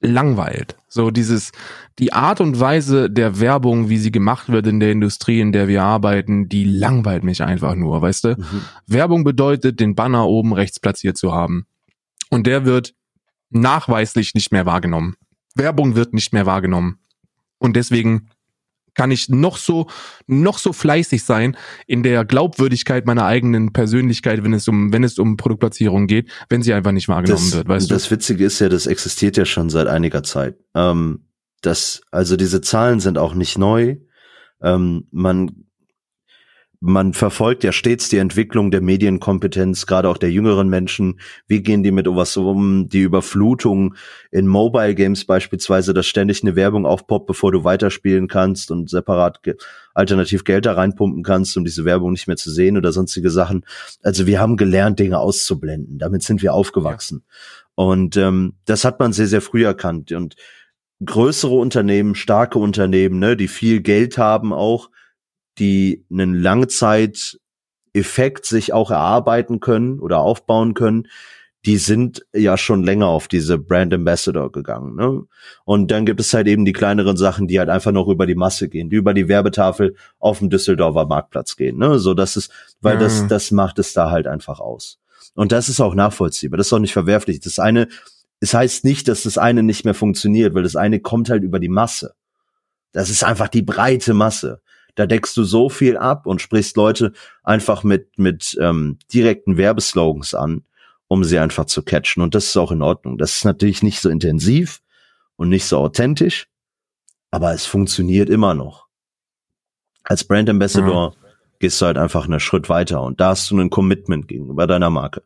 langweilt. So dieses, die Art und Weise der Werbung, wie sie gemacht wird in der Industrie, in der wir arbeiten, die langweilt mich einfach nur, weißt du? Mhm. Werbung bedeutet, den Banner oben rechts platziert zu haben. Und der wird nachweislich nicht mehr wahrgenommen. Werbung wird nicht mehr wahrgenommen. Und deswegen kann ich noch so, noch so fleißig sein in der Glaubwürdigkeit meiner eigenen Persönlichkeit, wenn es um, wenn es um Produktplatzierung geht, wenn sie einfach nicht wahrgenommen das, wird, weißt das Witzige ist ja, das existiert ja schon seit einiger Zeit. Ähm, das, also diese Zahlen sind auch nicht neu. Ähm, man, man verfolgt ja stets die Entwicklung der Medienkompetenz, gerade auch der jüngeren Menschen. Wie gehen die mit was um? Die Überflutung in Mobile Games beispielsweise, dass ständig eine Werbung aufpoppt, bevor du weiterspielen kannst und separat ge alternativ Geld da reinpumpen kannst, um diese Werbung nicht mehr zu sehen oder sonstige Sachen. Also wir haben gelernt, Dinge auszublenden. Damit sind wir aufgewachsen. Und ähm, das hat man sehr, sehr früh erkannt. Und größere Unternehmen, starke Unternehmen, ne, die viel Geld haben auch, die einen Langzeiteffekt sich auch erarbeiten können oder aufbauen können, die sind ja schon länger auf diese Brand Ambassador gegangen. Ne? Und dann gibt es halt eben die kleineren Sachen, die halt einfach noch über die Masse gehen, die über die Werbetafel auf dem Düsseldorfer Marktplatz gehen. Ne? So, das ist, weil Ja. das, das macht es da halt einfach aus. Und das ist auch nachvollziehbar. Das ist auch nicht verwerflich. Das eine, es heißt nicht, dass das eine nicht mehr funktioniert, weil das eine kommt halt über die Masse. Das ist einfach die breite Masse. Da deckst du so viel ab und sprichst Leute einfach mit, mit ähm, direkten Werbeslogans an, um sie einfach zu catchen. Und das ist auch in Ordnung. Das ist natürlich nicht so intensiv und nicht so authentisch, aber es funktioniert immer noch. Als Brand Ambassador gehst du halt einfach einen Schritt weiter und da hast du ein Commitment gegenüber deiner Marke.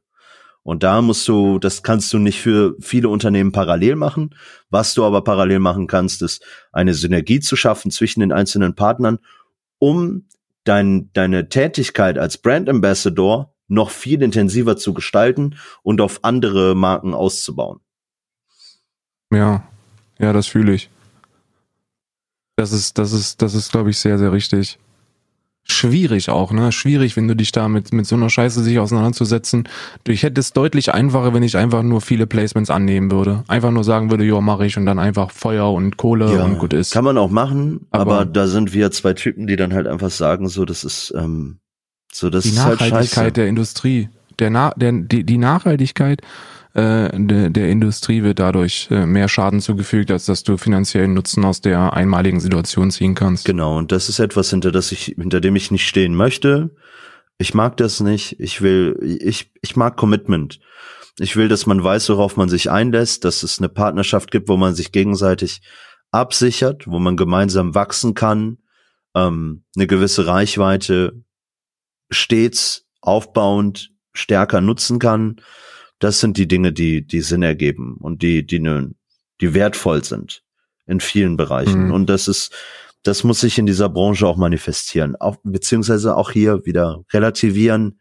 Und da musst du, das kannst du nicht für viele Unternehmen parallel machen. Was du aber parallel machen kannst, ist eine Synergie zu schaffen zwischen den einzelnen Partnern, um dein, deine Tätigkeit als Brand Ambassador noch viel intensiver zu gestalten und auf andere Marken auszubauen. Ja, ja, das fühle ich. Das ist, das ist, das ist, glaube ich, sehr, sehr richtig. Schwierig auch, ne? Schwierig, wenn du dich da mit, mit so einer Scheiße sich auseinanderzusetzen. Ich hätte es deutlich einfacher, wenn ich einfach nur viele Placements annehmen würde. Einfach nur sagen würde, ja, mache ich und dann einfach Feuer und Kohle und gut ist. Kann man auch machen, aber, Aber- da sind wir zwei Typen, die dann halt einfach sagen, so, das ist, ähm, so, das die ist halt Nachhaltigkeit scheiße. der Industrie. Der, Na der, die, die Nachhaltigkeit äh, der, Industrie wird dadurch äh, mehr Schaden zugefügt, als dass du finanziellen Nutzen aus der einmaligen Situation ziehen kannst. Genau, und das ist etwas, hinter das ich, hinter dem ich nicht stehen möchte. Ich mag das nicht. Ich will, ich, ich mag Commitment. Ich will, dass man weiß, worauf man sich einlässt, dass es eine Partnerschaft gibt, wo man sich gegenseitig absichert, wo man gemeinsam wachsen kann, ähm, eine gewisse Reichweite stets aufbauend stärker nutzen kann. Das sind die Dinge, die, die Sinn ergeben und die, die, ne, die wertvoll sind in vielen Bereichen. Mhm. Und das ist, das muss sich in dieser Branche auch manifestieren, auch, beziehungsweise auch hier wieder relativieren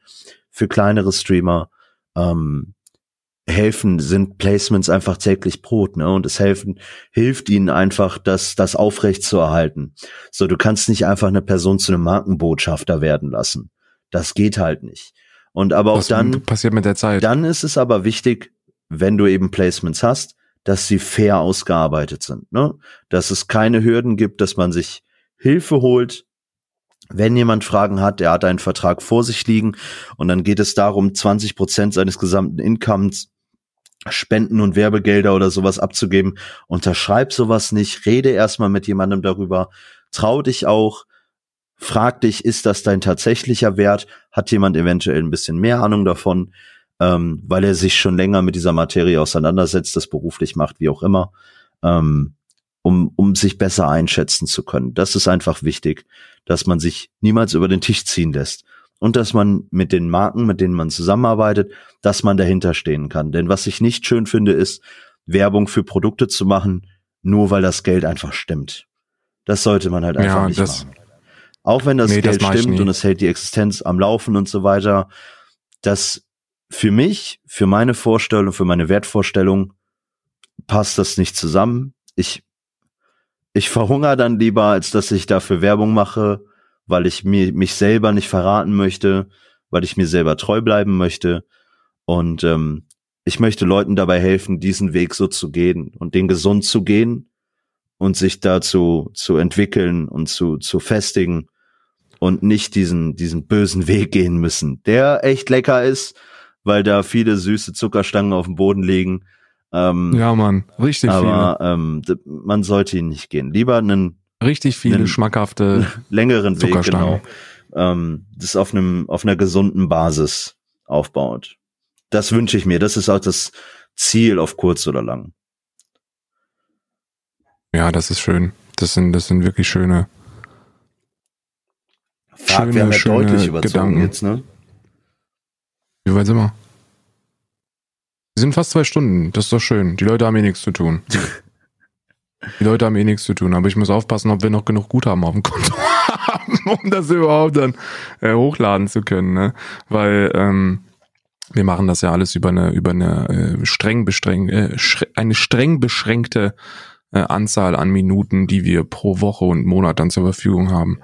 für kleinere Streamer. Ähm, helfen, sind Placements einfach täglich Brot, ne? Und es helfen, hilft ihnen einfach, das, das aufrecht zu erhalten. So, du kannst nicht einfach eine Person zu einem Markenbotschafter werden lassen. Das geht halt nicht. Und aber auch das dann passiert mit der Zeit. Dann ist es aber wichtig, wenn du eben Placements hast, dass sie fair ausgearbeitet sind, ne? Dass es keine Hürden gibt, dass man sich Hilfe holt, wenn jemand Fragen hat, er hat einen Vertrag vor sich liegen und dann geht es darum, 20 Prozent seines gesamten Incomes Spenden und Werbegelder oder sowas abzugeben. Unterschreib sowas nicht, rede erstmal mit jemandem darüber, trau dich auch, frag dich, ist das dein tatsächlicher Wert? Hat jemand eventuell ein bisschen mehr Ahnung davon, ähm, weil er sich schon länger mit dieser Materie auseinandersetzt, das beruflich macht, wie auch immer, ähm, um, um sich besser einschätzen zu können. Das ist einfach wichtig, dass man sich niemals über den Tisch ziehen lässt und dass man mit den Marken, mit denen man zusammenarbeitet, dass man dahinter stehen kann. Denn was ich nicht schön finde, ist, Werbung für Produkte zu machen, nur weil das Geld einfach stimmt. Das sollte man halt einfach ja, nicht machen. Auch wenn das nee, Geld das stimmt und es hält die Existenz am Laufen und so weiter, das für mich, für meine Vorstellung, für meine Wertvorstellung passt das nicht zusammen. Ich, ich verhungere dann lieber, als dass ich dafür Werbung mache weil ich mir, mich selber nicht verraten möchte, weil ich mir selber treu bleiben möchte. Und ähm, ich möchte Leuten dabei helfen, diesen Weg so zu gehen und den gesund zu gehen und sich dazu zu entwickeln und zu, zu festigen und nicht diesen, diesen bösen Weg gehen müssen, der echt lecker ist, weil da viele süße Zuckerstangen auf dem Boden liegen. Ähm, ja, man, richtig aber, viele. Ähm, man sollte ihn nicht gehen. Lieber einen Richtig viele schmackhafte (laughs) längeren Weg, genau. Ähm, das auf einem auf einer gesunden Basis aufbaut. Das wünsche ich mir. Das ist auch das Ziel auf kurz oder lang. Ja, das ist schön. Das sind das sind wirklich schöne. Fuck, schöne, wir haben ja deutlich überzogen Gedanken. jetzt, ne? Wie weit sind wir? Wir sind fast zwei Stunden. Das ist doch schön. Die Leute haben eh nichts zu tun. (laughs) Die Leute haben eh nichts zu tun, aber ich muss aufpassen, ob wir noch genug Guthaben auf dem Konto (laughs) haben, um das überhaupt dann äh, hochladen zu können, ne? Weil ähm, wir machen das ja alles über eine über eine äh, streng bestreng, äh, eine streng beschränkte äh, Anzahl an Minuten, die wir pro Woche und Monat dann zur Verfügung haben.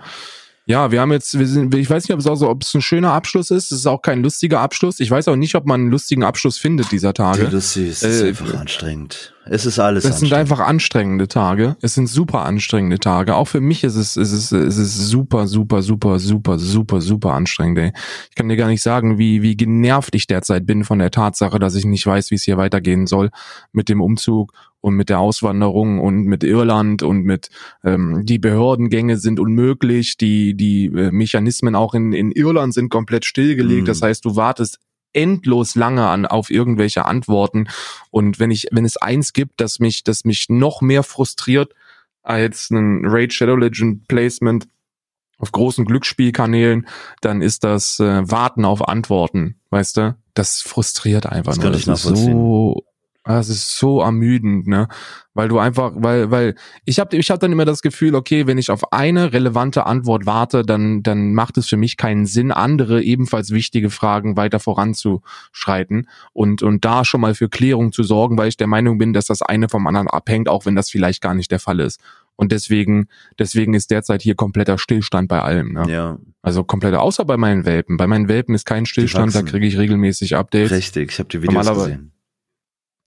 Ja, wir haben jetzt, wir sind, ich weiß nicht, ob es auch so, ob es ein schöner Abschluss ist. Es ist auch kein lustiger Abschluss. Ich weiß auch nicht, ob man einen lustigen Abschluss findet dieser Tage. Lustig, es ist äh, einfach anstrengend. Es ist alles. Es sind einfach anstrengende Tage. Es sind super anstrengende Tage. Auch für mich ist es, ist es, ist es super, super, super, super, super, super anstrengend. Ey. Ich kann dir gar nicht sagen, wie wie genervt ich derzeit bin von der Tatsache, dass ich nicht weiß, wie es hier weitergehen soll mit dem Umzug und mit der Auswanderung und mit Irland und mit ähm, die Behördengänge sind unmöglich, die die äh, Mechanismen auch in in Irland sind komplett stillgelegt. Mhm. Das heißt, du wartest endlos lange an auf irgendwelche Antworten und wenn ich wenn es eins gibt, das mich das mich noch mehr frustriert als ein Raid Shadow Legend Placement auf großen Glücksspielkanälen, dann ist das äh, Warten auf Antworten, weißt du? Das frustriert einfach das nur. Das ist so das ist so ermüdend, ne? Weil du einfach, weil, weil ich habe ich hab dann immer das Gefühl, okay, wenn ich auf eine relevante Antwort warte, dann, dann macht es für mich keinen Sinn, andere ebenfalls wichtige Fragen weiter voranzuschreiten und, und da schon mal für Klärung zu sorgen, weil ich der Meinung bin, dass das eine vom anderen abhängt, auch wenn das vielleicht gar nicht der Fall ist. Und deswegen, deswegen ist derzeit hier kompletter Stillstand bei allem. Ne? Ja. Also kompletter, außer bei meinen Welpen. Bei meinen Welpen ist kein Stillstand, da kriege ich regelmäßig Updates. Richtig, ich habe die Videos gesehen.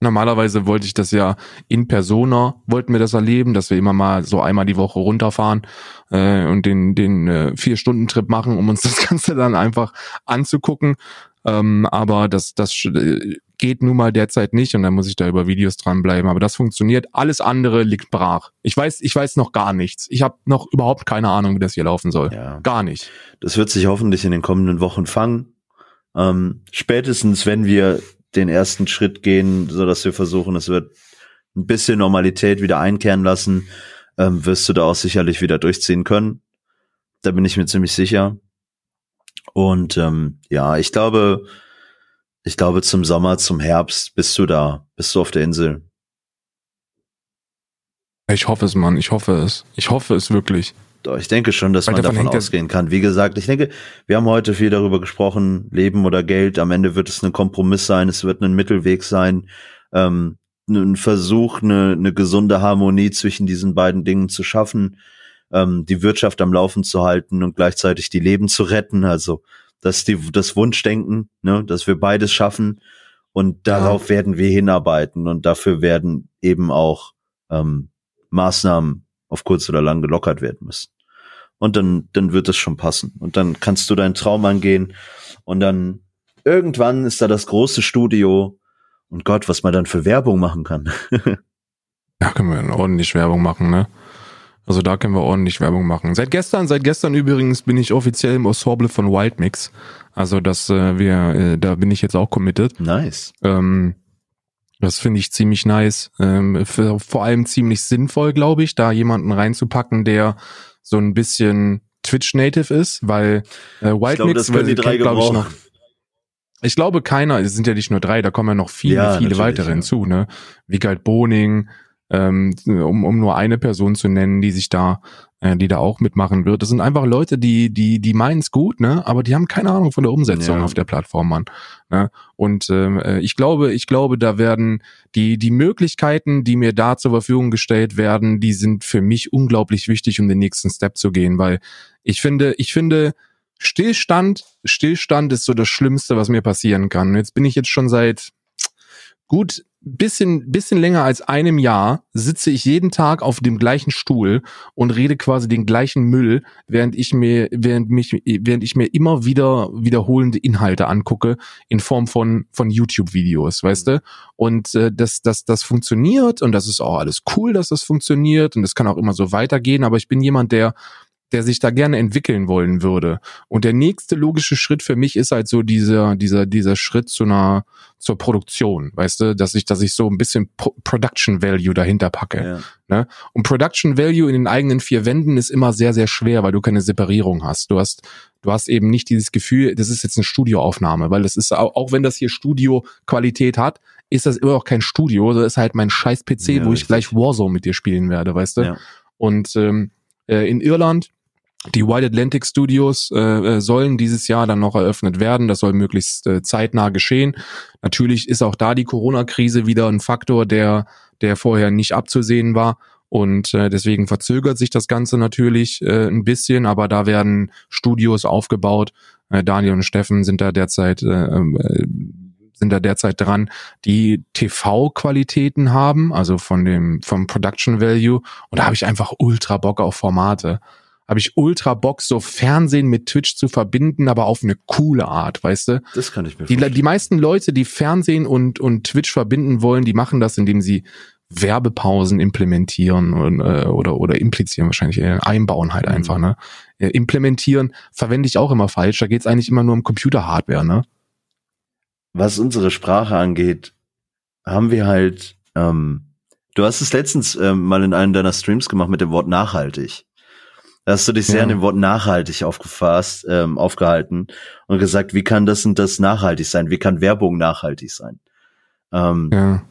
Normalerweise wollte ich das ja in Persona, wollten wir das erleben, dass wir immer mal so einmal die Woche runterfahren äh, und den, den äh, Vier-Stunden-Trip machen, um uns (laughs) das Ganze dann einfach anzugucken. Ähm, aber das, das äh, geht nun mal derzeit nicht und dann muss ich da über Videos dranbleiben. Aber das funktioniert. Alles andere liegt brach. Ich weiß, ich weiß noch gar nichts. Ich habe noch überhaupt keine Ahnung, wie das hier laufen soll. Ja. Gar nicht. Das wird sich hoffentlich in den kommenden Wochen fangen. Ähm, spätestens, wenn wir den ersten Schritt gehen, so dass wir versuchen, es wird ein bisschen Normalität wieder einkehren lassen, ähm, wirst du da auch sicherlich wieder durchziehen können. Da bin ich mir ziemlich sicher. Und ähm, ja, ich glaube, ich glaube, zum Sommer, zum Herbst bist du da, bist du auf der Insel. Ich hoffe es, Mann. Ich hoffe es. Ich hoffe es wirklich. Doch, ich denke schon, dass Weil man davon ausgehen kann. Wie gesagt, ich denke, wir haben heute viel darüber gesprochen, Leben oder Geld. Am Ende wird es ein Kompromiss sein, es wird ein Mittelweg sein, ähm, ein Versuch, eine, eine gesunde Harmonie zwischen diesen beiden Dingen zu schaffen, ähm, die Wirtschaft am Laufen zu halten und gleichzeitig die Leben zu retten. Also das die, das Wunschdenken, ne, dass wir beides schaffen und darauf ja. werden wir hinarbeiten und dafür werden eben auch ähm, Maßnahmen auf kurz oder lang gelockert werden müssen. Und dann, dann wird es schon passen. Und dann kannst du deinen Traum angehen und dann irgendwann ist da das große Studio und Gott, was man dann für Werbung machen kann. (laughs) ja, können wir ordentlich Werbung machen, ne? Also da können wir ordentlich Werbung machen. Seit gestern, seit gestern übrigens bin ich offiziell im Ensemble von Wildmix. Also das äh, wir, äh, da bin ich jetzt auch committed. Nice. Ähm, das finde ich ziemlich nice. Ähm, für, vor allem ziemlich sinnvoll, glaube ich, da jemanden reinzupacken, der so ein bisschen Twitch-Native ist, weil äh, Wildmix, weil sie kennt, glaube ich, noch. Ich glaube keiner, es sind ja nicht nur drei, da kommen ja noch viele, ja, viele weitere ja. hinzu, ne? Wie Galt Boning, ähm, um, um nur eine Person zu nennen, die sich da, äh, die da auch mitmachen wird. Das sind einfach Leute, die, die, die meinen es gut, ne, aber die haben keine Ahnung von der Umsetzung ja. auf der Plattform, Mann. Ne? Und ähm, äh, ich glaube, ich glaube, da werden die, die Möglichkeiten, die mir da zur Verfügung gestellt werden, die sind für mich unglaublich wichtig, um den nächsten Step zu gehen, weil ich finde, ich finde, Stillstand, Stillstand ist so das Schlimmste, was mir passieren kann. Jetzt bin ich jetzt schon seit gut bisschen, bisschen länger als einem Jahr sitze ich jeden Tag auf dem gleichen Stuhl und rede quasi den gleichen Müll, während ich mir, während mich, während ich mir immer wieder wiederholende Inhalte angucke in Form von, von YouTube-Videos, weißt du? Und äh, das, das, das funktioniert und das ist auch alles cool, dass das funktioniert und das kann auch immer so weitergehen, aber ich bin jemand, der der sich da gerne entwickeln wollen würde. Und der nächste logische Schritt für mich ist halt so dieser, dieser, dieser Schritt zu einer, zur Produktion, weißt du, dass ich, dass ich so ein bisschen Pro Production Value dahinter packe. Ja. Ne? Und Production Value in den eigenen vier Wänden ist immer sehr, sehr schwer, weil du keine Separierung hast. Du hast, du hast eben nicht dieses Gefühl, das ist jetzt eine Studioaufnahme, weil das ist, auch, auch wenn das hier Studio-Qualität hat, ist das immer auch kein Studio, das ist halt mein scheiß PC, ja, wo ich gleich Warzone mit dir spielen werde, weißt du? Ja. Und ähm, äh, in Irland die Wild Atlantic Studios äh, äh, sollen dieses Jahr dann noch eröffnet werden. Das soll möglichst äh, zeitnah geschehen. Natürlich ist auch da die Corona-Krise wieder ein Faktor, der, der vorher nicht abzusehen war. Und äh, deswegen verzögert sich das Ganze natürlich äh, ein bisschen, aber da werden Studios aufgebaut. Äh, Daniel und Steffen sind da derzeit äh, äh, sind da derzeit dran, die TV-Qualitäten haben, also von dem vom Production Value. Und da habe ich einfach ultra Bock auf Formate habe ich ultra Bock, so Fernsehen mit Twitch zu verbinden, aber auf eine coole Art, weißt du? Das kann ich mir die, die meisten Leute, die Fernsehen und, und Twitch verbinden wollen, die machen das, indem sie Werbepausen implementieren und, äh, oder, oder implizieren wahrscheinlich, äh, einbauen halt mhm. einfach, ne? Äh, implementieren verwende ich auch immer falsch, da geht's eigentlich immer nur um Computerhardware, ne? Was unsere Sprache angeht, haben wir halt, ähm, du hast es letztens ähm, mal in einem deiner Streams gemacht mit dem Wort nachhaltig. Da hast du dich sehr ja. an dem Wort nachhaltig aufgefasst, ähm, aufgehalten und gesagt, wie kann das und das nachhaltig sein? Wie kann Werbung nachhaltig sein? Ähm, ja.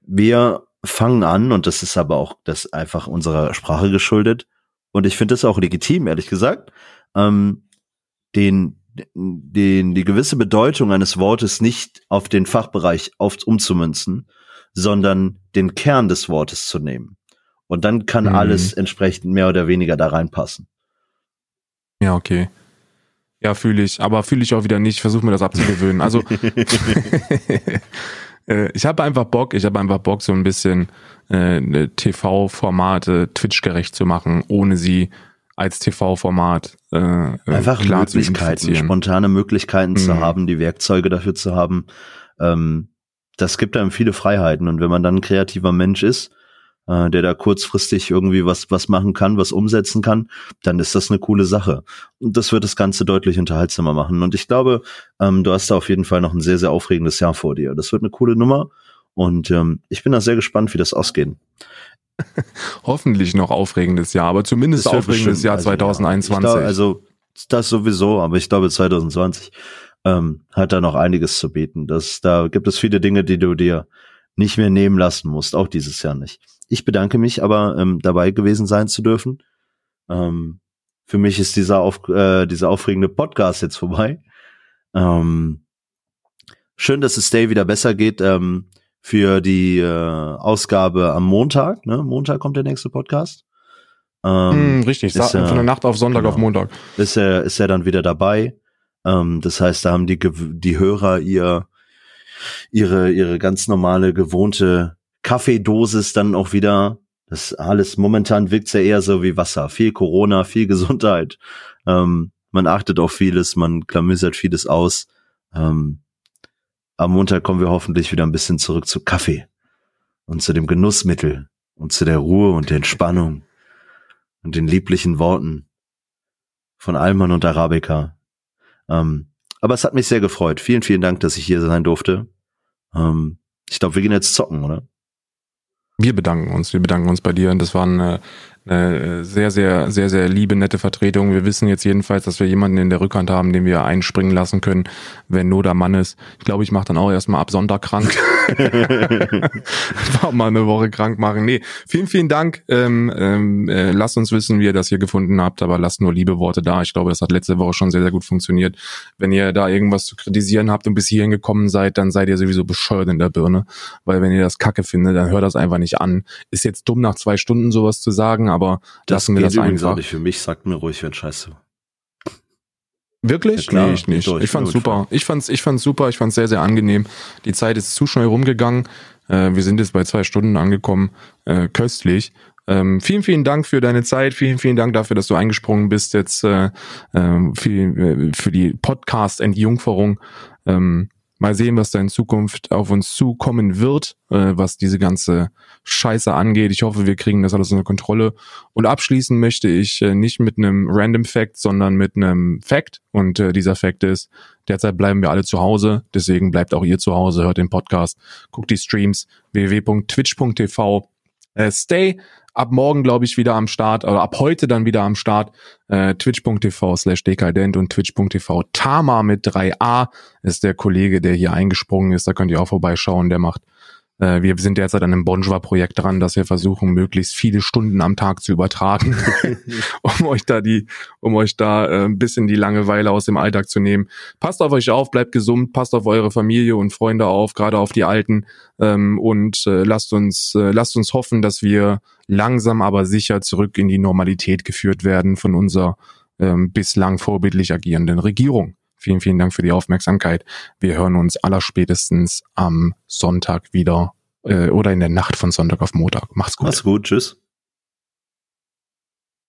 Wir fangen an, und das ist aber auch das einfach unserer Sprache geschuldet, und ich finde das auch legitim, ehrlich gesagt, ähm, den, den, die gewisse Bedeutung eines Wortes nicht auf den Fachbereich auf, umzumünzen, sondern den Kern des Wortes zu nehmen. Und dann kann mhm. alles entsprechend mehr oder weniger da reinpassen. Ja, okay. Ja, fühle ich. Aber fühle ich auch wieder nicht. Versuche mir das abzugewöhnen. Also (laughs) (laughs) äh, ich habe einfach Bock, ich habe einfach Bock, so ein bisschen äh, TV-Formate Twitch-gerecht zu machen, ohne sie als TV-Format äh, äh, einfach klar Möglichkeiten, spontane Möglichkeiten mhm. zu haben, die Werkzeuge dafür zu haben, ähm, das gibt einem viele Freiheiten. Und wenn man dann ein kreativer Mensch ist, äh, der da kurzfristig irgendwie was, was machen kann, was umsetzen kann, dann ist das eine coole Sache. Und das wird das Ganze deutlich unterhaltsamer machen. Und ich glaube, ähm, du hast da auf jeden Fall noch ein sehr, sehr aufregendes Jahr vor dir. Das wird eine coole Nummer. Und ähm, ich bin da sehr gespannt, wie das ausgeht. (laughs) Hoffentlich noch aufregendes Jahr, aber zumindest aufregendes Jahr 2021. Also, ja, glaub, also das sowieso, aber ich glaube 2020 ähm, hat da noch einiges zu bieten. Das, da gibt es viele Dinge, die du dir nicht mehr nehmen lassen musst, auch dieses Jahr nicht. Ich bedanke mich aber, ähm, dabei gewesen sein zu dürfen. Ähm, für mich ist dieser, auf, äh, dieser aufregende Podcast jetzt vorbei. Ähm, schön, dass es Day wieder besser geht. Ähm, für die äh, Ausgabe am Montag. Ne? Montag kommt der nächste Podcast. Ähm, mm, richtig, ist, von der Nacht auf Sonntag genau, auf Montag. Ist er, ist er dann wieder dabei. Ähm, das heißt, da haben die, die Hörer ihr, ihre, ihre ganz normale, gewohnte Kaffeedosis dann auch wieder. Das alles, momentan wirkt's ja eher so wie Wasser. Viel Corona, viel (laughs) Gesundheit. Ähm, man achtet auf vieles, man klamüsert vieles aus. Ähm, am Montag kommen wir hoffentlich wieder ein bisschen zurück zu Kaffee und zu dem Genussmittel und zu der Ruhe und der Entspannung und den lieblichen Worten von Alman und Arabica. Ähm, aber es hat mich sehr gefreut. Vielen, vielen Dank, dass ich hier sein durfte. Ähm, ich glaube, wir gehen jetzt zocken, oder? Wir bedanken uns. Wir bedanken uns bei dir. Und das war eine, eine sehr, sehr, sehr, sehr liebe, nette Vertretung. Wir wissen jetzt jedenfalls, dass wir jemanden in der Rückhand haben, den wir einspringen lassen können, wenn Not am Mann ist. Ich glaube, ich mache dann auch erstmal ab Sonntag krank. (laughs) (laughs) War mal eine Woche krank machen. Nee, vielen, vielen Dank. Ähm, ähm, äh, lasst uns wissen, wie ihr das hier gefunden habt, aber lasst nur liebe Worte da. Ich glaube, das hat letzte Woche schon sehr, sehr gut funktioniert. Wenn ihr da irgendwas zu kritisieren habt und bis hierhin gekommen seid, dann seid ihr sowieso bescheuert in der Birne. Weil wenn ihr das Kacke findet, dann hört das einfach nicht an. Ist jetzt dumm, nach zwei Stunden sowas zu sagen, aber das lassen wir das einfach. Nicht für mich, sagt mir ruhig, wenn scheiße. Wirklich? Ja, klar, nee, ich nicht. Ich fand's super. Ich fand's, ich fand's super. Ich fand's sehr, sehr angenehm. Die Zeit ist zu schnell rumgegangen. Äh, wir sind jetzt bei zwei Stunden angekommen. Äh, köstlich. Ähm, vielen, vielen Dank für deine Zeit. Vielen, vielen Dank dafür, dass du eingesprungen bist jetzt äh, für, äh, für die Podcast-Entjungferung. Ähm, Mal sehen, was da in Zukunft auf uns zukommen wird, äh, was diese ganze Scheiße angeht. Ich hoffe, wir kriegen das alles unter Kontrolle. Und abschließen möchte ich äh, nicht mit einem Random Fact, sondern mit einem Fact. Und äh, dieser Fact ist, derzeit bleiben wir alle zu Hause. Deswegen bleibt auch ihr zu Hause, hört den Podcast, guckt die Streams www.twitch.tv. Äh, stay ab morgen, glaube ich, wieder am Start, oder ab heute dann wieder am Start. Äh, Twitch.tv slash dekadent und Twitch.tv Tama mit 3a ist der Kollege, der hier eingesprungen ist. Da könnt ihr auch vorbeischauen. Der macht wir sind derzeit an einem Bonjour-Projekt dran, dass wir versuchen, möglichst viele Stunden am Tag zu übertragen, (laughs) um euch da die, um euch da äh, ein bisschen die Langeweile aus dem Alltag zu nehmen. Passt auf euch auf, bleibt gesund, passt auf eure Familie und Freunde auf, gerade auf die Alten ähm, und äh, lasst uns, äh, lasst uns hoffen, dass wir langsam aber sicher zurück in die Normalität geführt werden von unserer ähm, bislang vorbildlich agierenden Regierung. Vielen, vielen Dank für die Aufmerksamkeit. Wir hören uns allerspätestens am Sonntag wieder äh, oder in der Nacht von Sonntag auf Montag. Macht's gut. Macht's gut. Tschüss.